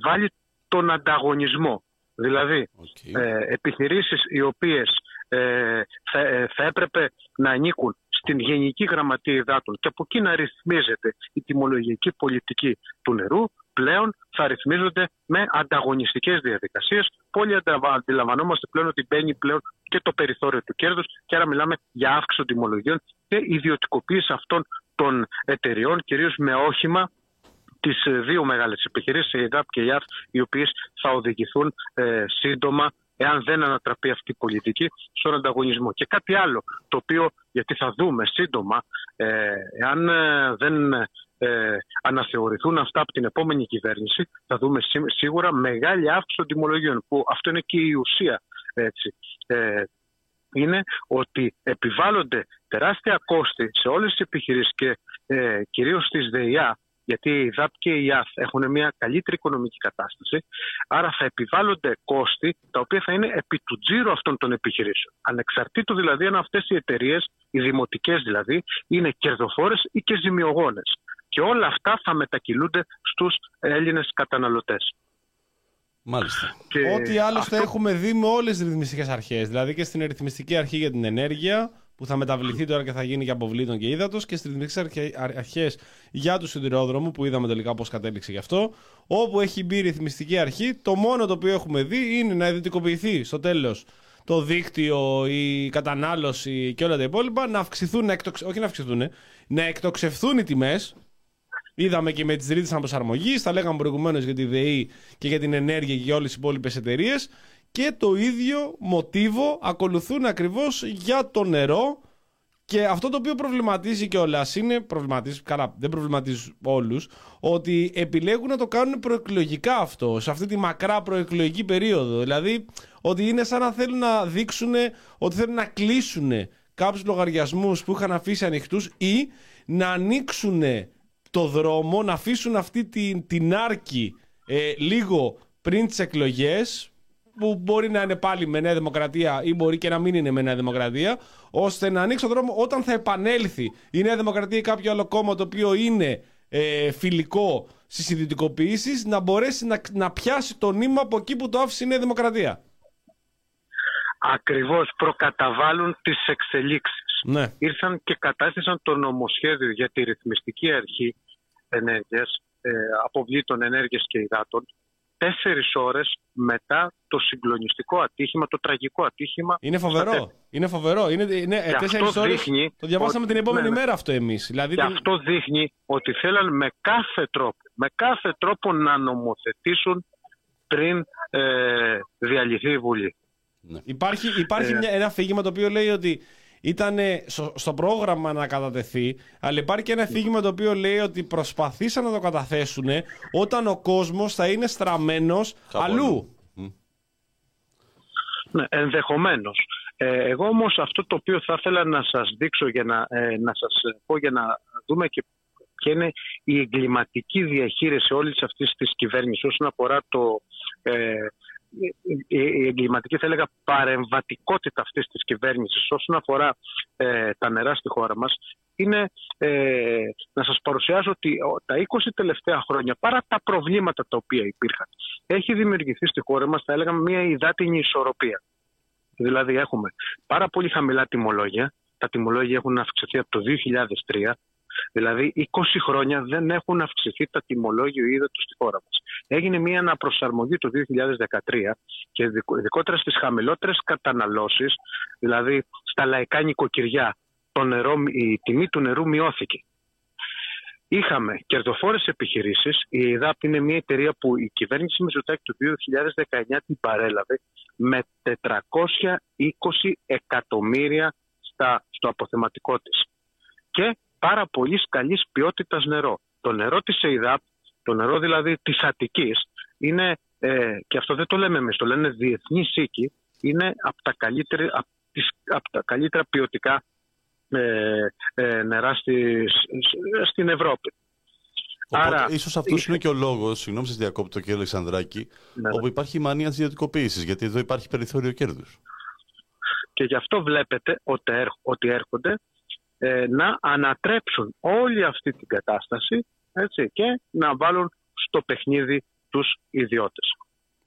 βάλει τον ανταγωνισμό. Δηλαδή, Οκ. ε, επιχειρήσεις οι οποίες ε, θα, ε, θα έπρεπε να ανήκουν στην Γενική Γραμματεία Υδάτων και από εκεί να ρυθμίζεται η τιμολογική πολιτική του νερού, πλέον θα ρυθμίζονται με ανταγωνιστικές διαδικασίες που όλοι αντα- αντιλαμβανόμαστε πλέον ότι μπαίνει πλέον και το περιθώριο του κέρδους και άρα μιλάμε για αύξηση των τιμολογίων και ιδιωτικοποίηση αυτών των εταιριών, κυρίως με όχημα τις ε, δύο μεγάλες επιχειρήσεις, η ΕΔΑΠ και η ΙΑΦ, οι οποίες θα οδηγηθούν ε, σύντομα, εάν δεν ανατραπεί αυτή η πολιτική, στον ανταγωνισμό. Και κάτι άλλο, το οποίο, γιατί θα δούμε σύντομα, ε, εάν ε, δεν ε, αναθεωρηθούν αυτά από την επόμενη κυβέρνηση, θα δούμε σί- σίγουρα μεγάλη αύξηση των τιμολογίων, που αυτό είναι και η ουσία. Έτσι. Ε, είναι ότι επιβάλλονται τεράστια κόστη σε όλες τις επιχειρήσεις και ε, κυρίως στις ΔΕΙΑ, γιατί η ΔΑΠ και η ΙΑΘ έχουν μια καλύτερη οικονομική κατάσταση, άρα θα επιβάλλονται κόστη τα οποία θα είναι επί του τζίρου αυτών των επιχειρήσεων. Ανεξαρτήτου δηλαδή αν αυτές οι εταιρείες, οι δημοτικές δηλαδή, είναι κερδοφόρες ή και ζημιογόνες. Και όλα αυτά θα μετακυλούνται στους Έλληνες καταναλωτές. Μάλιστα. Και Ό,τι άλλωστε αυτό- έχουμε δει με όλες τις ρυθμιστικές αρχές. Δηλαδή και στην ρυθμιστική αρχή για την ενέργεια, που θα μεταβληθεί τώρα και θα γίνει για αποβλήτων και ύδατος, και στις ρυθμιστικέ αρχές για τους σιδηρόδρομους, που είδαμε τελικά πώς κατέληξε γι' αυτό. Όπου έχει μπει η ρυθμιστική αρχή, το μόνο το οποίο έχουμε δει είναι να ιδιωτικοποιηθεί στο τέλος το δίκτυο, η κατανάλωση και όλα τα υπόλοιπα, να αυξηθούν, να εκτοξ... όχι να αυξηθούν, να εκτοξευθούν οι τιμές, Είδαμε και με τις ρήτρες αναπροσαρμογής, τα λέγαμε προηγουμένως για τη ΔΕΗ και για την ενέργεια και για όλες τις υπόλοιπες εταιρείες. Και το ίδιο μοτίβο ακολουθούν ακριβώς για το νερό. Και αυτό το οποίο προβληματίζει κιόλας είναι. Προβληματίζει, καλά, δεν προβληματίζει όλους, ότι επιλέγουν να το κάνουν προεκλογικά αυτό, σε αυτή τη μακρά προεκλογική περίοδο. Δηλαδή, ότι είναι σαν να θέλουν να δείξουν ότι θέλουν να κλείσουν κάποιους λογαριασμούς που είχαν αφήσει ανοιχτούς ή να ανοίξουν το δρόμο, να αφήσουν αυτή την, την άρκη ε, λίγο πριν τις εκλογές που μπορεί να είναι πάλι με Νέα Δημοκρατία ή μπορεί και να μην είναι με Νέα Δημοκρατία, ώστε να ανοίξει το δρόμο όταν θα επανέλθει η Νέα Δημοκρατία ή κάποιο άλλο κόμμα το οποίο είναι ε, φιλικό στις ιδιωτικοποιήσεις, να μπορέσει να, να πιάσει το νήμα από εκεί που το άφησε η Νέα Δημοκρατία. ακριβώς προκαταβάλουν τις εξελίξεις. Ναι. Ήρθαν και κατάστησαν το νομοσχέδιο για τη ρυθμιστική αρχή ενέργειας, ε, αποβλήτων ενέργειας και υδάτων, τέσσερις ώρες μετά το συγκλονιστικό ατύχημα, το τραγικό ατύχημα. Είναι στα φοβερό. Τέρ. Είναι φοβερό. Είναι, είναι ε, Και τέσσερις αυτό ώρες. δείχνει Το διαβάσαμε ότι- την επόμενη ναι, ναι. μέρα αυτό εμείς. Δηλαδή, Και την- αυτό δείχνει ότι θέλαν με κάθε τρόπο, με κάθε τρόπο να νομοθετήσουν πριν ε, διαλυθεί η Βουλή. Υπάρχει, υπάρχει Ε. μια, ένα αφήγημα το οποίο λέει ότι ήταν στο, στο πρόγραμμα να κατατεθεί, αλλά υπάρχει και ένα αφήγημα το οποίο λέει ότι προσπαθήσαν να το καταθέσουν όταν ο κόσμος θα είναι στραμμένος Κάπου αλλού. Αλλού. Ναι, ενδεχομένως. Ε, εγώ όμως αυτό το οποίο θα ήθελα να σας δείξω για να, ε, να σας πω για να δούμε και ποια είναι η εγκληματική διαχείριση όλης αυτής της κυβέρνησης όσον αφορά το, ε, η, η εγκληματική θα έλεγα παρεμβατικότητα αυτής της κυβέρνησης όσον αφορά ε, τα νερά στη χώρα μας είναι ε, να σας παρουσιάσω ότι ο, τα 20 τελευταία χρόνια παρά τα προβλήματα τα οποία υπήρχαν έχει δημιουργηθεί στη χώρα μας θα έλεγα μια υδάτινη ισορροπία. Δηλαδή έχουμε πάρα πολύ χαμηλά τιμολόγια. Τα τιμολόγια έχουν αυξηθεί από το 2003. Δηλαδή 20 χρόνια δεν έχουν αυξηθεί τα τιμολόγια ύδατος στη χώρα μας. Έγινε μια αναπροσαρμογή το 2013 και ειδικο- ειδικότερα στις χαμηλότερες καταναλώσεις, δηλαδή στα λαϊκά νοικοκυριά, το νερό, η τιμή του νερού μειώθηκε. Είχαμε κερδοφόρες επιχειρήσεις. Η ΕΔΑΠ είναι μια εταιρεία που η κυβέρνηση Μητσοτάκη του 2019 την παρέλαβε με 420 εκατομμύρια στα, στο αποθεματικό της. Και πάρα πολύ καλής ποιότητας νερό. Το νερό της ΕΙΔΑΠ, το νερό δηλαδή της Αττικής, είναι, ε, και αυτό δεν το λέμε εμείς, το λένε διεθνή οίκοι, είναι από τα καλύτερα, από τις, από τα καλύτερα ποιοτικά ε, ε, νερά στη, σ- στην Ευρώπη. Οπότε, Άρα, ίσως αυτός είχε- είναι και ο λόγος, συγγνώμη σας διακόπτω κύριε Αλεξανδράκη, Ναι, όπου υπάρχει η μανία της ιδιωτικοποίησης, γιατί εδώ υπάρχει περιθώριο κέρδους. Και γι' αυτό βλέπετε ότι έρχ- ότι έρχονται ε, να ανατρέψουν όλη αυτή την κατάσταση έτσι, και να βάλουν στο παιχνίδι τους ιδιώτες.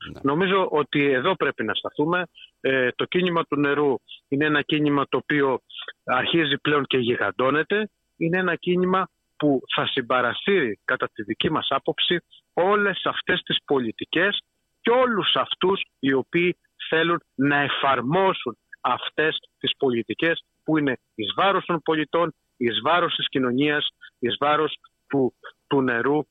Ναι. Νομίζω ότι εδώ πρέπει να σταθούμε. Ε, το κίνημα του νερού είναι ένα κίνημα το οποίο αρχίζει πλέον και γιγαντώνεται. Είναι ένα κίνημα που θα συμπαρασύρει κατά τη δική μας άποψη όλες αυτές τις πολιτικές και όλους αυτούς οι οποίοι θέλουν να εφαρμόσουν αυτές τις πολιτικές που είναι εις βάρος των πολιτών, εις βάρος της κοινωνίας, εις βάρος του, του νερού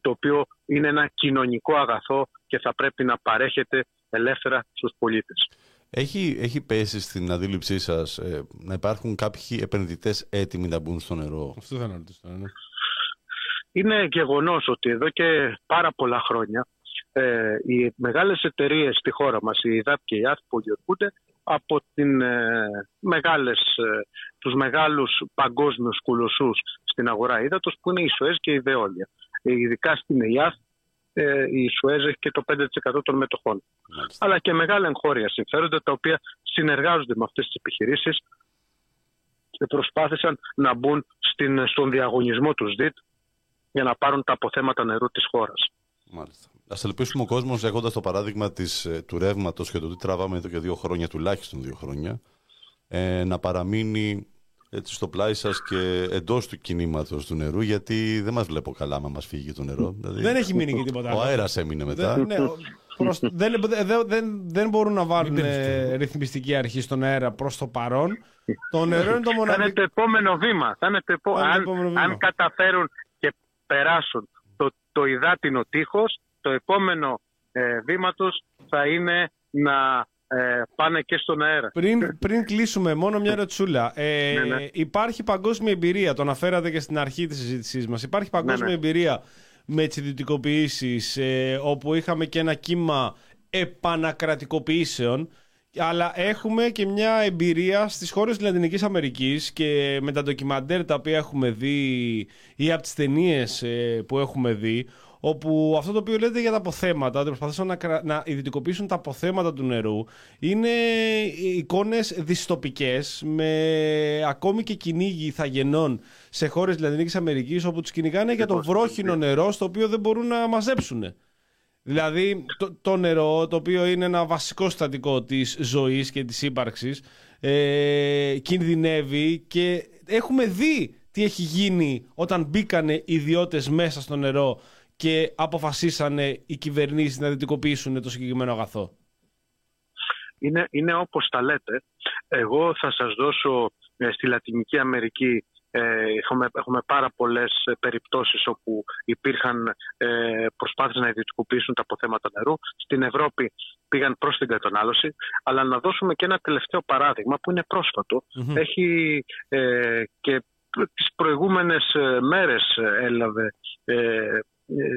το οποίο είναι ένα κοινωνικό αγαθό και θα πρέπει να παρέχεται ελεύθερα στους πολίτες. Έχει, έχει πέσει στην αντίληψή σας ε, να υπάρχουν κάποιοι επενδυτές έτοιμοι να μπουν στο νερό; Αυτό θα να ρωτήσω τώρα, ναι. Είναι γεγονός ότι εδώ και πάρα πολλά χρόνια ε, οι μεγάλες εταιρείες στη χώρα μας, η ΙΔΑΠ και η ΑΘ, πολιορκούνται από την, ε, μεγάλες, ε, τους μεγάλους παγκόσμιους κουλοσσούς στην αγορά ύδατος που είναι η ΣΟΕΣ και η ΔΕΟΛΙΑ. Ε, ειδικά στην ΕΙΑΘ ε, η ΣΟΕΣ έχει και το 5% των μετοχών. Μάλιστα. Αλλά και μεγάλα εγχώρια συμφέροντα τα οποία συνεργάζονται με αυτές τις επιχειρήσεις και προσπάθησαν να μπουν στην, στον διαγωνισμό τους ΣΔΙΤ για να πάρουν τα αποθέματα νερού της χώρας. Μάλιστα. Ας ελπίσουμε ο κόσμος έχοντας το παράδειγμα της, ε, του ρεύματος και το τι τραβάμε εδώ και δύο χρόνια, τουλάχιστον δύο χρόνια, ε, να παραμείνει έτσι στο πλάι σας και εντός του κινήματος του νερού, γιατί δεν μας βλέπω καλά άμα μας φύγει το νερό. Δηλαδή, Δεν έχει μείνει και τίποτα Ο άλλο. αέρας έμεινε μετά. Δεν, ναι, ο- προς- δεν, δεν, δεν, δεν μπορούν να βάλουν παίρνεις ε, ρυθμιστική αρχή στον αέρα προς το παρόν. Το νερό είναι το Θα είναι μοναδικό. το επόμενο βήμα. Θα είναι το επο- Θα είναι το αν, επόμενο βήμα. αν καταφέρουν και περάσουν το, το υδάτινο τείχος, το επόμενο ε, βήμα τους θα είναι να ε, πάνε και στον αέρα. Πριν, πριν κλείσουμε, μόνο μια ροτσούλα. Ε, Ναι, ναι. Υπάρχει παγκόσμια εμπειρία, το αναφέρατε και στην αρχή της συζήτησής μας. Υπάρχει παγκόσμια ναι. εμπειρία με τις ιδιωτικοποιήσεις, ε, όπου είχαμε και ένα κύμα επανακρατικοποιήσεων, αλλά έχουμε και μια εμπειρία στις χώρες της Λατινικής Αμερικής και με τα ντοκιμαντέρ τα οποία έχουμε δει ή από τις ταινίες ε, που έχουμε δει, όπου αυτό το οποίο λέτε για τα αποθέματα, ότι προσπαθήσαν να, κρα- να ιδιωτικοποιήσουν τα αποθέματα του νερού, είναι εικόνες δυστοπικές με ακόμη και κυνήγι ηθαγενών σε χώρες της Λατινικής Αμερικής όπου τους κυνηγάνε για το Λοιπόν, βρόχινο νερό στο οποίο δεν μπορούν να μαζέψουν. Δηλαδή το, το νερό, το οποίο είναι ένα βασικό συστατικό της ζωής και της ύπαρξης, ε, κινδυνεύει και έχουμε δει τι έχει γίνει όταν μπήκανε ιδιώτες μέσα στο νερό και αποφασίσανε οι κυβερνήσεις να δυτικοποιήσουν το συγκεκριμένο αγαθό. είναι, είναι όπως τα λέτε. Εγώ θα σας δώσω ε, στη Λατινική Αμερική ε, έχουμε, έχουμε πάρα πολλές ε, περιπτώσεις όπου υπήρχαν ε, προσπάθειες να ιδιωτικοποιήσουν τα αποθέματα νερού. Στην Ευρώπη πήγαν προς την κατανάλωση. Αλλά να δώσουμε και ένα τελευταίο παράδειγμα που είναι πρόσφατο. Έχει ε, και τις προηγούμενες ε, μέρες ε, έλαβε ε, ε,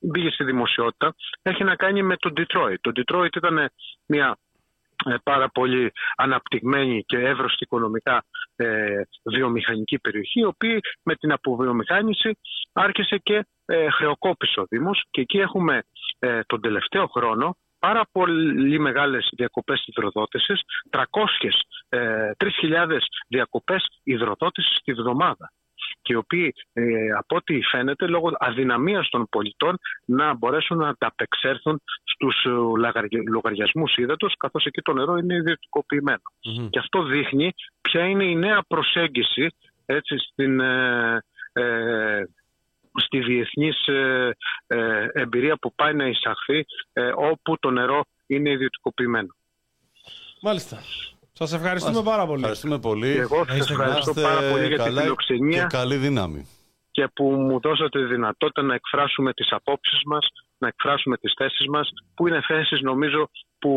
μπήκε στη δημοσιότητα. Έχει να κάνει με τον Detroit. Το Detroit ήταν μια ε, πάρα πολύ αναπτυγμένη και εύρωστη οικονομικά ε, βιομηχανική περιοχή, η οποία με την αποβιομηχάνηση άρχισε και ε, χρεοκόπησε ο Δήμος. Και εκεί έχουμε ε, τον τελευταίο χρόνο πάρα πολύ μεγάλες διακοπές υδροδότησης, 300, ε, 3.000 διακοπές υδροδότησης τη βδομάδα και οι οποίοι ε, από ό,τι φαίνεται λόγω αδυναμίας των πολιτών να μπορέσουν να ανταπεξέλθουν στους ε, λαγαρι- λογαριασμούς ύδατος καθώς εκεί το νερό είναι ιδιωτικοποιημένο. Και αυτό δείχνει ποια είναι η νέα προσέγγιση έτσι, στην, ε, ε, στη διεθνής ε, ε, εμπειρία που πάει να εισαχθεί ε, όπου το νερό είναι ιδιωτικοποιημένο. Μάλιστα. Σας ευχαριστούμε πάρα πολύ. Ευχαριστούμε πολύ. Και εγώ Να σας είστε ευχαριστώ Είστε πάρα πολύ για την καλά φιλοξενία Και καλή δύναμη. και που μου δώσατε τη δυνατότητα να εκφράσουμε τις απόψεις μας, να εκφράσουμε τις θέσεις μας, που είναι θέσεις νομίζω που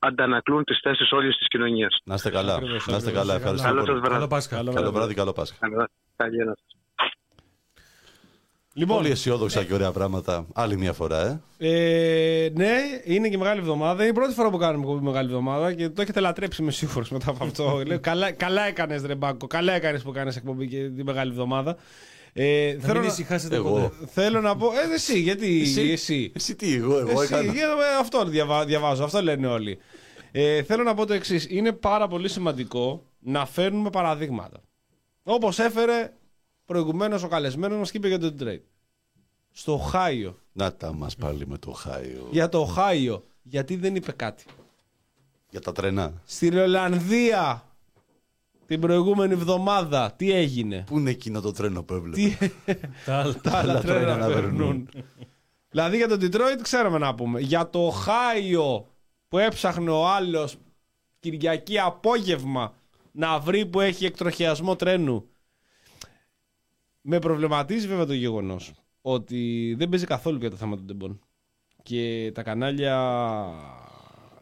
αντανακλούν τις θέσεις όλης της κοινωνίας. Να είστε καλά. Ακριβώς, Να είστε ακριβώς. καλά. Ευχαριστούμε Καλό σας πολύ. βράδυ. Καλό Πάσχα. Καλό βράδυ, καλό Πάσχα. Καλή- Καλή να σας. Λοιπόν, Πολύ αισιόδοξα και ωραία πράγματα. Άλλη μια φορά, ε. ε, ναι, είναι και μεγάλη εβδομάδα. Είναι η πρώτη φορά που κάνουμε εκπομπή μεγάλη εβδομάδα και το έχετε λατρέψει με σίγουρος μετά από αυτό. Λέω, καλά, καλά έκανες, Ρεμπάκο. Καλά έκανες που κάνεις εκπομπή και τη μεγάλη εβδομάδα. Ε, Να θέλω, μην να, ησυχάσετε Εγώ. ποτέ. θέλω να πω. Ε, εσύ, γιατί εσύ. Εσύ τι, εγώ, εγώ Εσύ, έκανα. για- ε, αυτό διαβα- διαβάζω, αυτό λένε όλοι. Ε, θέλω να πω το εξής. Είναι πάρα πολύ σημαντικό να φέρνουμε παραδείγματα. Όπως έφερε προηγουμένως ο καλεσμένος μας και είπε για το Detroit. Στο Οχάιο. Να τα μας πάλι με το Χάιο. Για το Οχάιο. Γιατί δεν είπε κάτι. Για τα τρενά. Στην Ολλανδία την προηγούμενη εβδομάδα τι έγινε; Πού είναι εκείνο το τρένο που έβλεπε; Τι Τα άλλα. τα άλλα τρένα τρένα να περνούν. δηλαδή για το Detroit ξέρουμε να πούμε. Για το Οχάιο που έψαχνε ο άλλος Κυριακή απόγευμα να βρει που έχει εκτροχιασμό τρένου. Με προβληματίζει βέβαια το γεγονός ότι δεν παίζει καθόλου για το θέμα των τεμπών. Και τα κανάλια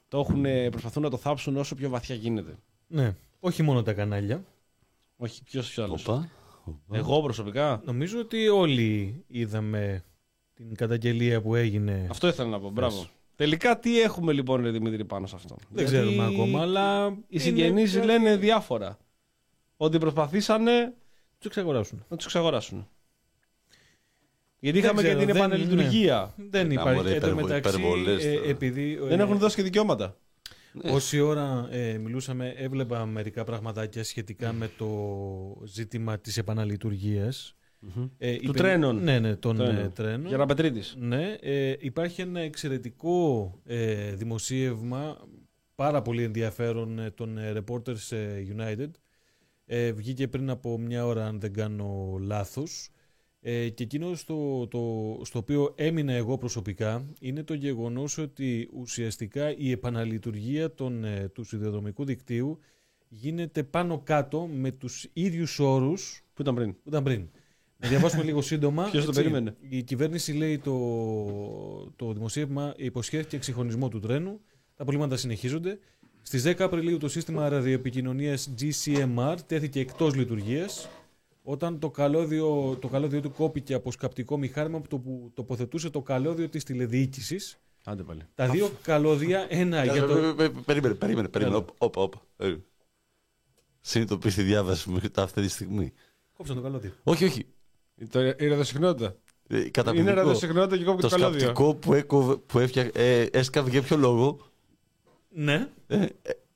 το έχουν, προσπαθούν να το θάψουν όσο πιο βαθιά γίνεται. Ναι, όχι μόνο τα κανάλια. Όχι, ποιος ποιος άλλος. Οπα. οπα. Εγώ προσωπικά. Νομίζω ότι όλοι είδαμε την καταγγελία που έγινε. Αυτό ήθελα να πω. Μπράβο. Τελικά τι έχουμε λοιπόν, ρε Δημήτρη, πάνω σε αυτό; Δεν Γιατί ξέρουμε ακόμα, αλλά. Οι είναι συγγενείς κάτι- λένε διάφορα. Ότι προσπαθήσανε Του εξαγοράσουν. να τους εξαγοράσουν. Γιατί Δεν είχαμε και ξέρω, την δεν- επαναλειτουργία. Δεν υπάρχει. μωρέ, Εν τω υπερβολ- μεταξύ, υπερβολές ε, τώρα. επειδή. Δεν ε, έχουν δώσει και δικαιώματα. Όση ώρα ε, μιλούσαμε, έβλεπα μερικά πραγματάκια σχετικά με το ζήτημα της επαναλειτουργίας. Ε, Του είπε- τρένων. Ναι, ναι, των Τρένων. ε, τρένων. Για να πετρίτης. Ναι, ε, υπάρχει ένα εξαιρετικό ε, δημοσίευμα, πάρα πολύ ενδιαφέρον, ε, των ε, Reporters ε, United. Ε, βγήκε πριν από μια ώρα, αν δεν κάνω λάθος. Ε, και εκείνο στο, το, στο οποίο έμεινα εγώ προσωπικά είναι το γεγονός ότι ουσιαστικά η επαναλειτουργία των, ε, του σιδηροδρομικού δικτύου γίνεται πάνω κάτω με τους ίδιους όρους Πού ήταν πριν. που ήταν πριν. Να διαβάσουμε λίγο σύντομα. Ποιος το έτσι. περίμενε; Η κυβέρνηση λέει το, το δημοσίευμα υποσχέθηκε εξυγχρονισμό του τρένου. Τα προβλήματα συνεχίζονται. Στις 10 Απριλίου το σύστημα ραδιοεπικοινωνίας GCMR τέθηκε εκτός λειτουργίας όταν το καλώδιο, το καλώδιο του κόπηκε από σκαπτικό μηχάνημα που το- που τοποθετούσε το καλώδιο της τηλεδιοίκησης. Άντε πάλι. Τα δύο καλώδια, ένα για το... Ε, ε, ε, Περίμενε, περίμενε, περίμενε. Έλα. Όπα, όπα. Ε. Συνειδητοποιείς τη διάβαση μου αυτή τη στιγμή. Κόψαν το καλώδιο. Όχι, όχι. Το- Η ραδιοσυχνότητα. Ε, Είναι Καταπληκτικό. ραδιοσυχνότητα και κόβει Το το καλώδιο. σκαπτικό που, έκοβε, που έφτια, ε, έσκαβε για ποιο λόγο; Ναι, Ε, ε,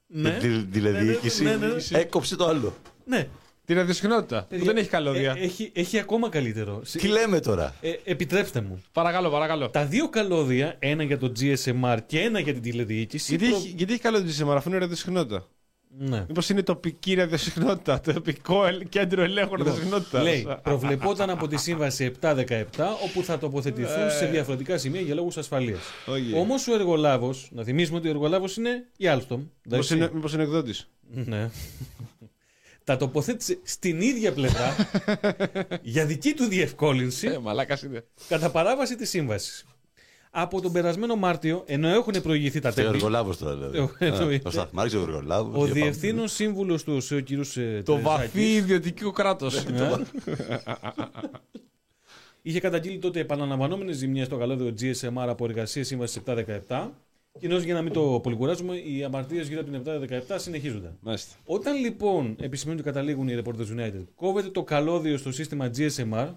ναι. με τη τηλεδιοίκηση. ναι, ναι, ναι. Έκοψε το άλλο. Ναι. Τη ραδιοσυχνότητα. Που δεν έχει καλώδια. Ε, έχει, έχει ακόμα καλύτερο. Συ- Τι λέμε τώρα; Ε, επιτρέψτε μου. Παρακαλώ, παρακαλώ. Τα δύο καλώδια, ένα για το GSMR και ένα για την τηλεδιοίκηση. Γιατί, προ- έχει, γιατί έχει καλώδια σήμερα, αφού είναι ραδιοσυχνότητα. Ναι. Μήπως είναι τοπική ραδιοσυχνότητα, τοπικό ελ- κέντρο ελέγχου ραδιοσυχνότητας. Λοιπόν, Λέει, προβλεπόταν από τη σύμβαση 7-17, όπου θα τοποθετηθούν σε διαφορετικά σημεία για λόγους ασφαλείας. Όχι. Όμως ο εργολάβος, να θυμίσουμε ότι ο εργολάβος είναι η Alstom. Μήπως είναι, μήπως είναι εκδότης. Ναι. Τα τοποθέτησε στην ίδια πλευρά για δική του διευκόλυνση Ε, μαλάκας είναι. κατά παράβαση της σύμβασης. Από τον περασμένο Μάρτιο, ενώ έχουν προηγηθεί τα Και ο τέλη, εργολάβο τώρα δηλαδή. Ε, εννοείται. Α, Ο Σταθμάρχη, ο εργολάβο. ο διευθύνων σύμβουλος τους ΟΣΕ, ο κ. Το βαθύ ιδιωτικό κράτος. Ναι. Είχε καταγγείλει τότε επαναλαμβανόμενες ζημιές στο καλώδιο GSMR από εργασία σύμβασης 717. Κοινώ για να μην το πολυκουράζουμε, οι αμαρτίες γύρω από την 717 συνεχίζονταν. Μάλιστα. Όταν λοιπόν επισημαίνει ότι καταλήγουν οι Reporters United, κόβεται το καλώδιο στο σύστημα GSMR,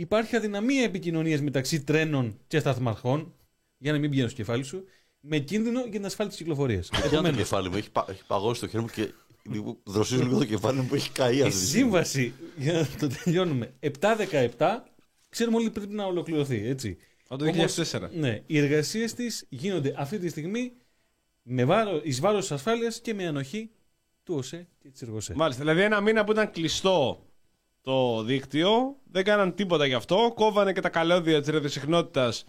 υπάρχει αδυναμία επικοινωνίας μεταξύ τρένων και σταθμαρχών, για να μην πηγαίνω στο κεφάλι σου, με κίνδυνο για την ασφάλεια της κυκλοφορίας. Για το κεφάλι μου, έχει, πα- έχει παγώσει το χέρι μου και λίγο- δροσίζω λίγο το κεφάλι μου που έχει καεί Η αυτή τη στιγμή. σύμβαση, για να το τελειώνουμε, 7-17, ξέρουμε όλοι πρέπει να ολοκληρωθεί, έτσι. Από το Όμως, 2004. ναι, οι εργασίες της γίνονται αυτή τη στιγμή με βάρο, εις βάρος της ασφάλειας και με ανοχή του ΟΣΕ και της ΕΡΓΟΣΕ. Μάλιστα. Δηλαδή ένα μήνα που ήταν κλειστό το δίκτυο, δεν κάναν τίποτα γι' αυτό. Κόβανε και τα καλώδια της ραδιοσυχνότητας.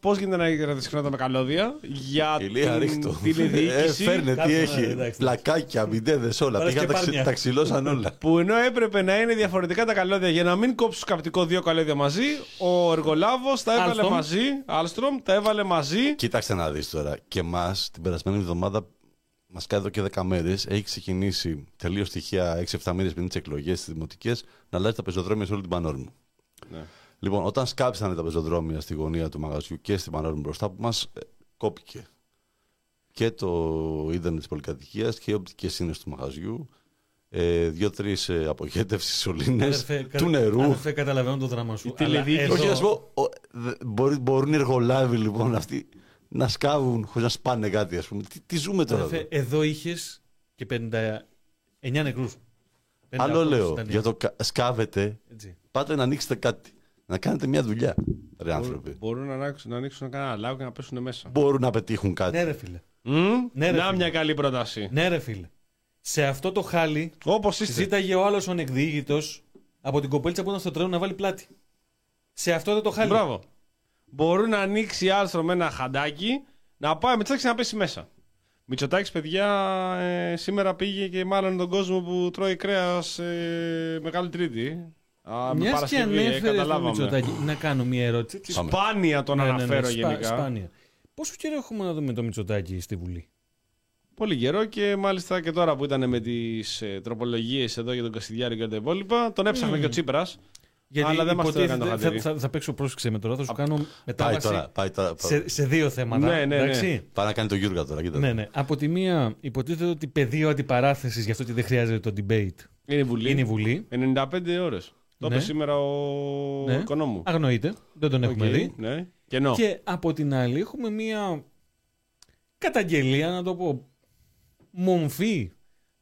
Πώς γίνεται να έχει ραδιοσυχνότητα με καλώδια; Για Ηλία, την ρίχτω. Ε, τηλεδιοίκηση. φέρνε τι Κάτσε, έχει. ναι, εντάξει. Πλακάκια, μηντέδες, όλα. Πάρε Πήγαν και τα, ξυ- πάρνια. τα ξυλώσαν όλα. Που ενώ έπρεπε να είναι διαφορετικά τα καλώδια για να μην κόψεις σκαπτικό δύο καλώδια μαζί, ο εργολάβος τα έβαλε Alstom. μαζί. Alstrom τα έβαλε μαζί. Κοίταξε να δεις τώρα. Και εμάς την περασμένη εβδομάδα, μας κάνει εδώ και 10 μέρε, έχει ξεκινήσει τελείως στοιχεία 6-7 μήνες πριν τις εκλογές τις δημοτικές να αλλάζει τα πεζοδρόμια σε όλη την Πανόρμου. Ναι. Λοιπόν, όταν σκάψανε τα πεζοδρόμια στη γωνία του μαγαζιού και στην Πανόρμου μπροστά που μας, κόπηκε. Και το ίντερνετ της πολυκατοικίας και οι οπτικές σύνες του μαγαζιού. Ε, Δύο-τρεις ε, απογέτευσει σωλήνες Αδερφέ, κα- του νερού. Αδερφέ, καταλαβαίνω το δράμα σου. Η αλλά τηλεδιοίκηση- εδώ- Όχι, να σου πω, ο- δε- μπορεί- μπορούν οι εργολάβοι λοιπόν αυτοί να σκάβουν χωρίς να σπάνε κάτι, ας πούμε. Τι, τι ζούμε τώρα. Αδερφέ, εδώ; εδώ είχες και 59 νεκρούς. Άλλο λέω, για το κα- σκάβετε, πάτε να ανοίξετε κάτι. Να κάνετε μια δουλειά, ρε άνθρωποι. Μπορούν να ανοίξουν, να ανοίξουν κανένα λάο και να πέσουν μέσα. Μπορούν να πετύχουν κάτι. Ναι, ρε φίλε. Μμ, Ναι, ρε να φίλε. μια καλή πρόταση. Ναι, ρε φίλε. Σε αυτό το χάλι Όπως είστε. ζήταγε ο άλλος ο ανεκδίκητος από την κοπέλτσα που ήταν στο τρένο να βάλει πλάτη. Σε αυτό εδώ το χάλι. Μπράβο. Μπορούν να ανοίξει άλστρο με ένα χαντάκι, να πάει με τσάκι να πέσει μέσα. Μητσοτάκης, παιδιά, ε, σήμερα πήγε και μάλλον τον κόσμο που τρώει κρέας ε, Μεγάλη Τρίτη. Α, με Μιας και Παρασκευή, ε, ανέφερε τον καταλάβαμε. Μητσοτάκη, να κάνω μια ερώτηση. έτσι. Σπάνια τον Ναι, ναι, ναι, αναφέρω σπα- γενικά. Σπάνια. Πόσο καιρό έχουμε να δούμε το Μητσοτάκη στη Βουλή; Πολύ καιρό και μάλιστα και τώρα που ήταν με τις ε, τροπολογίες εδώ για τον Κασιδιάρη και τα υπόλοιπα, τον έψαχνε και ο Τσίπρας. Γιατί Αλλά δεν μας το έκανε το υποτίθεται, χατήρι. θα, θα, θα παίξω πρόσεξε με τώρα, θα σου κάνω Πάει μετάβαση τώρα, πάει τώρα. σε, σε δύο θέματα. Ναι, ναι, ναι. εντάξει. Πάει να κάνει το Γιούργα τώρα, κοίτα. Ναι, ναι. Από τη μία, υποτίθεται ότι πεδίο αντιπαράθεσης γι' αυτό ότι δεν χρειάζεται το debate Είναι η Βουλή. είναι η Βουλή. 95 ώρες. Το Ναι. είπε σήμερα ο Ναι. Οικονόμου. Αγνοείται. Δεν τον έχουμε Οκ, δει. Ναι. Κενό. Και από την άλλη, έχουμε μία καταγγελία, να το πω, μομφή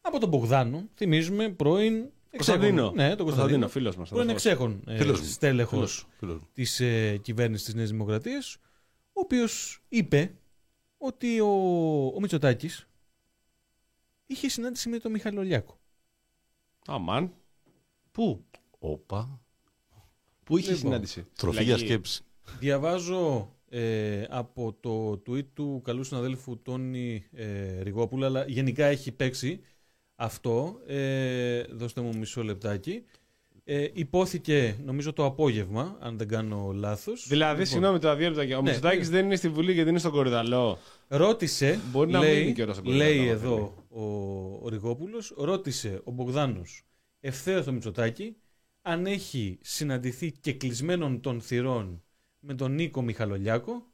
από τον Μπογδάνο. Θυμίζουμε πρώην. Κωνσταντίνο. εξέχων. Ναι, τον Κωνσταντίνο, Κωνσταντίνο. φίλος μας. Πρώην αδερφός. εξέχων ε, Φίλος μου. στέλεχος Φίλος, φίλος μου. της ε, κυβέρνησης της Νέας Δημοκρατίας, ο οποίος είπε ότι ο, ο Μητσοτάκης είχε συνάντηση με τον Μιχαήλ Ολιάκο. Αμάν. Πού; Όπα. Πού είχε Λοιπόν, συνάντηση; Τροφή για Φυλακή. σκέψη. Διαβάζω ε, από το tweet του καλού συναδέλφου Τόνι ε, Ριγόπουλα, αλλά γενικά έχει παίξει αυτό. Ε, δώστε μου μισό λεπτάκι. Ε, υπόθηκε, νομίζω, το απόγευμα, αν δεν κάνω λάθος. Δηλαδή, Λοιπόν, συγγνώμη τώρα δύο λεπτάκια. Ο Ναι, Μητσοτάκης ναι. δεν είναι στη Βουλή γιατί είναι στον Κορυδαλό. Ρώτησε, Μπορεί να λέει, μείνει και ώρα στον Κορυδαλό, λέει άμα εδώ ο, ο Ριγόπουλος, ρώτησε ο Μπογδάνος ευθέως το Μητσοτάκη αν έχει συναντηθεί και κλεισμένων των θυρών με τον Νίκο Μιχαλολιάκο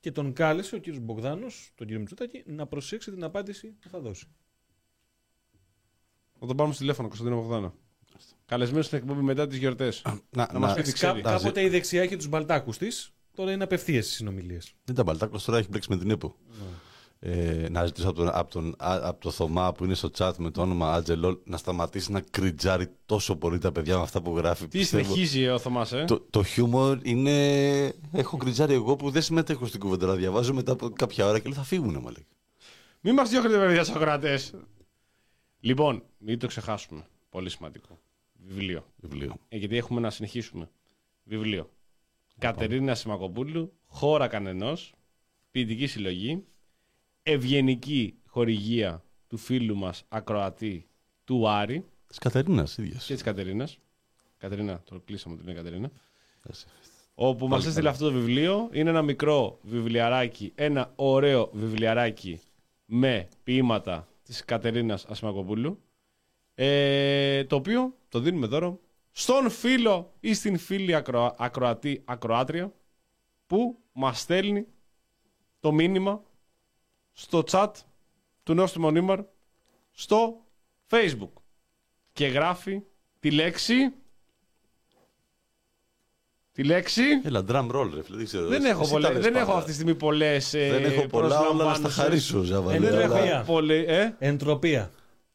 και τον κάλεσε ο κύριος Μπογδάνος, τον κύριο Μητσοτάκη, να προσέξει την απάντηση που θα δώσει. Θα τον πάρουμε στο τηλέφωνο, Κωνσταντίνο Μπογδάνο. Καλεσμένος στην εκπομπή μετά τις γιορτές. Να, Να μας να, πει τι Κά, ξέρει. κάποτε η δεξιά είχε τους μπαλτάκους της, τώρα είναι απευθείας στις συνομιλίες. Δεν τα μπαλτάκος τώρα έχει μπλέξει με την ΕΠΟ. ε, να ζητήσω από, τον, από, τον, α- από το Θωμά που είναι στο chat με το όνομα Άτζελολ να σταματήσει να κριτζάρει τόσο πολύ τα παιδιά με αυτά που γράφει. Τι Πιστεύω- συνεχίζει ο Θωμάς, ε; το, το χιούμορ είναι. Έχω κριτζάρει εγώ που δεν συμμετέχω στην κουβέντα. αλλά Διαβάζω μετά από κάποια ώρα και λέω θα φύγουνε, μάλλον. Μην μας διώχνετε, παιδιά, Σοκράτε. Λοιπόν, μην το ξεχάσουμε. Πολύ σημαντικό. Βιβλίο. Βιβλίο. Ε, γιατί έχουμε να συνεχίσουμε. Βιβλίο. Κατερίνα Σιμακοπούλου, χώρα κανενός, ποιητική συλλογή, ευγενική χορηγία του φίλου μας ακροατή του Άρη Της Κατερίνας ίδιας. και της Κατερίνας. Κατερίνα, το κλείσαμε την Κατερίνα. Όπου μας έστειλε αυτό το βιβλίο. Είναι ένα μικρό βιβλιαράκι, ένα ωραίο βιβλιαράκι με ποίηματα της Κατερίνας Ασημακοπούλου. Ε, το οποίο το δίνουμε δώρο στον φίλο ή στην φίλη ακροα... ακροατή, ακροάτρια που μας στέλνει το μήνυμα στο chat του Νόστιμο Νίμαρ στο facebook και γράφει τη λέξη τη λέξη; Έλα, drum roll, ρε φίλε. Δεν, ξέρω. δεν Εσύ έχω, τα πολλές, λες δεν πάντα. έχω αυτή τη στιγμή πολλές ε, Δεν έχω πολλά, όλα να στα προσλαμβάνουσες. χαρίσω, Ζαβαλέ. δεν αλλά- έχω Εντροπία. πολύ, ε, Εντροπία.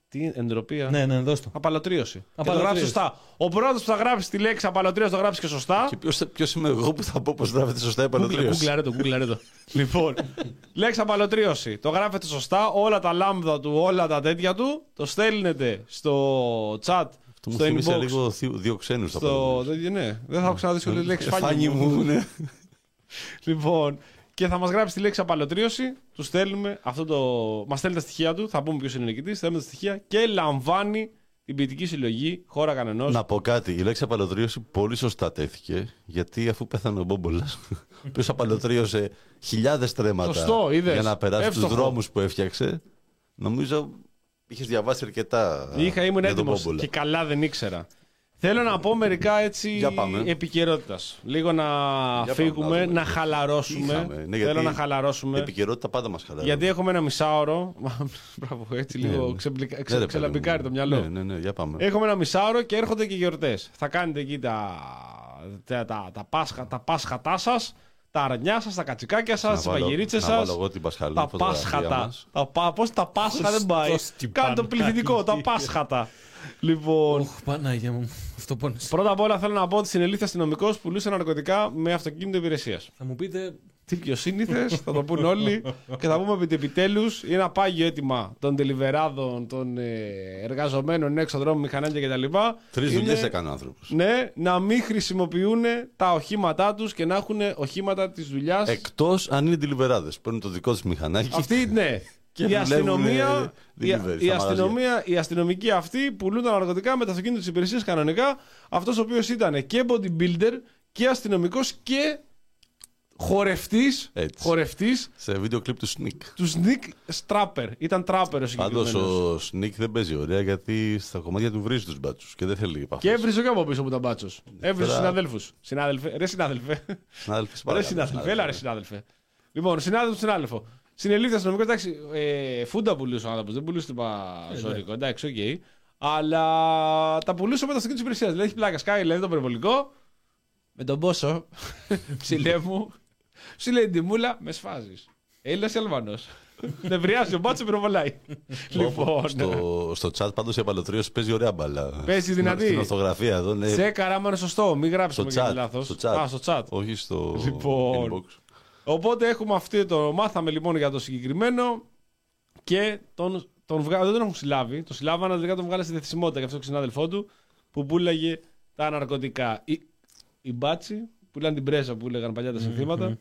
τι εντροπία; Ναι, ναι, δώσ' το. Απαλωτρίωση. Και το Απαλωτρίωση. γράψει σωστά. Ο πρώτο που θα γράψει τη λέξη απαλωτρίωση το γράψει και σωστά. Και ποιος, ποιος είμαι εγώ που θα πω πως γράφεται σωστά η επανατρίωση. Γκούγκλαρε το, γκούγκλαρε το. λοιπόν, λέξη απαλωτρίωση. Το γράφετε σωστά. Όλα τα λάμδα του, όλα τα τέτοια του. Το στέλνετε στο chat, Αυτό μου στο θύμισε inbox. λίγο θύ- δύο ξένους τα Στο... πράγματα. δεν- Ναι, δεν θα έχω ξαναδεί όλη τη λέξη. Ε, Φάνη μου, ναι. Λοιπόν, και θα μας γράψει τη λέξη απαλωτρίωση. Του στέλνουμε αυτό το. Μας στέλνει τα στοιχεία του. Θα πούμε ποιος είναι ο νικητής. Στέλνουμε τα στοιχεία και λαμβάνει την ποιητική συλλογή χώρα κανενός. Να πω κάτι. Η λέξη απαλωτρίωση πολύ σωστά τέθηκε. Γιατί αφού πέθανε ο Μπόμπολας, ο οποίος απαλωτρίωσε χιλιάδες τρέματα Σωστό, είδες. για να περάσει τους Εύστοχο. δρόμους που έφτιαξε, νομίζω είχες διαβάσει αρκετά. Είχα, ήμουν για τον έτοιμος Μπόμπολα. και καλά δεν ήξερα. Θέλω να πω μερικά έτσι Για πάμε. επικαιρότητας. Λίγο να πάμε, φύγουμε, να να, δούμε. χαλαρώσουμε. Είχαμε, ναι, Θέλω γιατί να χαλαρώσουμε. Η επικαιρότητα πάντα μας χαλαρώνει. Γιατί έχουμε ένα μισάωρο. Μπράβο, έτσι λίγο Ναι. ξεμπλικα- Ναι, ξε- ρε, παιδί ξελαμπικάρει μου. το μυαλό. Ναι, ναι, ναι, για πάμε. Έχουμε ένα μισάωρο και έρχονται και γιορτές. Θα κάνετε εκεί τα, τα, τα, τα, πάσχα, τα πάσχατά σας, τα αρνιά σας, τα κατσικάκια σας, Να τις βάλω- παγυρίτσε να σας. βάλω εγώ την πασχαλή Τα φωτογραφία πάσχατα. μας. Τα, πα, πώς τα πάσχα δεν πάει. Σωστός τι Κάνε το πανάκι. πληθυντικό, τα πάσχατα. Λοιπόν, Ωχ, Πανάγια μου. Αυτό πόνεσε. πρώτα απ' όλα θέλω να πω ότι συνελήφθη αστυνομικός που πουλούσε ναρκωτικά με αυτοκίνητο υπηρεσίας. Θα μου πείτε, Τι πιο σύνηθες, θα το πούν όλοι και θα πούμε ότι επιτέλους είναι ένα πάγιο αίτημα των τελιβεράδων, των ε, εργαζομένων έξω δρόμο, μηχανάκια κτλ. Τρεις Είναι- δουλειές έκανε ο άνθρωπος. Ναι, να μην χρησιμοποιούν τα οχήματά τους και να έχουν οχήματα της δουλειάς. Εκτός αν είναι τηλιβεράδε. Παίρνουν το δικό τους μηχανάκι. Αυτή, ναι. Και η, δουλεύουν, αστυνομία, ε, η, delivery η στα αστυνομία, οι αστυνομικοί αυτοί πουλούν τα ναρκωτικά με τα αυτοκίνητα της υπηρεσίας κανονικά. Αυτός ο οποίος ήταν και bodybuilder και αστυνομικός και χορευτής. Έτσι. Χορευτής Σε βίντεο κλιπ του Sneak. του Sneak Strapper. Ήταν τράπερ ο Πάντως συγκεκριμένο. ο Snik δεν παίζει ωραία γιατί στα κομμάτια του βρίζει τους μπάτσους και δεν θέλει επαφή. Και έβριζε και από πίσω που ήταν μπάτσος. Έβριζε Τώρα- συναδέλφους. Συνάδελφε. Ρε συνάδελφε. Συνάδελφοι, σε Ρε παρακαλώ, συνάδελφε. Έλα ρε συνάδελφε. Λοιπόν, συνάδελφος, συνάδελφο. Συνελήφθη αστυνομικός, εντάξει, ε, φούντα πουλούσε ο άνθρωπος, δεν πουλούσε τίποτα ζόρικο, εντάξει, οκ. Αλλά τα πουλούσε με το αυτοκίνητο της υπηρεσίας. Δηλαδή έχει πλάκα, σκάει δηλαδή το περιβολικό, με τον πόσο, ψηλέ μου, σου λέει τη μούλα, με σφάζεις. Έλληνας ή Αλβανός. Νευριάζει ο μπάτσο, πυροβολάει. λοιπόν, Στο, στο chat πάντως η απαλωτρίωση παίζει ωραία μπαλά. Παίζει δυνατή. Στην ορθογραφία εδώ. Ναι. τσέκαρα άμα είναι σωστό, μην Στο γράψουμε και chat. λάθος. Στο chat. Α, στο chat. Όχι στο Λοιπόν. inbox. Οπότε έχουμε αυτό το. Μάθαμε λοιπόν για το συγκεκριμένο και τον, τον βγα... δεν τον έχουν συλλάβει. Το συλλάβανε, αλλά τελικά τον βγάλε στη διαθεσιμότητα για αυτό το συνάδελφό του που πουλάγε τα ναρκωτικά. Οι, οι μπάτσι πουλάνε την πρέσα που έλεγαν παλιά τα συνθήματα.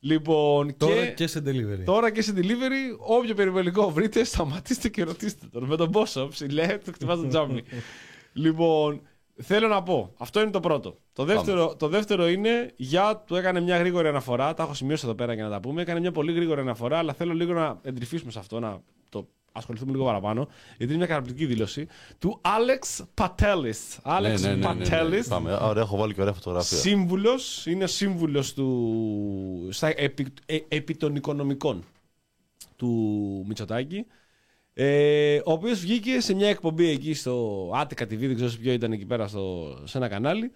Λοιπόν, τώρα και, και σε delivery. τώρα και σε delivery, όποιο περιβολικό βρείτε, σταματήστε και ρωτήστε τον. Με τον πόσο ψηλέ, του χτυπάς το τζάμι. λοιπόν, θέλω να πω, αυτό είναι το πρώτο. Το δεύτερο, το δεύτερο είναι για του έκανε μια γρήγορη αναφορά. Τα έχω σημειώσει εδώ πέρα για να τα πούμε. Έκανε μια πολύ γρήγορη αναφορά, αλλά θέλω λίγο να εντρυφήσουμε σε αυτό, να το ασχοληθούμε λίγο παραπάνω. Γιατί είναι μια καταπληκτική δήλωση του Alex Patelis. Alex Ναι, ναι, ναι, ναι, ναι. Patelis. Πάμε. Α, Ωραία, έχω βάλει και ωραία φωτογραφία. Σύμβουλος, είναι σύμβουλος του. Στα, επί, ε, επί των οικονομικών του Μητσοτάκη. Ε, ο οποίος βγήκε σε μια εκπομπή εκεί στο Attica TV, δεν ξέρω σε ποιο ήταν εκεί πέρα στο, σε ένα κανάλι.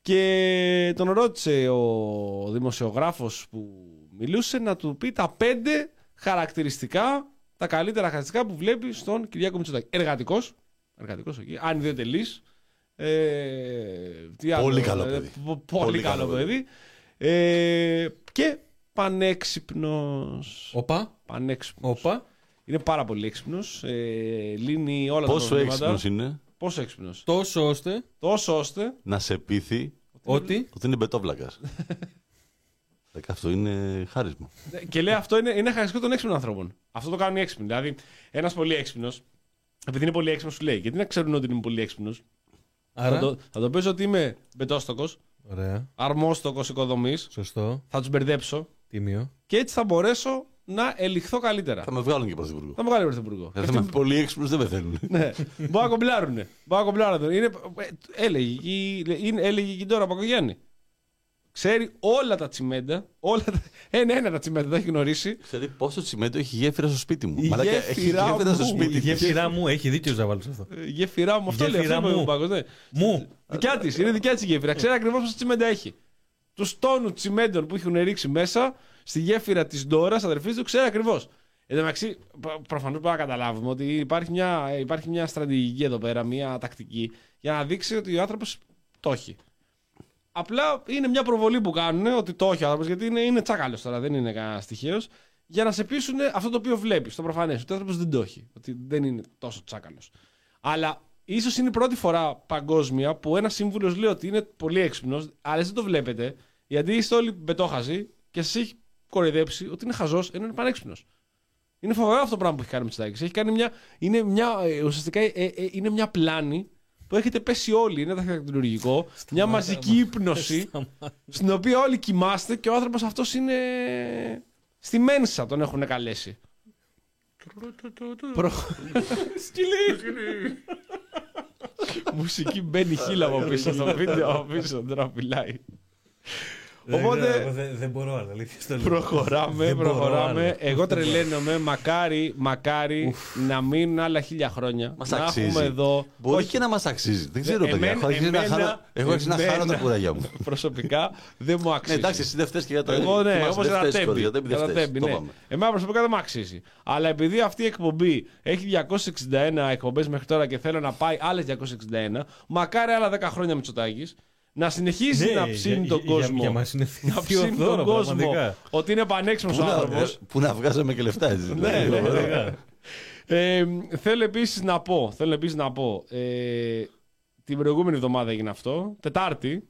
Και τον ρώτησε ο δημοσιογράφος που μιλούσε να του πει τα πέντε χαρακτηριστικά, τα καλύτερα χαρακτηριστικά που βλέπει στον Κυριάκο Μητσοτάκη. Εργατικός. Εργατικός εκεί. Αν δεν τελείς. Ε, τι άλλο, Πολύ καλό ε, παιδί. πο- πολύ, καλό παιδί. Ε, και πανέξυπνος. Όπα, Πανέξυπνος. όπα. Είναι πάρα πολύ έξυπνος. Ε, λύνει όλα τα Πόσο προβλήματα. έξυπνος είναι; Πόσο έξυπνος. Τόσο ώστε Τόσο ώστε. να σε πείθει ότι; ότι είναι μπετόβλακας. αυτό είναι χάρισμα. και λέει αυτό είναι, είναι χαρακτηριστικό των έξυπνων ανθρώπων. Αυτό το κάνουν οι έξυπνοι. Δηλαδή, ένας πολύ έξυπνος, επειδή είναι πολύ έξυπνος, σου λέει: Γιατί να ξέρουν ότι είμαι πολύ έξυπνος; Θα Άρα. το, θα το παίζω ότι είμαι μπετόστοκο, Ωραία. αρμόστοκος οικοδομής, Σωστό. θα τους μπερδέψω Τίμιο. και έτσι θα μπορέσω να ελιχθώ καλύτερα. Θα με βγάλουν και πρωθυπουργό. Θα με βγάλει ο Πρωθυπουργό. Θα είμαι πολύ έξυπνος, δεν με θέλουν. ναι, μπορεί να κομπλάρουνε. Μπορεί να κομπλάρουνε. Είναι, ε, έλεγε, η- είναι, έλεγε η Κιντόρα Πακογιάννη. Ξέρει όλα τα τσιμέντα, όλα τα, ένα-ένα τα τσιμέντα τα έχει γνωρίσει. Ξέρει πόσο τσιμέντο έχει γέφυρα στο σπίτι μου. Η Μαλάκα, έχει γέφυρα γέφυρα στο μου, σπίτι Η της. γέφυρά μου έχει δίκιο ο Ζαβάλο αυτό. Ε, Γέφυρά μου, αυτό λέει. Γέφυρα Αυτό είπε μου. ο Πάκος, ναι. Μου. Δικιά της, είναι δικιά της η γέφυρα. Ξέρει ακριβώς πόσα τσιμέντα έχει. Τους τόνους τσιμέντων που έχουν ρίξει μέσα στη γέφυρα της Ντόρας, αδερφής του, ξέρει ακριβώς. Εν τω μεταξύ, προφανώς πρέπει να καταλάβουμε ότι υπάρχει μια, υπάρχει μια στρατηγική εδώ πέρα, μια τακτική, για να δείξει ότι ο άνθρωπος το έχει. Απλά είναι μια προβολή που κάνουν ότι το έχει ο άνθρωπος, γιατί είναι, είναι τσάκαλος τώρα, δεν είναι κανένας τυχαίο, για να σε πείσουν αυτό το οποίο βλέπεις, το προφανές. Ότι ο άνθρωπος δεν το έχει. Ότι δεν είναι τόσο τσάκαλος. Αλλά ίσως είναι η πρώτη φορά παγκόσμια που ένας σύμβουλος λέει ότι είναι πολύ έξυπνος, αλλά εσείς δεν το βλέπετε, γιατί είστε όλοι μπετόχαζοι και σας έχει κοροϊδέψει ότι είναι χαζός ενώ είναι πανέξυπνος. Είναι φοβερό αυτό το πράγμα που έχει κάνει ο Μητσοτάκης. Έχει κάνει μια. Είναι μια ε, ουσιαστικά ε, ε, είναι μια πλάνη που έχετε πέσει όλοι. Είναι ταχυδακτηλουργικό. Μια μαζική ύπνωση στην οποία όλοι κοιμάστε και ο άνθρωπος αυτός είναι. Στη Μένσα τον έχουν καλέσει. Προ... Μουσική μπαίνει χίλα από πίσω στο βίντεο από πίσω τώρα μιλάει. Οπότε Δεν, δεν μπορώ, αλλά αλήθεια στο λέω. προχωράμε, Δεν μπορώ προχωράμε. άλλο. Εγώ τρελαίνομαι, μακάρι, μακάρι να μείνουν άλλα χίλια χρόνια. Μας να αξίζει. έχουμε εδώ. Μπορεί Όχι, και να μας αξίζει. Δεν ξέρω, παιδιά. εμένα- Έχω αρχίσει να εμένα- χάνω- Έχω αρχίσει να χάνω τα εμένα κουράγια μου. Προσωπικά δεν μου Ναι, αξίζει. εντάξει, εσύ δεν φταίεις και για το Εγώ ναι, θυμάσαι, όπως δεν ένα φταίς, τέμπι. Κώδη, δεν Ένα φταίς, τέμπι, το ναι. είπαμε. Εμένα προσωπικά δεν μου αξίζει. Αλλά επειδή αυτή η εκπομπή έχει 261 εκπομπές μέχρι τώρα και θέλω να πάει άλλες 261, μακάρι άλλα 10 χρόνια Μητσοτάκης να συνεχίζει Ναι, να για- ψήνει για- τον για- κόσμο. για μας είναι να θείο ψήνει δώρο, τον κόσμο πραγματικά. ότι είναι πανέξυπνος Πού ο να- άνθρωπος. Πού να βγάζαμε και λεφτά έτσι. Ναι, δηλαδή. ναι, Πραγματικά. ναι. Ε, θέλω επίσης να πω, θέλω επίσης να πω ε, την προηγούμενη εβδομάδα έγινε αυτό, Τετάρτη,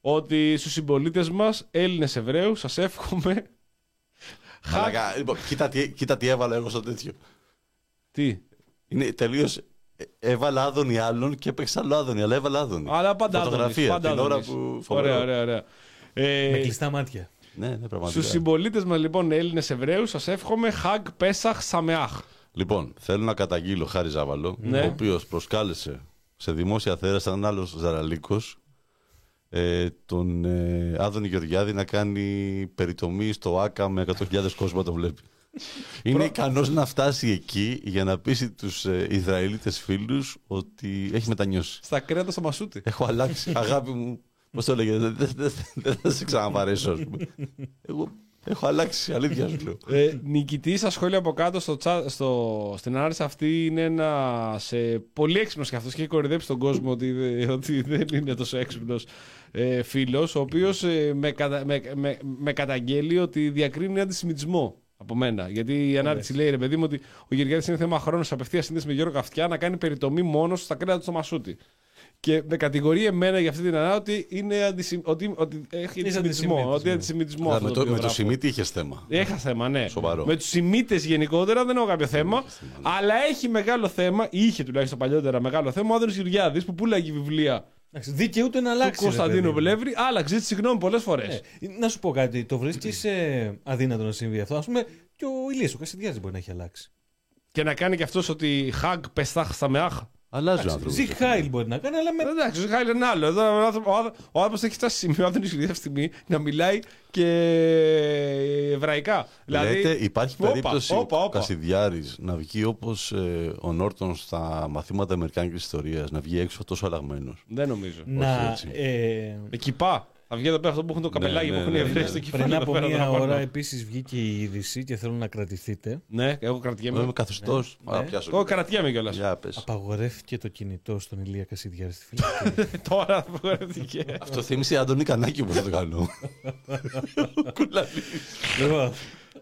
ότι στους συμπολίτες μας, Έλληνες Εβραίους, σας εύχομαι. Μαλάκα, λοιπόν, κοίτα τι- Κοίτα τι έβαλα εγώ στο τέτοιο. Τι, Είναι τελείως. Έβαλα άδωνη άλλον και έπαιξα άλλο άδωνη, αλλά έβαλα άδωνη. αλλά πάντα Φωτογραφία Άδωνης, πάντα την ώρα Άδωνης. που. φοβερό. Ωραία, ωραία, ωραία. Με Ε, κλειστά μάτια. Ναι, ναι, Στους πραγματικά. συμπολίτες μας, λοιπόν, Έλληνες Εβραίους, σας εύχομαι Χαγ Πέσαχ Σαμεάχ. Λοιπόν, θέλω να καταγγείλω Χάρη Ζάβαλο, Ναι. ο οποίος προσκάλεσε σε δημόσια θέρα σαν άλλο Ζαραλίκος ε, τον ε, Άδωνη Γεωργιάδη να κάνει περιτομή στο ΆΚΑ με 100.000 κόσμο να το βλέπει. Είναι ικανός να φτάσει εκεί για να πείσει τους ε, Ισραηλίτες φίλους ότι έχει μετανιώσει. Στα κρέατα στο Μασούτι. Έχω αλλάξει, αγάπη μου. Πώς το έλεγε, δεν δεν- δεν- δεν θα σε ξαναπαρέσω. ας πούμε. Εγώ έχω αλλάξει, αλήθεια σου λέω. Ε, Νικητή, στα σχόλια από κάτω στο, τσα- στο, στην ανάρτηση αυτή είναι ένα ε, πολύ έξυπνος και αυτός και έχει κορυδέψει τον κόσμο ότι, δε- ότι δεν είναι τόσο έξυπνος ε, φίλος, ο οποίος με, κατα, με, με, με καταγγέλει ότι διακρίνει αντισημιτισμό από μένα. Γιατί η ανάρτηση λέει ρε παιδί μου ότι ο Γεωργιάδης είναι θέμα χρόνου απευθείας σύνδεση με Γιώργο Καυτιά να κάνει περιτομή μόνος στα κρέατα του στο Μασούτι. Και με κατηγορεί εμένα για αυτή την ανάρτηση ότι, είναι αντισημ... ότι, ότι έχει αντισημιτισμό. αντισημίτης, Ότι ναι. αντισημιτισμό Α, αυτό με το το, οποίο με το γράφω. Σιμίτη είχες θέμα. Έχα θέμα, ναι. Σοβαρό. Με τους Σιμίτες γενικότερα δεν έχω κάποιο θέμα. Αλλά έχει μεγάλο θέμα, ή είχε τουλάχιστον παλιότερα μεγάλο θέμα, ο Άδωνη Γεωργιάδης που πουλάγε βιβλία Εντάξει, Δικαιούται να του αλλάξει. ρε Κωνσταντίνου παιδί μου. Πλεύρη. Άλλαξε, ζήτησε συγγνώμη πολλές φορές. Ε, Να σου πω κάτι, το βρίσκεις ε, αδύνατο να συμβεί αυτό. Α πούμε, και ο Ηλίας ο Κασιδιάς δεν μπορεί να έχει αλλάξει. Και να κάνει και αυτός ότι חג פסח שמח. Αλλάζει ο άνθρωπος. Sieg Heil μπορεί να κάνει, αλλά με. Εντάξει, ο Heil είναι άλλο. Εδώ ο άνθρωπο- ο άνθρω- ο άνθρωπος έχει φτάσει σε σημείο, ο Άδωνης Γεωργιάδη αυτή τη στιγμή, να μιλάει και εβραϊκά. Δηλαδή, Λέτε, υπάρχει όπα, περίπτωση όπα, ο όπα. Κασιδιάρης να βγει όπως ε, ο Νόρτον στα μαθήματα Αμερικάνικης ιστορίας, να βγει έξω τόσο αλλαγμένος; Δεν νομίζω. Να. έτσι. Ε, Με κιπά. Θα βγει εδώ πέρα αυτό που έχουν το καπελάκι ναι, που έχουν ναι, οι ναι. Εβραίοι στο κεφάλι. Πριν εδώ από πέρα, μία τον απάνω. ώρα επίσης βγήκε η είδηση και θέλω να κρατηθείτε. Ναι, εγώ Είμαι κρατιέμαι. καθιστό. Ναι. Α, πιάσω. Εγώ κρατιέμαι κιόλας. Για πες. Απαγορεύτηκε το κινητό στον Ηλία Κασιδιάρη στη φυλακή. Τώρα θα απαγορεύτηκε. Αυτό θύμισε Αντωνή Κανάκη που θα το κάνω. Κουλαλής. λοιπόν,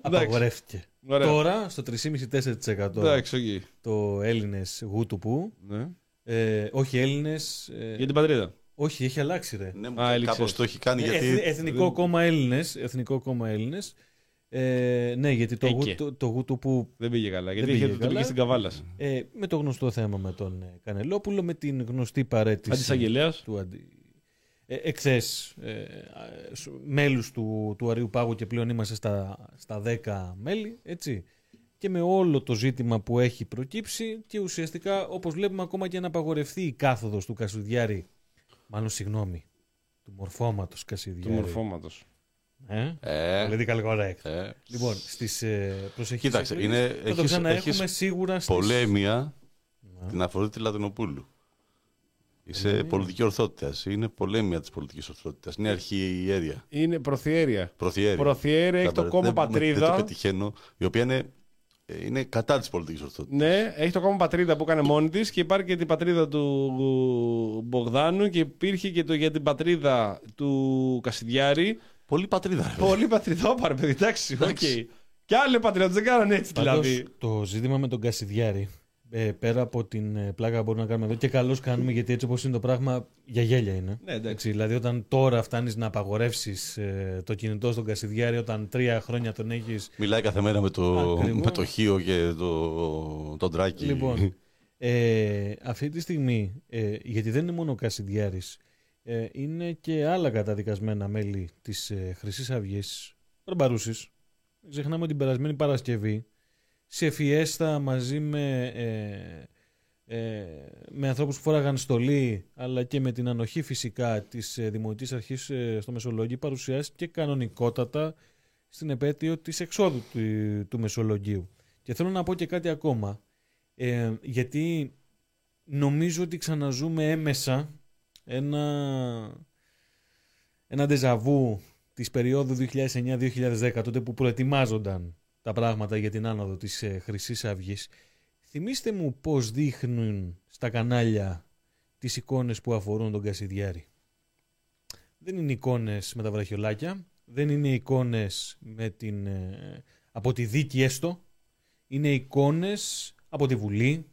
απαγορεύτηκε. Ωραία. Τώρα στο 3,5-4% Εντάξει, οκ. το Έλληνες γούτουπου. Ναι. Ε, όχι Έλληνες. ε, Για την πατρίδα. Όχι, έχει αλλάξει ρε. Ναι, Α, έληξε. κάπως το έχει κάνει Ε, γιατί. Εθνι- Εθνικό κόμμα Έλληνες. Εθνικό κόμμα Έλληνες. Ε, ναι, γιατί το, Έκε. γου, το, το γούτουπου Δεν πήγε καλά. Γιατί πήγε είχε το καλά. πήγε στην καβάλας. ε, με το γνωστό θέμα με τον ε, Κανελόπουλο, με την γνωστή παρέτηση Αντισαγγελέα. του αντι... ε, εχθές ε, α, σ- μέλους του, του Αριού Πάγου και πλέον είμαστε στα, στα 10 μέλη, έτσι. Και με όλο το ζήτημα που έχει προκύψει και ουσιαστικά όπως βλέπουμε ακόμα και να απαγορευτεί η κάθοδος του Κασιδιάρη, μάλλον συγγνώμη, του μορφώματος Του Κασιδιάρη. μορφώματος. Ε, Ε, political correct. ε, Λοιπόν, στις ε, προσεχείς Κοίταξε, εκλογές είναι- θα το έχεις- ξαναέχουμε έχεις σίγουρα στις... πολέμια Ναι. την Αφροδίτη Λατινοπούλου. Είσαι πολιτική ορθότητας. Είναι πολέμια της πολιτικής ορθότητας. Είναι αρχιέρεια. Είναι προθιέρεια. Προθιέρεια. Προθιέρεια έχει το Δεν- κόμμα δεν- Δεν Πατρίδα. το πετυχαίνω. Η οποία είναι, ε, είναι κατά της πολιτικής ορθότητας. Ναι, έχει το κόμμα Πατρίδα που έκανε μόνη της και υπάρχει και την πατρίδα του Μπογδάνου και υπήρχε και το για την πατρίδα του Κασιδιάρη. Πολύ πατρίδα. ρε. Πολύ πατριδόπαρ, παιδί, εντάξει, οκ. Και άλλοι πατριώτες δεν κάνανε έτσι Πάντως, δηλαδή. το ζήτημα με τον Κασιδιάρη, ε, πέρα από την ε, πλάκα που μπορούμε να κάνουμε εδώ, και καλώς κάνουμε γιατί έτσι όπως είναι το πράγμα, για γέλια είναι. Ναι, εντάξει. Έτσι, δηλαδή, όταν τώρα φτάνεις να απαγορεύσεις το κινητό στον Κασιδιάρη, όταν τρία χρόνια τον έχει. Μιλάει κάθε μέρα με το, Ακριβώς. με το Χίο και το, τον Τράκη. Λοιπόν, ε, αυτή τη στιγμή, ε, γιατί δεν είναι μόνο ο Κασιδιάρης, ε, είναι και άλλα καταδικασμένα μέλη της ε, Χρυσής Αυγής, Μπαρμπαρούσης. Μην Ξεχνάμε ότι την περασμένη Παρασκευή, σε φιέστα μαζί με, ε, ε, με ανθρώπους που φόραγαν στολή, αλλά και με την ανοχή φυσικά της ε, Δημοτικής Αρχής ε, στο Μεσολόγιο, παρουσιάστηκε κανονικότατα στην επέτειο της εξόδου του, του Μεσολογγίου. Και θέλω να πω και κάτι ακόμα, ε, γιατί νομίζω ότι ξαναζούμε έμεσα ένα, ένα ντεζαβού της περίοδου 2009-2010, τότε που προετοιμάζονταν τα πράγματα για την άνοδο της ε, Χρυσής Αυγής. Θυμήστε μου πώς δείχνουν στα κανάλια τις εικόνες που αφορούν τον Κασιδιάρη. Δεν είναι εικόνες με τα βραχιολάκια, δεν είναι εικόνες με την, ε, από τη δίκη έστω, είναι εικόνες από τη Βουλή,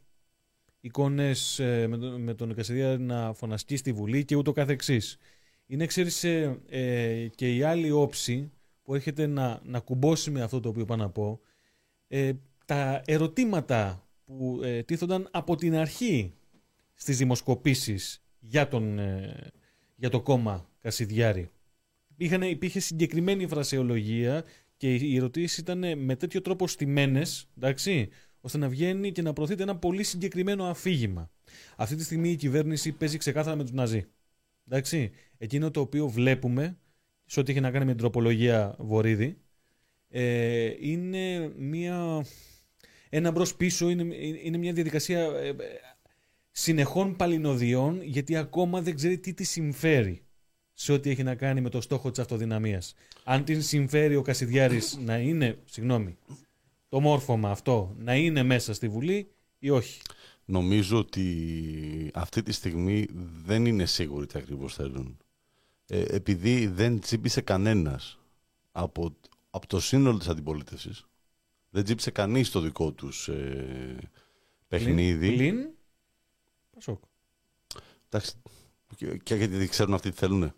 εικόνες ε, με, τον, με τον Κασιδιάρη να φωνασκεί στη Βουλή και ούτω καθεξής. Είναι, ξέρεις, ε, ε, και η άλλη όψη που έρχεται να, να κουμπώσει με αυτό το οποίο πάω να πω, ε, τα ερωτήματα που ε, τίθονταν από την αρχή στις δημοσκοπήσεις για, τον, ε, για το κόμμα Κασιδιάρη. Είχαν, υπήρχε συγκεκριμένη φρασεολογία και οι ερωτήσεις ήταν με τέτοιο τρόπο στημένες, εντάξει, ώστε να βγαίνει και να προωθείται ένα πολύ συγκεκριμένο αφήγημα. Αυτή τη στιγμή η κυβέρνηση παίζει ξεκάθαρα με τους Ναζί. Εντάξει, εκείνο το οποίο βλέπουμε, σε ό,τι έχει να κάνει με την τροπολογία Βορύδη, ε, είναι μια, ένα μπρος πίσω, είναι, είναι μια διαδικασία ε, ε, συνεχών παλινοδιών, γιατί ακόμα δεν ξέρει τι τη συμφέρει σε ό,τι έχει να κάνει με το στόχο της αυτοδυναμίας. Αν την συμφέρει ο Κασιδιάρης να είναι, συγγνώμη, το μόρφωμα αυτό να είναι μέσα στη Βουλή ή όχι; Νομίζω ότι αυτή τη στιγμή δεν είναι σίγουροι τι ακριβώς θέλουν. Ε, επειδή δεν τσίπησε κανένας από, από το σύνολο της αντιπολίτευσης, δεν τσίπησε κανείς το δικό τους ε, παιχνίδι. Πλην, Πασόκ. Εντάξει, και, και γιατί δεν ξέρουν αυτοί τι θέλουν.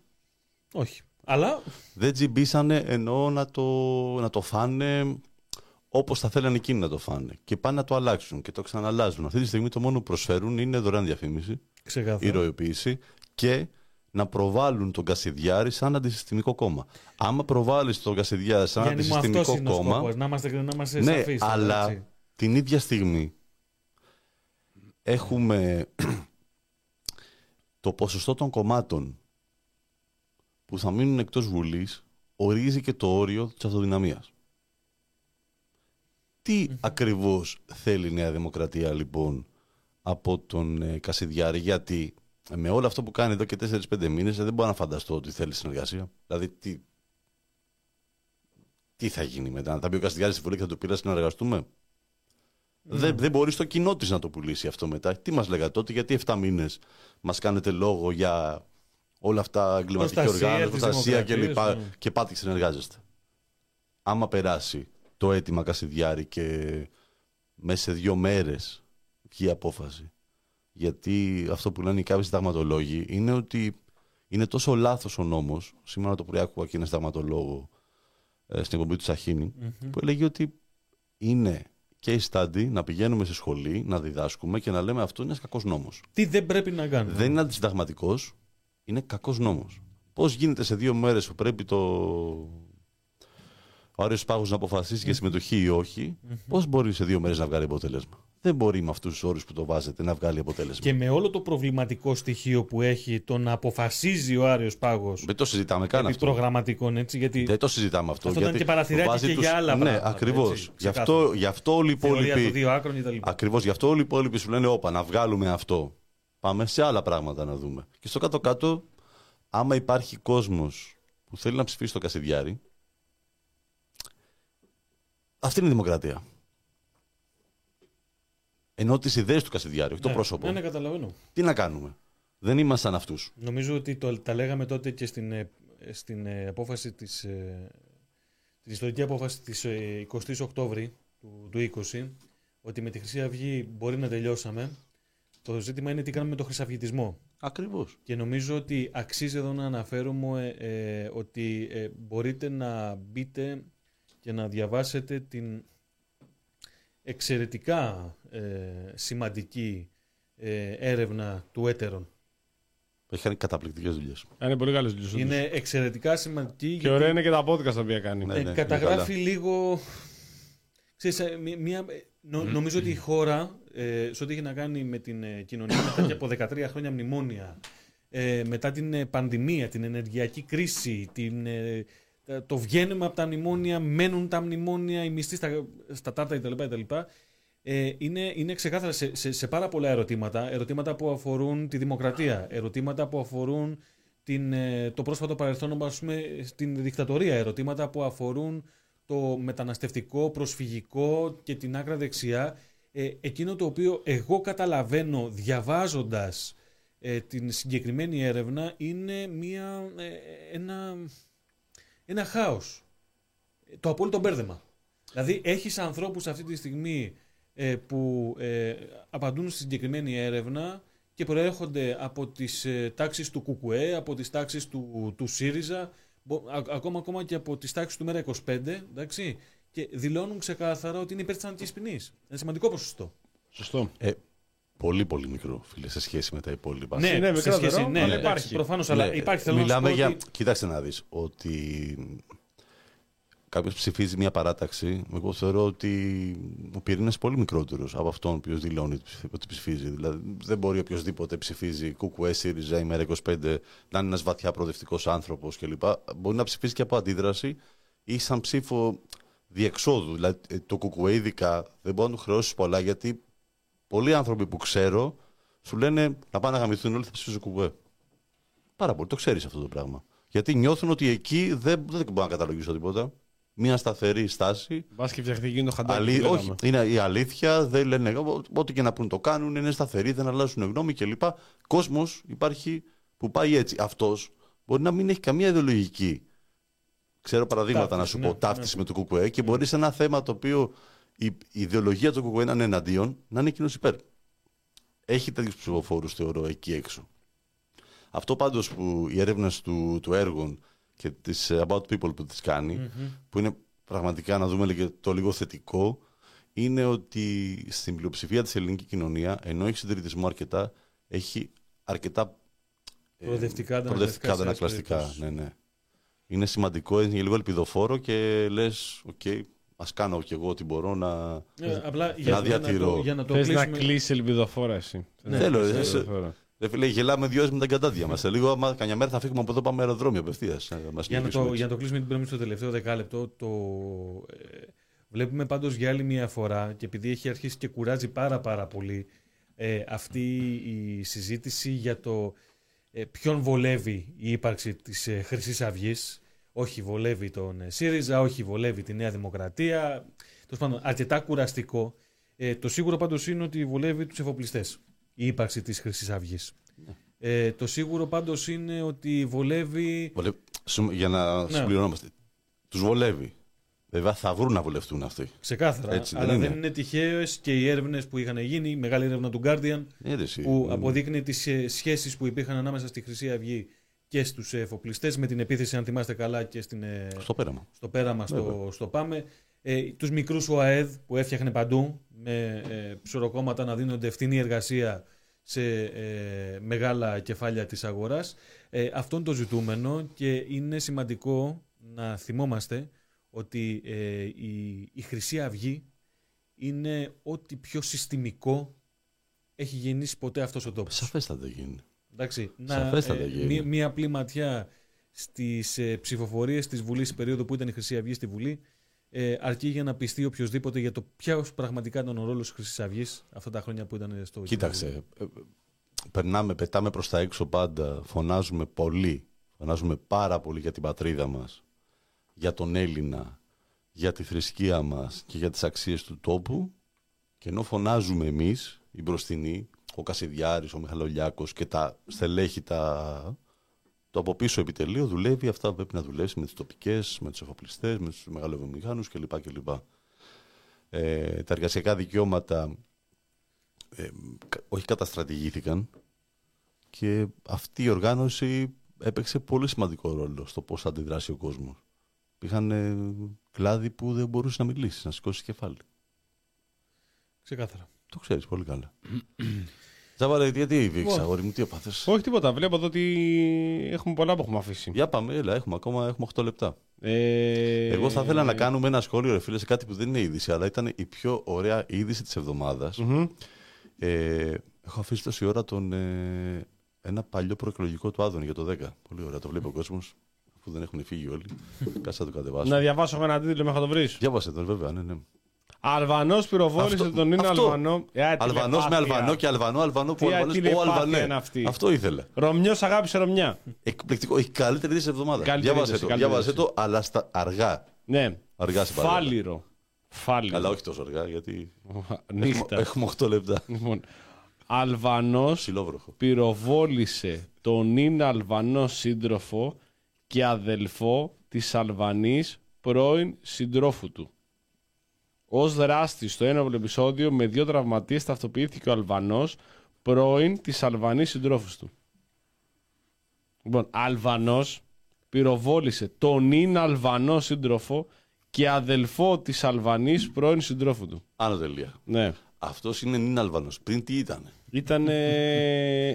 Όχι. Αλλά Δεν τσιμπήσανε ενώ να το, να το φάνε όπως θα θέλανε εκείνοι να το φάνε. Και πάνε να το αλλάξουν και το ξαναλάζουν. Αυτή τη στιγμή το μόνο που προσφέρουν είναι δωρεάν διαφήμιση, ξεκάθαρα. ηρωοποίηση και να προβάλλουν τον Κασιδιάρη σαν αντισυστημικό κόμμα. Άμα προβάλλεις τον Κασιδιάρη σαν Γιάννη μου, αυτός αντισυστημικό είναι ο κόμμα, σκοπός. Να είμαστε, να είμαστε ναι, σαφείς τώρα, αλλά έτσι. την ίδια στιγμή έχουμε το ποσοστό των κομμάτων που θα μείνουν εκτός Βουλής ορίζει και το όριο της αυτοδυναμίας. Τι ακριβώς θέλει η Νέα Δημοκρατία λοιπόν από τον ε, Κασιδιάρη, γιατί με όλο αυτό που κάνει εδώ και 4-5 μήνες, δεν μπορώ να φανταστώ ότι θέλει συνεργασία. Δηλαδή, τι, τι θα γίνει μετά, να τα μπει ο Καστιγιάρη στη Βουλή και θα του πει να συνεργαστούμε. Δεν, δεν μπορεί στο κοινό της να το πουλήσει αυτό μετά. Τι μας λέγατε τότε, γιατί 7 μήνες μας κάνετε λόγο για όλα αυτά εγκληματική Προστασία οργάνωση, της προστασία δημοκρατίας, κλπ. ναι. Και πάτε και συνεργάζεστε. Άμα περάσει το αίτημα Κασιδιάρη και μέσα σε δύο μέρες βγει η απόφαση. Γιατί αυτό που λένε οι κάποιοι συνταγματολόγοι είναι ότι είναι τόσο λάθος ο νόμος. Σήμερα το πρωί άκουγα και ένα συνταγματολόγο ε, στην εκπομπή του σαχινη που έλεγε ότι είναι case study να πηγαίνουμε σε σχολή, να διδάσκουμε και να λέμε αυτό είναι ένας κακός νόμος. Τι δεν πρέπει να κάνουμε. Δεν είναι αντισυνταγματικός, είναι κακός νόμος. Πώς γίνεται σε δύο μέρες που πρέπει το. Ο Άριος Πάγος να αποφασίσει για συμμετοχή ή όχι, πώς μπορεί σε δύο μέρες να βγάλει αποτέλεσμα. Δεν μπορεί με αυτούς τους όρους που το βάζετε να βγάλει αποτέλεσμα. Και με όλο το προβληματικό στοιχείο που έχει το να αποφασίζει ο Άριος Πάγος Δεν το συζητάμε καν επί αυτό. προγραμματικών, έτσι, γιατί Δεν το συζητάμε αυτό. Αυτό ήταν γιατί και παραθυράκι βάζει και για άλλα Ναι, πράγματα, ακριβώς. έτσι, Γι, αυτό, ξεκάθαρα. γι' αυτό όλοι οι θεωρία των υπόλοιποι. δύο άκρων κτλ. Ακριβώς γι' αυτό όλοι οι υπόλοιποι σου λένε: Όπα, να βγάλουμε αυτό. Πάμε σε άλλα πράγματα να δούμε. Και στο κάτω-κάτω, άμα υπάρχει κόσμος που θέλει να ψηφίσει το Κασιδιάρη, αυτή είναι η δημοκρατία. Ενώ τις ιδέες του Κασιδιάρη, όχι το Ναι, πρόσωπο. Ναι, ναι, καταλαβαίνω. Τι να κάνουμε; Δεν ήμασταν αυτούς. Νομίζω ότι το, τα λέγαμε τότε και στην, ε, στην ε, απόφαση της, ε, την ιστορική απόφαση της ε, 20 Οκτώβρη του, του 20 ότι με τη Χρυσή Αυγή μπορεί να τελειώσαμε. Το ζήτημα είναι τι κάνουμε με τον χρυσαυγητισμό. Ακριβώς. Και νομίζω ότι αξίζει εδώ να αναφέρουμε ε, ότι ε, μπορείτε να μπείτε και να διαβάσετε την εξαιρετικά ε, σημαντική ε, έρευνα του Έτερον. Έχει κάνει καταπληκτικές δουλειές. Είναι πολύ καλές δουλειές. Είναι εξαιρετικά σημαντική Και ωραία είναι και τα podcast τα οποία κάνει. Ναι, ε, ναι, καταγράφει είναι λίγο... Ξέρεις, ε, μία- μία, νο- νομίζω ότι η χώρα, ε, σε ό,τι έχει να κάνει με την ε, κοινωνία μετά και από 13 χρόνια μνημόνια, ε, μετά την ε, πανδημία, την ενεργειακή κρίση, την, ε, τα- το βγαίνουμε από τα μνημόνια, μένουν τα μνημόνια, οι μισθοί στα, στα τάρτα κτλ. κτλ. Ε, είναι, είναι ξεκάθαρα σε, σε, σε πάρα πολλά ερωτήματα. Ερωτήματα που αφορούν τη δημοκρατία, ερωτήματα που αφορούν την, ε, το πρόσφατο παρελθόν, ας πούμε, στην δικτατορία, ερωτήματα που αφορούν το μεταναστευτικό, προσφυγικό και την άκρα δεξιά. Ε, εκείνο το οποίο εγώ καταλαβαίνω διαβάζοντας ε, την συγκεκριμένη έρευνα είναι μια, ε, ένα, ένα χάος. Το απόλυτο μπέρδεμα. Δηλαδή έχεις ανθρώπους αυτή τη στιγμή ε, που ε, απαντούν στη συγκεκριμένη έρευνα και προέρχονται από τις ε, τάξεις του ΚΚΕ, από τις τάξεις του, του ΣΥΡΙΖΑ, μπο- α- ακόμα, ακόμα και από τις τάξεις του ΜΕΡΑ 25, εντάξει, και δηλώνουν ξεκάθαρα ότι είναι υπέρ της θανατικής ποινής. Είναι σημαντικό ποσοστό. Σωστό. Ε, πολύ πολύ μικρό, φίλε, σε σχέση με τα υπόλοιπα. Ναι, ναι, σε μικρότερο, σχέση, ναι, αλλά εντάξει, υπάρχει. Προφανώς, αλλά Ναι, υπάρχει. Θέλω να σου Μιλάμε πω για. ότι- Κοίταξε να δεις ότι κάποιος ψηφίζει μια παράταξη. Εγώ θεωρώ ότι ο πυρήνας είναι πολύ μικρότερος από αυτόν ο οποίο δηλώνει ότι ψηφ- ότι ψηφίζει. Δηλαδή, δεν μπορεί οποιοδήποτε ψηφίζει ΚΚΕ, ΣΥΡΙΖΑ, ημέρα 25 να είναι ένας βαθιά προοδευτικός άνθρωπος κλπ. Μπορεί να ψηφίσει και από αντίδραση ή σαν ψήφο διεξόδου. Δηλαδή, ε, το ΚΚΕ ειδικά δεν μπορεί να του χρεώσεις πολλά γιατί πολλοί άνθρωποι που ξέρω σου λένε να πάνε να γαμηθούν όλοι θα ψηφίσουν ΚΚΕ. Πάρα πολύ. Το ξέρεις αυτό το πράγμα. Γιατί νιώθουν ότι εκεί δεν, δεν μπορώ να καταλογίσω τίποτα. Μια σταθερή στάση. Μπας και φτιαχτεί εκείνο το χαντάκι. Αλή... που Όχι, λέγαμε. είναι η αλήθεια. Δεν λένε ό- ό,τι και να πούν το κάνουν. Είναι σταθεροί, δεν αλλάζουν γνώμη κλπ. Κόσμος υπάρχει που πάει έτσι. Αυτός μπορεί να μην έχει καμία ιδεολογική. Ξέρω παραδείγματα να σου Ταύτιση, πω. ναι, Ταύτιση με το ΚΚΕ και μπορεί σε ένα θέμα το οποίο η, η ιδεολογία του ΚΚΕ να είναι εναντίον, να είναι εκείνος υπέρ. Έχει τέτοιους ψηφοφόρους, θεωρώ, εκεί έξω. Αυτό πάντως που οι έρευνες του, του έργων και της About People που τις κάνει, που είναι πραγματικά να δούμε και το λίγο θετικό, είναι ότι στην πλειοψηφία της ελληνικής κοινωνίας, ενώ έχει συντηρητισμό αρκετά, έχει αρκετά ε, Προοδευτικά, προοδευτικά αντανακλαστικά αντανακλαστικά. στις Ναι, ναι. Είναι σημαντικό, είναι λίγο ελπιδοφόρο και λες, οκ, ας κάνω κι εγώ ό,τι μπορώ να. Ε, απλά για, για, να διατηρώ. το, για να το Θες να κλείσουμε... κλείσει ελπιδοφόρα εσύ. Ναι, Θέλω, Θες ε, σε- ελπιδοφόρα. Ρε φίλε, γελάμε δυο ώρες με τα εγκατάδια μας. Σε λίγο, άμα καμιά μέρα θα φύγουμε από εδώ, πάμε αεροδρόμιο απευθείας. Για να, το, για να το κλείσουμε την πρώμη στο τελευταίο δεκάλεπτο, το, ε, βλέπουμε πάντως για άλλη μια φορά και επειδή έχει αρχίσει και κουράζει πάρα πάρα πολύ ε, αυτή η συζήτηση για το ε, ποιον βολεύει η ύπαρξη της ε, Χρυσής Αυγής. Όχι βολεύει τον ε, ΣΥΡΙΖΑ, όχι βολεύει τη Νέα Δημοκρατία. Τέλος πάντων, αρκετά κουραστικό. Ε, το σίγουρο πάντως είναι ότι βολεύει τους εφοπλιστές η ύπαρξη της Χρυσής Αυγής. Ε, το σίγουρο πάντως είναι ότι βολεύει... Βολε- σου- Για να Ναι. συμπληρωνόμαστε. Τους βολεύει. Βέβαια θα βρουν να βολευτούν αυτοί. Ξεκάθαρα. Έτσι δεν αλλά είναι. δεν είναι τυχαίες και οι έρευνες που είχαν γίνει, η μεγάλη έρευνα του Guardian, Ε, ρε, εσύ. που Ε, αποδείκνει τις σχέσεις που υπήρχαν ανάμεσα στη Χρυσή Αυγή και στους εφοπλιστές, με την επίθεση, αν θυμάστε καλά, και στην, ε, Στο πέραμα. στο πέραμα, στο, στο ΠΑΜΕ. Ε, τους μικρούς ΟΑΕΔ που έφτιαχνε παντού, με ε, ψωροκόμματα να δίνονται ευθυνή εργασία σε ε, μεγάλα κεφάλια της αγοράς. Ε, αυτό είναι το ζητούμενο και είναι σημαντικό να θυμόμαστε ότι ε, η, η Χρυσή Αυγή είναι ό,τι πιο συστημικό έχει γεννήσει ποτέ αυτός ο τόπος. Σαφέστατα γίνει. Εντάξει, να, Σαφέστατα γίνει. μία, μία απλή ματιά στις ε, ψηφοφορίες της Βουλής στην περίοδο που ήταν η Χρυσή Αυγή στη Βουλή ε, αρκεί για να πιστεί οποιοδήποτε για το ποιος πραγματικά ήταν ο ρόλος της Χρυσής Αυγής αυτά τα χρόνια που ήταν στο Κοίταξε. ε, ε, Περνάμε, πετάμε προς τα έξω πάντα. Φωνάζουμε πολύ. Φωνάζουμε πάρα πολύ για την πατρίδα μας. Για τον Έλληνα. Για τη θρησκεία μας και για τις αξίες του τόπου. Και ενώ φωνάζουμε εμείς, οι μπροστινοί, ο Κασιδιάρης, ο Μιχαλολιάκος και τα στελέχη τα... Το από πίσω επιτελείο δουλεύει αυτά που πρέπει να δουλέψει με τις τοπικές, με τους εφοπλιστές, με τους μεγαλοβιομηχάνους κλπ. κλπ. Ε, τα εργασιακά δικαιώματα ε, κα- όχι καταστρατηγήθηκαν και αυτή η οργάνωση έπαιξε πολύ σημαντικό ρόλο στο πώς θα αντιδράσει ο κόσμος. Υπήρχαν ε, κλάδοι που δεν μπορούσε να μιλήσει, να σηκώσει κεφάλι. Ξεκάθαρα. Το ξέρεις πολύ καλά. Τζαβάλε, γιατί Λοιπόν. βήξα, αγόρι μου, τι έπαθες; Όχι τίποτα. Βλέπω εδώ ότι έχουμε πολλά που έχουμε αφήσει. Για πάμε, έλα, έχουμε ακόμα έχουμε 8 λεπτά. Ε, Εγώ θα ήθελα να κάνουμε ένα σχόλιο, ρε φίλε, σε κάτι που δεν είναι είδηση, αλλά ήταν η πιο ωραία είδηση της εβδομάδας. μμμ. Ε, έχω αφήσει τόση ώρα τον, ε, ένα παλιό προεκλογικό του Άδωνη για το 10. Πολύ ωραία, το βλέπει ο κόσμος. Αφού δεν έχουν φύγει όλοι. Κάτσε να το κατεβάσω. Να διαβάσω εγώ ένα τίτλο μέχρι να το βρεις. Διάβασε τον, βέβαια, ναι, ναι. Αλβανός πυροβόλησε Αυτό- τον είναι αυτό. Αλβανό. Ε, Αλβανός με τηλεπάθεια. Αλβανό και Αλβανό, Αλβανό που Τι Αλβανός, ο τηλεπάθεια Αλβανέ. είναι αυτή. Αυτό ήθελε. Ρωμιός αγάπησε Ρωμιά. Εκπληκτικό. Η καλύτερη είδηση τη εβδομάδα. Καλύτερη Διάβασε είδηση, το, καλύτερη διάβασε είδηση. το, αλλά στα αργά. Ναι. Αργά σε παρακαλώ. Φάλιρο. Φάλιρο. Αλλά όχι τόσο αργά, γιατί έχουμε, Νύχτα. έχουμε 8 λεπτά. Λοιπόν, Αλβανός Ψιλόβροχο. πυροβόλησε τον είναι Αλβανό σύντροφο και αδελφό της Αλβανής πρώην συντρόφου του. Ω δράστη στο ένοπλο επεισόδιο με δύο τραυματίες ταυτοποιήθηκε ο Αλβανός πρώην της Αλβανής συντρόφου του. Λοιπόν, Αλβανός πυροβόλησε τον είναι Αλβανό σύντροφο και αδελφό της Αλβανής πρώην συντρόφου του. Άνω τελεία. Ναι. Αυτός είναι νυν Αλβανός. Πριν τι ήταν. Ήταν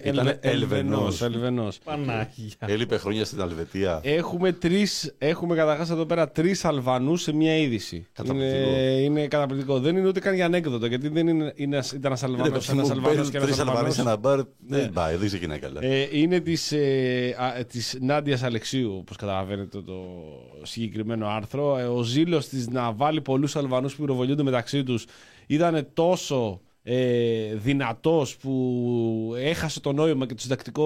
Ήτανε Ελβενός. Ελβενός. Πανάγια. Έλειπε χρόνια στην Αλβετία. Έχουμε τρεις, έχουμε καταρχάς εδώ πέρα τρεις Αλβανούς σε μια είδηση. Καταπληκτικό. Είναι, είναι καταπληκτικό. Δεν είναι ούτε καν για ανέκδοτο γιατί δεν είναι, είναι, ένας- ήταν ένας Αλβανό, Ναι, ένας Αλβανό και Τρεις ένα Αλβανοί σε Αλβανό. ένα μπαρ. Δεν πάει, δεν ξεκινάει καλά. Ε, είναι της, ε, α, της Νάντιας Αλεξίου, όπως καταλαβαίνετε το συγκεκριμένο άρθρο. Ε, ο ζήλος της να βάλει πολλούς Αλβανούς που πυροβολούνται μεταξύ τους ήταν τόσο ε, δυνατός που έχασε το νόημα και το συντακτικό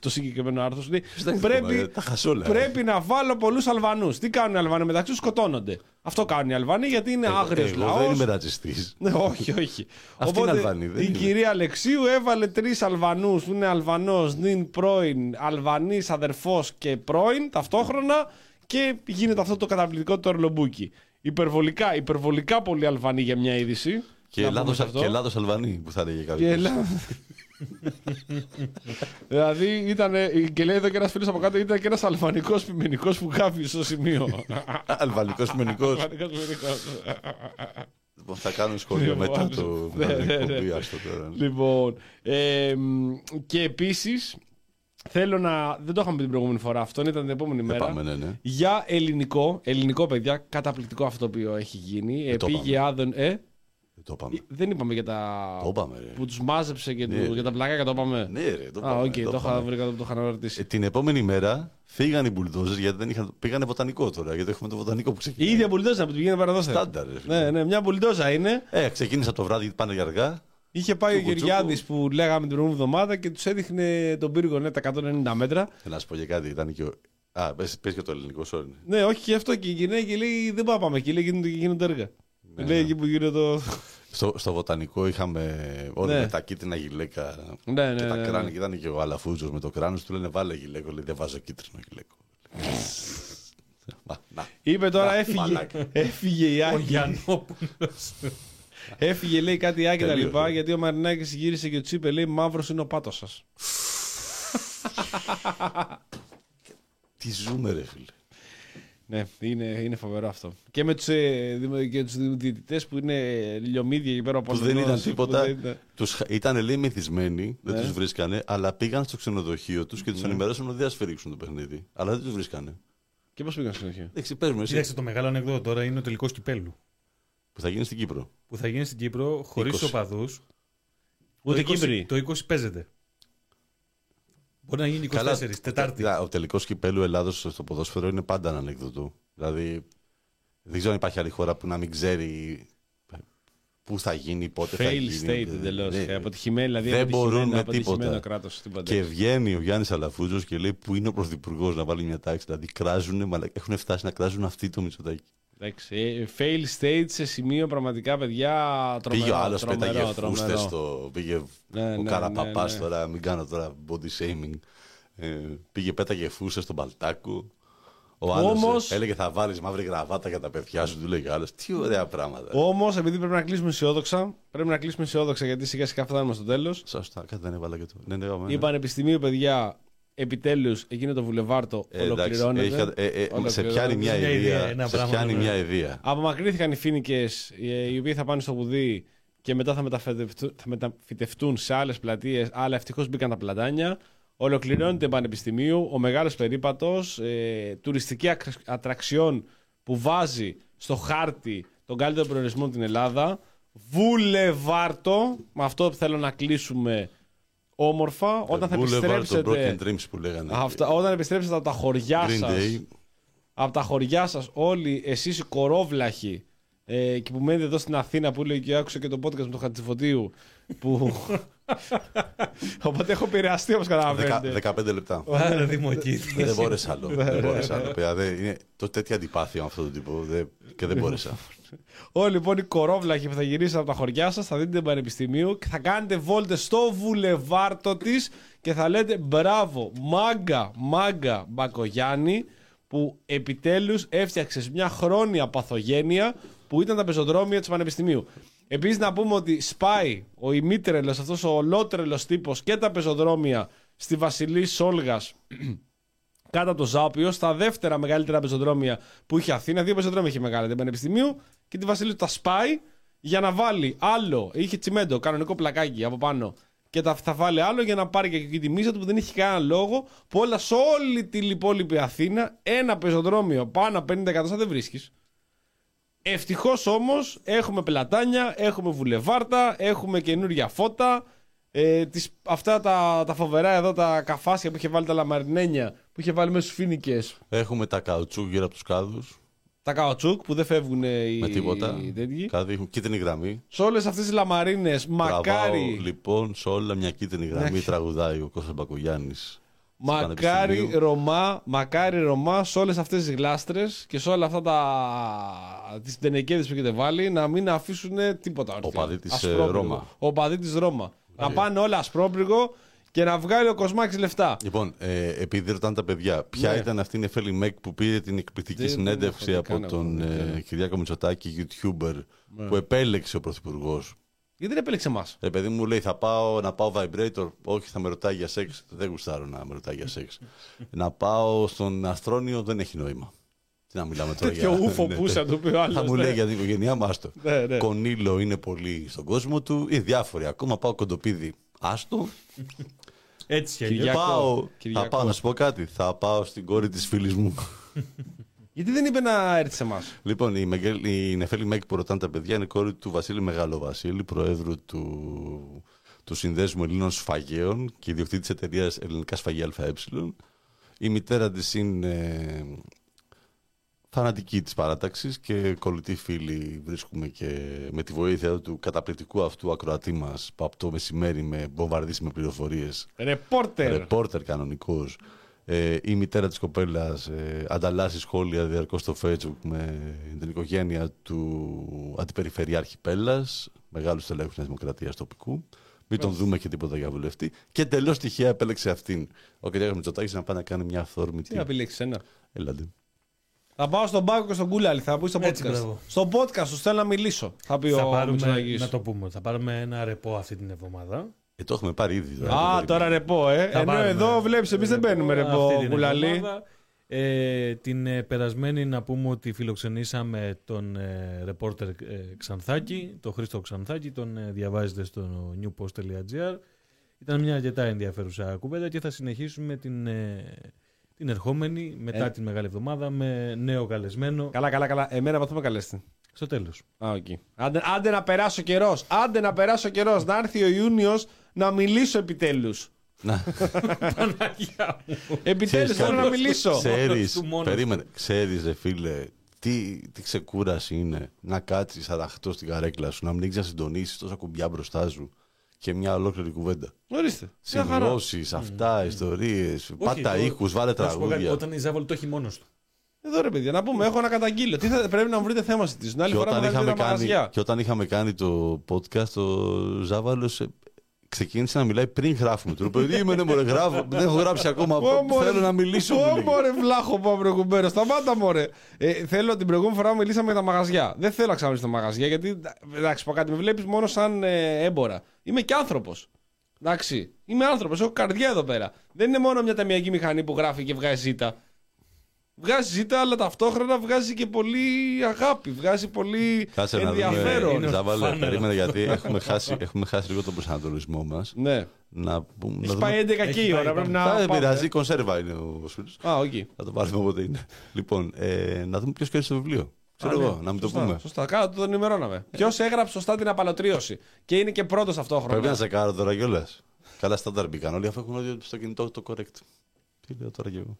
το συγκεκριμένο άρθρο. Λέει, Συντακτικό, πρέπει, ε, τα χασόλα, ε. πρέπει να βάλω πολλούς Αλβανούς. Τι κάνουν οι Αλβανοί μεταξύ τους, σκοτώνονται. Αυτό κάνουν οι Αλβανοί γιατί είναι άγριος Εγώ λαός. δεν είμαι ρατσιστής. Ναι, όχι, όχι. Αυτή είναι Αλβανή, δεν η είναι. κυρία Αλεξίου έβαλε τρεις Αλβανούς που είναι Αλβανός, νυν πρώην, Αλβανής αδερφός και πρώην ταυτόχρονα και γίνεται αυτό το καταπληκτικό το ορλομπούκι. Υπερβολικά, υπερβολικά πολύ Αλβανοί για μια είδηση. Και Να πούμε Ελλάδος, σε αυτό. και Ελλάδος Αλβανή που θα έλεγε κάποιος. Και Ελλά- δηλαδή ήταν, και λέει εδώ και ένας φίλος από κάτω, ήταν και ένας αλβανικός πειμενικό που κάφει στο σημείο. Αλβανικός μενικό. Αλβανικός πειμενικός. Θα κάνω σχόλιο Λοιπόν, μετά το ναι, μετά την ναι, εκπομπή, ναι. άστο τώρα. ναι. Λοιπόν, ε, μ, και επίσης θέλω να. Δεν το είχαμε πει την προηγούμενη φορά, αυτό ήταν την επόμενη Δεν μέρα. πάμε, ναι, ναι. Για ελληνικό, ελληνικό παιδιά, καταπληκτικό αυτό το οποίο έχει γίνει. Ε, το πήγε άδων. Ε, Δεν το είπαμε. δεν είπαμε για τα. Το είπαμε, ρε. Που τους μάζεψε και Ναι, του, ρε. για τα πλακάκια, το είπαμε. Ναι, ρε, το Α, είπαμε, οκ, το το είχα είπαμε. βρει κάτω που το είχα Ε, αναρτήσει. την επόμενη μέρα φύγαν οι μπουλντόζες γιατί δεν είχαν, πήγανε βοτανικό τώρα. Γιατί έχουμε το βοτανικό που Η ξεκινάει. ίδια μπουλντόζα που του πηγαίνει πέρα εδώ. Στάνταρ, ρε, φίλε. Ναι, ναι, μια μπουλντόζα είναι. Ε, ξεκίνησα το βράδυ γιατί πάνε για αργά. Είχε πάει ο Τσούκου, τσούκου. Γεωργιάδη που λέγαμε την προηγούμενη εβδομάδα και τους έδειχνε τον πύργο ναι, τα 190 μέτρα. Θέλω να σου πω για κάτι. Ήταν και ο... Α, πες, πες και το ελληνικό, sorry. Ναι, όχι και αυτό και η γυναίκα λέει δεν πάμε, πάμε εκεί, λέει γίνονται, γίνονται έργα. Ναι, λέει ναι. εκεί που γίνεται το. Στο, στο βοτανικό είχαμε όλοι Ναι. με τα κίτρινα γυλαίκα Ναι, ναι, και τα ναι, ναι. κράνη. Και ήταν και ο Αλαφούζος με το κράνος του λένε βάλε γυλαίκο. Λέει δεν βάζω κίτρινο γυλαίκο. Μα, να. Είπε τώρα Να, έφυγε, μαλάκα. έφυγε η Ο Άκη. Γιαννόπουλος. Έφυγε λέει κάτι Άκη τα Τελείωσε. λοιπά γιατί ο Μαρινάκης γύρισε και του είπε λέει μαύρος είναι ο πάτος σας. Τι ζούμε, ρε φίλε. Ναι, είναι, είναι φοβερό αυτό. Και με τους ε, δημο- και τους διαιτητές που είναι λιωμίδια εκεί πέρα από Που δεν ήταν που τίποτα. δεν ήταν- Τους, χα- ήταν λέει μεθυσμένοι, δεν Ναι. τους βρίσκανε, αλλά πήγαν στο ξενοδοχείο τους και τους ενημερώσαν ότι δεν θα σφυρίξουν το παιχνίδι. Αλλά δεν τους βρίσκανε. Και πώς πήγαν στο συνοχείο. Εντάξει, πες μου εσύ. Κοίταξε, το μεγάλο ανεκδότο τώρα είναι ο τελικός κυπέλου. Που θα γίνει στην Κύπρο. Που θα γίνει στην Κύπρο χωρίς 20. οπαδούς. Ούτε το 20, Κύπροι. Το 20 παίζεται. Μπορεί να γίνει 24, Τετάρτη. Κοίτα, Ο τελικός κυπέλου Ελλάδος στο ποδόσφαιρο είναι πάντα ένα ανεκδοτό. Δηλαδή, δεν ξέρω αν υπάρχει άλλη χώρα που να μην ξέρει πού θα γίνει, πότε θα Fail γίνει. state Δεν- εντελώς. ναι. Αποτυχημένη, δηλαδή Δεν αποτυχημένο- μπορούν με αποτυχημένο τίποτα. κράτος στην Και παντέλη. βγαίνει ο Γιάννης Αλαφούζος και λέει που είναι ο πρωθυπουργός να βάλει μια τάξη. Δηλαδή, κράζουν, μαλα... έχουν φτάσει να κράζουν αυτοί το Μητσοτάκι. Εντάξει, ε, fail state σε σημείο πραγματικά παιδιά τρομερό. πήγε ο άλλος, τρομερό, πέταγε τρομερό. φούστε στο. Πήγε Ναι, ο ναι, Καραπαπάς ναι, ναι. τώρα, μην κάνω τώρα body shaming. Ε, πήγε, πέταγε φούστε στον Παλτάκου. Ο άλλος Όμως- έλεγε θα βάλεις μαύρη γραβάτα για τα παιδιά σου, του λέγε ο άλλος. Τι ωραία πράγματα. Όμως, επειδή πρέπει να κλείσουμε αισιόδοξα, πρέπει να κλείσουμε αισιόδοξα γιατί σιγά σιγά φτάνουμε στο τέλος. Σωστά, κάτι δεν έβαλα και το. Ναι, ναι, ναι. Η Πανεπιστημίου, παιδιά, επιτέλους εκείνο το βουλεβάρτο Ε, εντάξει, ολοκληρώνεται. έχει- ε, ε, σε Ολοκληρώνεται. πιάνει μια Μια ιδέα, ιδέα. ένα Σε πράγμα, πιάνει ναι. μια ιδέα. Απομακρύνθηκαν οι φοίνικε, οι οποίοι θα πάνε στο Βουδί και μετά θα, μεταφυτευτούν, θα μεταφυτευτούν σε άλλες πλατείες, αλλά ευτυχώς μπήκαν τα πλατάνια. Ολοκληρώνεται Πανεπιστημίου, ο μεγάλος περίπατος, ε, τουριστική ακ- ατραξιόν που βάζει στο χάρτη τον καλύτερο προορισμό την Ελλάδα. Βουλεβάρτο, με αυτό θέλω να κλείσουμε όμορφα. Όταν θα Boulevard των επιστρέψετε. Broken Dreams που λέγανε. Αυτά, όταν επιστρέψετε από τα χωριά Green σας Day. από τα χωριά σας όλοι εσείς οι κορόβλαχοι ε, και που μένετε εδώ στην Αθήνα που λέει και άκουσα και το podcast με τον Χατζηφωτίου που... οπότε έχω επηρεαστεί όπως καταλαβαίνετε Δεκα- 15 λεπτά. Άρα δημοκίδη. δεν μπόρεσα άλλο. δεν μπόρεσα άλλο. παιδιά. Δεν- είναι το τέτοια αντιπάθεια με αυτόν τον τύπο δεν- και δεν μπόρεσα. όλοι λοιπόν οι κορόβλαχοι που θα γυρίσετε από τα χωριά σας θα δείτε την Πανεπιστημίου και θα κάνετε βόλτες στο βουλεβάρτο της και θα λέτε μπράβο μάγκα μάγκα Μπακογιάννη που επιτέλους έφτιαξες μια χρόνια παθογένεια που ήταν τα πεζοδρόμια της Πανεπιστημίου. Επίσης να πούμε ότι σπάει ο ημίτρελος, αυτός ο ολότρελος τύπος και τα πεζοδρόμια στη Βασιλής Σόλγας κάτω από το Ζάπιο, στα δεύτερα μεγαλύτερα πεζοδρόμια που είχε Αθήνα. Δύο πεζοδρόμια είχε μεγάλα, την Πανεπιστημίου και τη Βασιλείου. Τα σπάει για να βάλει άλλο. Είχε τσιμέντο, κανονικό πλακάκι από πάνω. Και τα, θα βάλει άλλο για να πάρει και εκεί τη μίζα του που δεν είχε κανένα λόγο. Που όλα σε όλη την υπόλοιπη Αθήνα, ένα πεζοδρόμιο πάνω από 50 εκατοστά δεν βρίσκεις. Ευτυχώς όμως έχουμε πλατάνια, έχουμε βουλεβάρτα, έχουμε καινούργια φώτα. Ε, τις, αυτά τα, τα φοβερά εδώ τα καφάσια που είχε βάλει τα λαμαρινένια, που είχε βάλει μέσα στους φίνικε. Έχουμε τα καουτσούκ γύρω από τους κάδους. Τα καοτσούκ που δεν φεύγουν οι, Με τίποτα. οι τέτοιοι. Κάτι έχουν κίτρινη γραμμή. Σε όλες αυτές τις λαμαρίνες, Τραβάω μακάρι, λοιπόν σε όλα μια κίτρινη γραμμή τραγουδάει ο Κώστας Μπακογιάννης. μακάρι Πανεπιστημίου. Ρωμά, μακάρι Ρωμά σε όλες αυτές τις γλάστρες και σε όλα αυτά τα. τις τενεκέδες που έχετε βάλει να μην αφήσουν τίποτα. όρθιο. παδί της, ε, Ασπρόπυργο. Ρώμα. Ο παδί της Ρώμα. Να πάνε όλα ασπρόπυργο και να βγάλει ο Κοσμάκης λεφτά. Λοιπόν, ε, επειδή ρωτάνε τα παιδιά, ποια Ναι. ήταν αυτή η Νεφέλη Μέκ που πήρε την εκπληκτική Δεν- δεν συνέντευξη έχω δει από καν τον εγώ, δεν ε, Κυριάκο Μητσοτάκη, YouTuber, που επέλεξε ο Πρωθυπουργός. Γιατί δεν επέλεξε εμάς; Ε, παιδί μου λέει, θα πάω να πάω vibrator. Όχι, θα με ρωτάει για σεξ. Δεν γουστάρω να με ρωτάει για σεξ. να πάω στον Αστρόνιο δεν έχει νόημα. Τι να μιλάμε τώρα Τέτοιο ούφο ναι, που ναι. θα του πει ο άλλος. Θα μου λέει για την οικογένειά μα το. Ναι, ναι. Κονίλο είναι πολύ στον κόσμο του ή διάφοροι. Ακόμα πάω κοντοπίδι. Άστο. Έτσι κι αλλιώς. Κυριακό. Πάω, Κυριακό. θα πάω να σου πω κάτι. Θα πάω στην κόρη της φίλης μου. Γιατί δεν είπε να έρθει σε εμάς. λοιπόν, η, Μεγέλ- η Νεφέλη Μέκ που ρωτάνε τα παιδιά είναι η κόρη του Βασίλη Μεγαλοβασίλη, προέδρου του, του Συνδέσμου Ελλήνων Σφαγέων και ιδιοκτήτης εταιρείας Ελληνικά Σφαγεία ΑΕ. Η μητέρα της είναι φανατικοί της παράταξης και κολλητοί φίλοι βρίσκουμε και με τη βοήθεια του καταπληκτικού αυτού ακροατή μας που από το μεσημέρι με βομβαρδίσει με πληροφορίες Ρεπόρτερ. ρεπόρτερ κανονικός ε, η μητέρα της κοπέλας ε, ανταλλάσσει σχόλια διαρκώς στο facebook με την οικογένεια του αντιπεριφερειάρχη Πέλλας μεγάλου τελέχους της Δημοκρατίας τοπικού μην τον δούμε και τίποτα για βουλευτή. Και τελείω τυχαία επέλεξε αυτήν ο κ. Μητσοτάκης να πάει να κάνει μια αυθόρμητη. Τι να επιλέξεις ένα. Έλατε. Θα πάω στον Πάκο και στον Κούλαλη, θα πει στο Έτσι, podcast. μπράβο. Στο podcast σου θέλω να μιλήσω. Θα πει Θα ο πάρουμε, Μητσοτάκης. να το πούμε, θα πάρουμε ένα ρεπό αυτή την εβδομάδα. Ε, το έχουμε πάρει ήδη. τώρα. Α, Δεν τώρα ρεπό, ε. Θα Ενώ πάρουμε εδώ βλέπεις, εμείς δεν παίρνουμε ρεπό, αυτή την Κουλαλή. εβδομάδα. Ε, την ε, περασμένη να πούμε ότι φιλοξενήσαμε τον ε, ρεπόρτερ ε, Ξανθάκη, τον Χρήστο Ξανθάκη, τον ε, διαβάζετε στο newpost.gr. Ήταν μια αρκετά ενδιαφέρουσα κουβέντα και θα συνεχίσουμε την, ε, την ερχόμενη μετά Ε. την Μεγάλη Εβδομάδα με νέο καλεσμένο Καλά, καλά, καλά. Εμένα βαθμό με καλέστη. στο τέλος. Α, οκ. Άντε, άντε να περάσει ο καιρός. Άντε να περάσει ο καιρός. Να έρθει ο Ιούνιος να μιλήσω επιτέλους. Να, Παναγιά μου. Επιτέλους θέλω να μιλήσω. Ξέρεις, του μόνος περίμενε, ξέρεις ρε φίλε, τι, τι ξεκούραση είναι να κάτσεις αραχτό στην καρέκλα σου, να μην έχεις να συντονίσεις τόσα κουμπιά μπροστά σου και μια ολόκληρη κουβέντα. Ορίστε. Μια χαρά. Σημειώσεις, αυτά, ιστορίες, πάτα εγώ- ήχους, βάλε θα σου πω κάτι, τραγούδια. Όταν η Ζάβολη το έχει μόνος του. Εδώ ρε παιδιά, να πούμε, έχω ένα καταγγείλω. Τι θα, πρέπει να μου βρείτε θέμα συζητήσουν. Άλλη Και φορά όταν, μου είχαμε είχαμε κάνει, μαγαζιά. και όταν είχαμε κάνει το podcast, ο Ζάβαλος ε, ξεκίνησε να μιλάει πριν γράφουμε. Του λέω, Περίμενε, μωρέ, γράφω. Δεν έχω γράψει ακόμα. Πω, μωρέ, Θέλω να μιλήσω. Πω, μου λέει. μωρέ, βλάχο που προηγουμένως. Σταμάτα, μωρέ. Ε, θέλω την προηγούμενη φορά μιλήσαμε για τα μαγαζιά. Δεν θέλω να ξαναμιλήσω στα μαγαζιά γιατί. Εντάξει, πω κάτι, με βλέπεις μόνο σαν ε, έμπορα. Είμαι και άνθρωπος. Εντάξει. Είμαι άνθρωπος, έχω καρδιά εδώ πέρα. Δεν είναι μόνο μια ταμιακή μηχανή που γράφει και βγάζει ζήτα. Βγάζει ζήτα, αλλά ταυτόχρονα βγάζει και πολύ αγάπη. Βγάζει πολύ Κάτσε να ενδιαφέρον. δούμε. Ζάβαλε, φάνερα. περίμενε γιατί έχουμε χάσει, έχουμε χάσει λίγο τον προσανατολισμό μας. Ναι. Να πούμε. να Έχει δούμε- πάει 11 και η Έχει ώρα. πάει, Πρέπει πάμε. να. Α, Δεν πάμε. πειράζει, κονσέρβα είναι ο Σπύρος. Α, οκ. Θα το πάρουμε όποτε είναι. Λοιπόν, ε, να δούμε ποιος κέρδισε το βιβλίο. Ξέρω εγώ, να μην το ναι. Σωστά, πούμε. Σωστά, κάτω το ενημερώναμε. Ποιος έγραψε σωστά την απαλλοτρίωση. Και είναι και πρώτος ταυτόχρονα. Πρέπει να σε κάνω τώρα κιόλας. Καλά, στάνταρ μπήκαν όλοι αφού έχουν όλοι στο κινητό το correct. Τι λέω τώρα κι εγώ.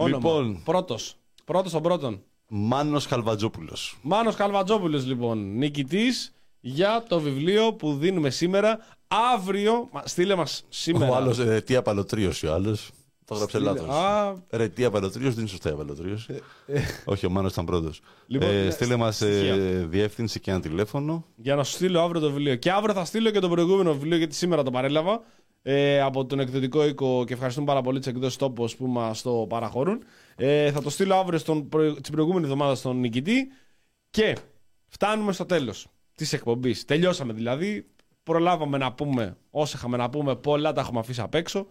Όνομα. Λοιπόν, Πρώτος. Πρώτος των πρώτων. Μάνος Χαλβατζόπουλος. Μάνος Καλβατζόπουλος λοιπόν, νικητής για το βιβλίο που δίνουμε σήμερα. Αύριο, μα, στείλε μας σήμερα. Ο άλλος ρε, τι απαλωτρίωση ο άλλος. Το έγραψε Στείλε- λάθος. Α. Ρε, τι απαλωτρίωση, δεν είναι σωστά η απαλωτρίωση. Όχι, ο Μάνος ήταν πρώτος. Λοιπόν, ε, ναι, στείλε μας στοιχεία. διεύθυνση και ένα τηλέφωνο. Για να σου στείλω αύριο το βιβλίο. Και αύριο θα στείλω και το προηγούμενο βιβλίο γιατί σήμερα το παρέλαβα. Ε, από τον εκδοτικό οίκο και ευχαριστούμε πάρα πολύ τις εκδόσεις τόπος που μας το παραχωρούν. Ε, θα το στείλω αύριο στον, προ... την προηγούμενη εβδομάδα στον νικητή. Και φτάνουμε στο τέλος της εκπομπής. Τελειώσαμε δηλαδή. Προλάβαμε να πούμε όσα είχαμε να πούμε. Πολλά τα έχουμε αφήσει απ' έξω.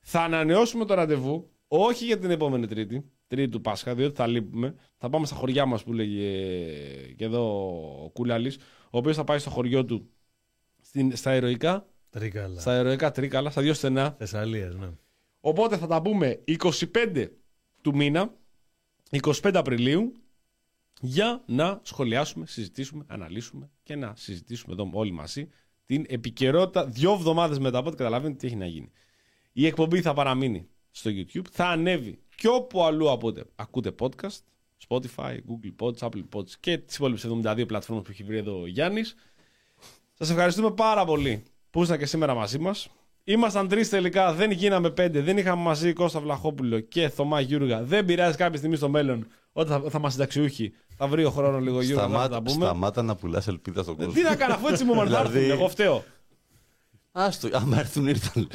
Θα ανανεώσουμε το ραντεβού. Όχι για την επόμενη Τρίτη. Τρίτη του Πάσχα, διότι θα λείπουμε. Θα πάμε στα χωριά μας που λέγε και εδώ ο Κούλαλη, ο οποίος θα πάει στο χωριό του στην, στα ηρωικά. Τρίκαλα. Στα ηρωικά Τρίκαλα, στα δύο στενά. Θεσσαλίας, ναι. Οπότε θα τα πούμε 25 του μήνα, 25 Απριλίου, για να σχολιάσουμε, συζητήσουμε, αναλύσουμε και να συζητήσουμε εδώ όλοι μαζί την επικαιρότητα δύο εβδομάδες μετά. Οπότε καταλαβαίνετε τι έχει να γίνει. Η εκπομπή θα παραμείνει στο YouTube, θα ανέβει και όπου αλλού ακούτε, ακούτε podcast, Spotify, Google Pods, Apple Pods και τις υπόλοιπες 72 πλατφόρμες που έχει βρει εδώ ο Γιάννης. Σας ευχαριστούμε πάρα πολύ που ήσασταν και σήμερα μαζί μας. Ήμασταν τρεις τελικά, δεν γίναμε πέντε. Δεν είχαμε μαζί Κώστα Βλαχόπουλο και Θωμά Γιούργα. Δεν πειράζει κάποια στιγμή στο μέλλον, όταν θα, θα είμαστε συνταξιούχοι, θα βρει ο χρόνος λίγο Γιούργα. θα τα Σταμάτα, πούμε. σταμάτα να πουλάς ελπίδα στον κόσμο. Τι να κάνω, αφού έτσι μου είπαν, θα έρθουν, Δηλαδή- Εγώ φταίω. Άστο, άμα έρθουν ήρθαν.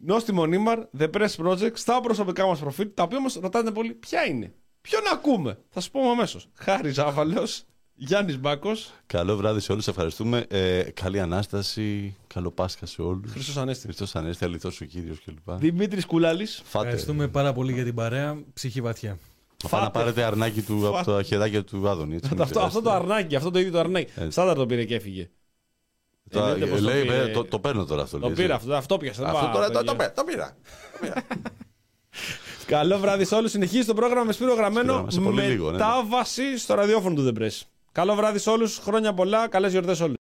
Νόστιμον Ήμαρ, The Press Project, στα προσωπικά μας προφίλ, τα οποία μας ρωτάνε πολύ ποια είναι; Ποιον ακούμε; Θα σου πούμε αμέσως. Χάρη Ζάβαλος, Γιάννης Μπάκος, Καλό βράδυ σε όλους, ευχαριστούμε. Ε, καλή ανάσταση, καλό Πάσχα σε όλους. Χρυσό Ανέστη. Χριστός Ανέστη, αληθό ο κύριος κλπ. Δημήτρης Κούλαλη. Φάτε. Ευχαριστούμε πάρα πολύ για την παρέα. Ψυχή βαθιά. Θα πάτε να πάρετε αρνάκι του από Φάτε. τα χεράκια του Άδωνη. έτσι, μην Αυτό, αυτό το ξεχάσετε. αρνάκι, αυτό το ίδιο το αρνάκι. Έτσι. Στάνταρ το πήρε και έφυγε. Το- Εννοείται πως το λέει, πήρε. ε, το, το παίρνω τώρα αυτό. Το λέει, πήρα έτσι. αυτό, αυτό πιάσε. δεν Αυτό πάω, τώρα το, παιδιά. το, πήρα, το πήρα. Καλό βράδυ σε όλους. Συνεχίζει το πρόγραμμα με Σπύρο Γραμμένο. Σπύρο, σε πολύ λίγο, ναι. Μετάβαση στο ραδιόφωνο του The Press. Καλό βράδυ σε όλους. Χρόνια πολλά. Καλές γιορτές όλους.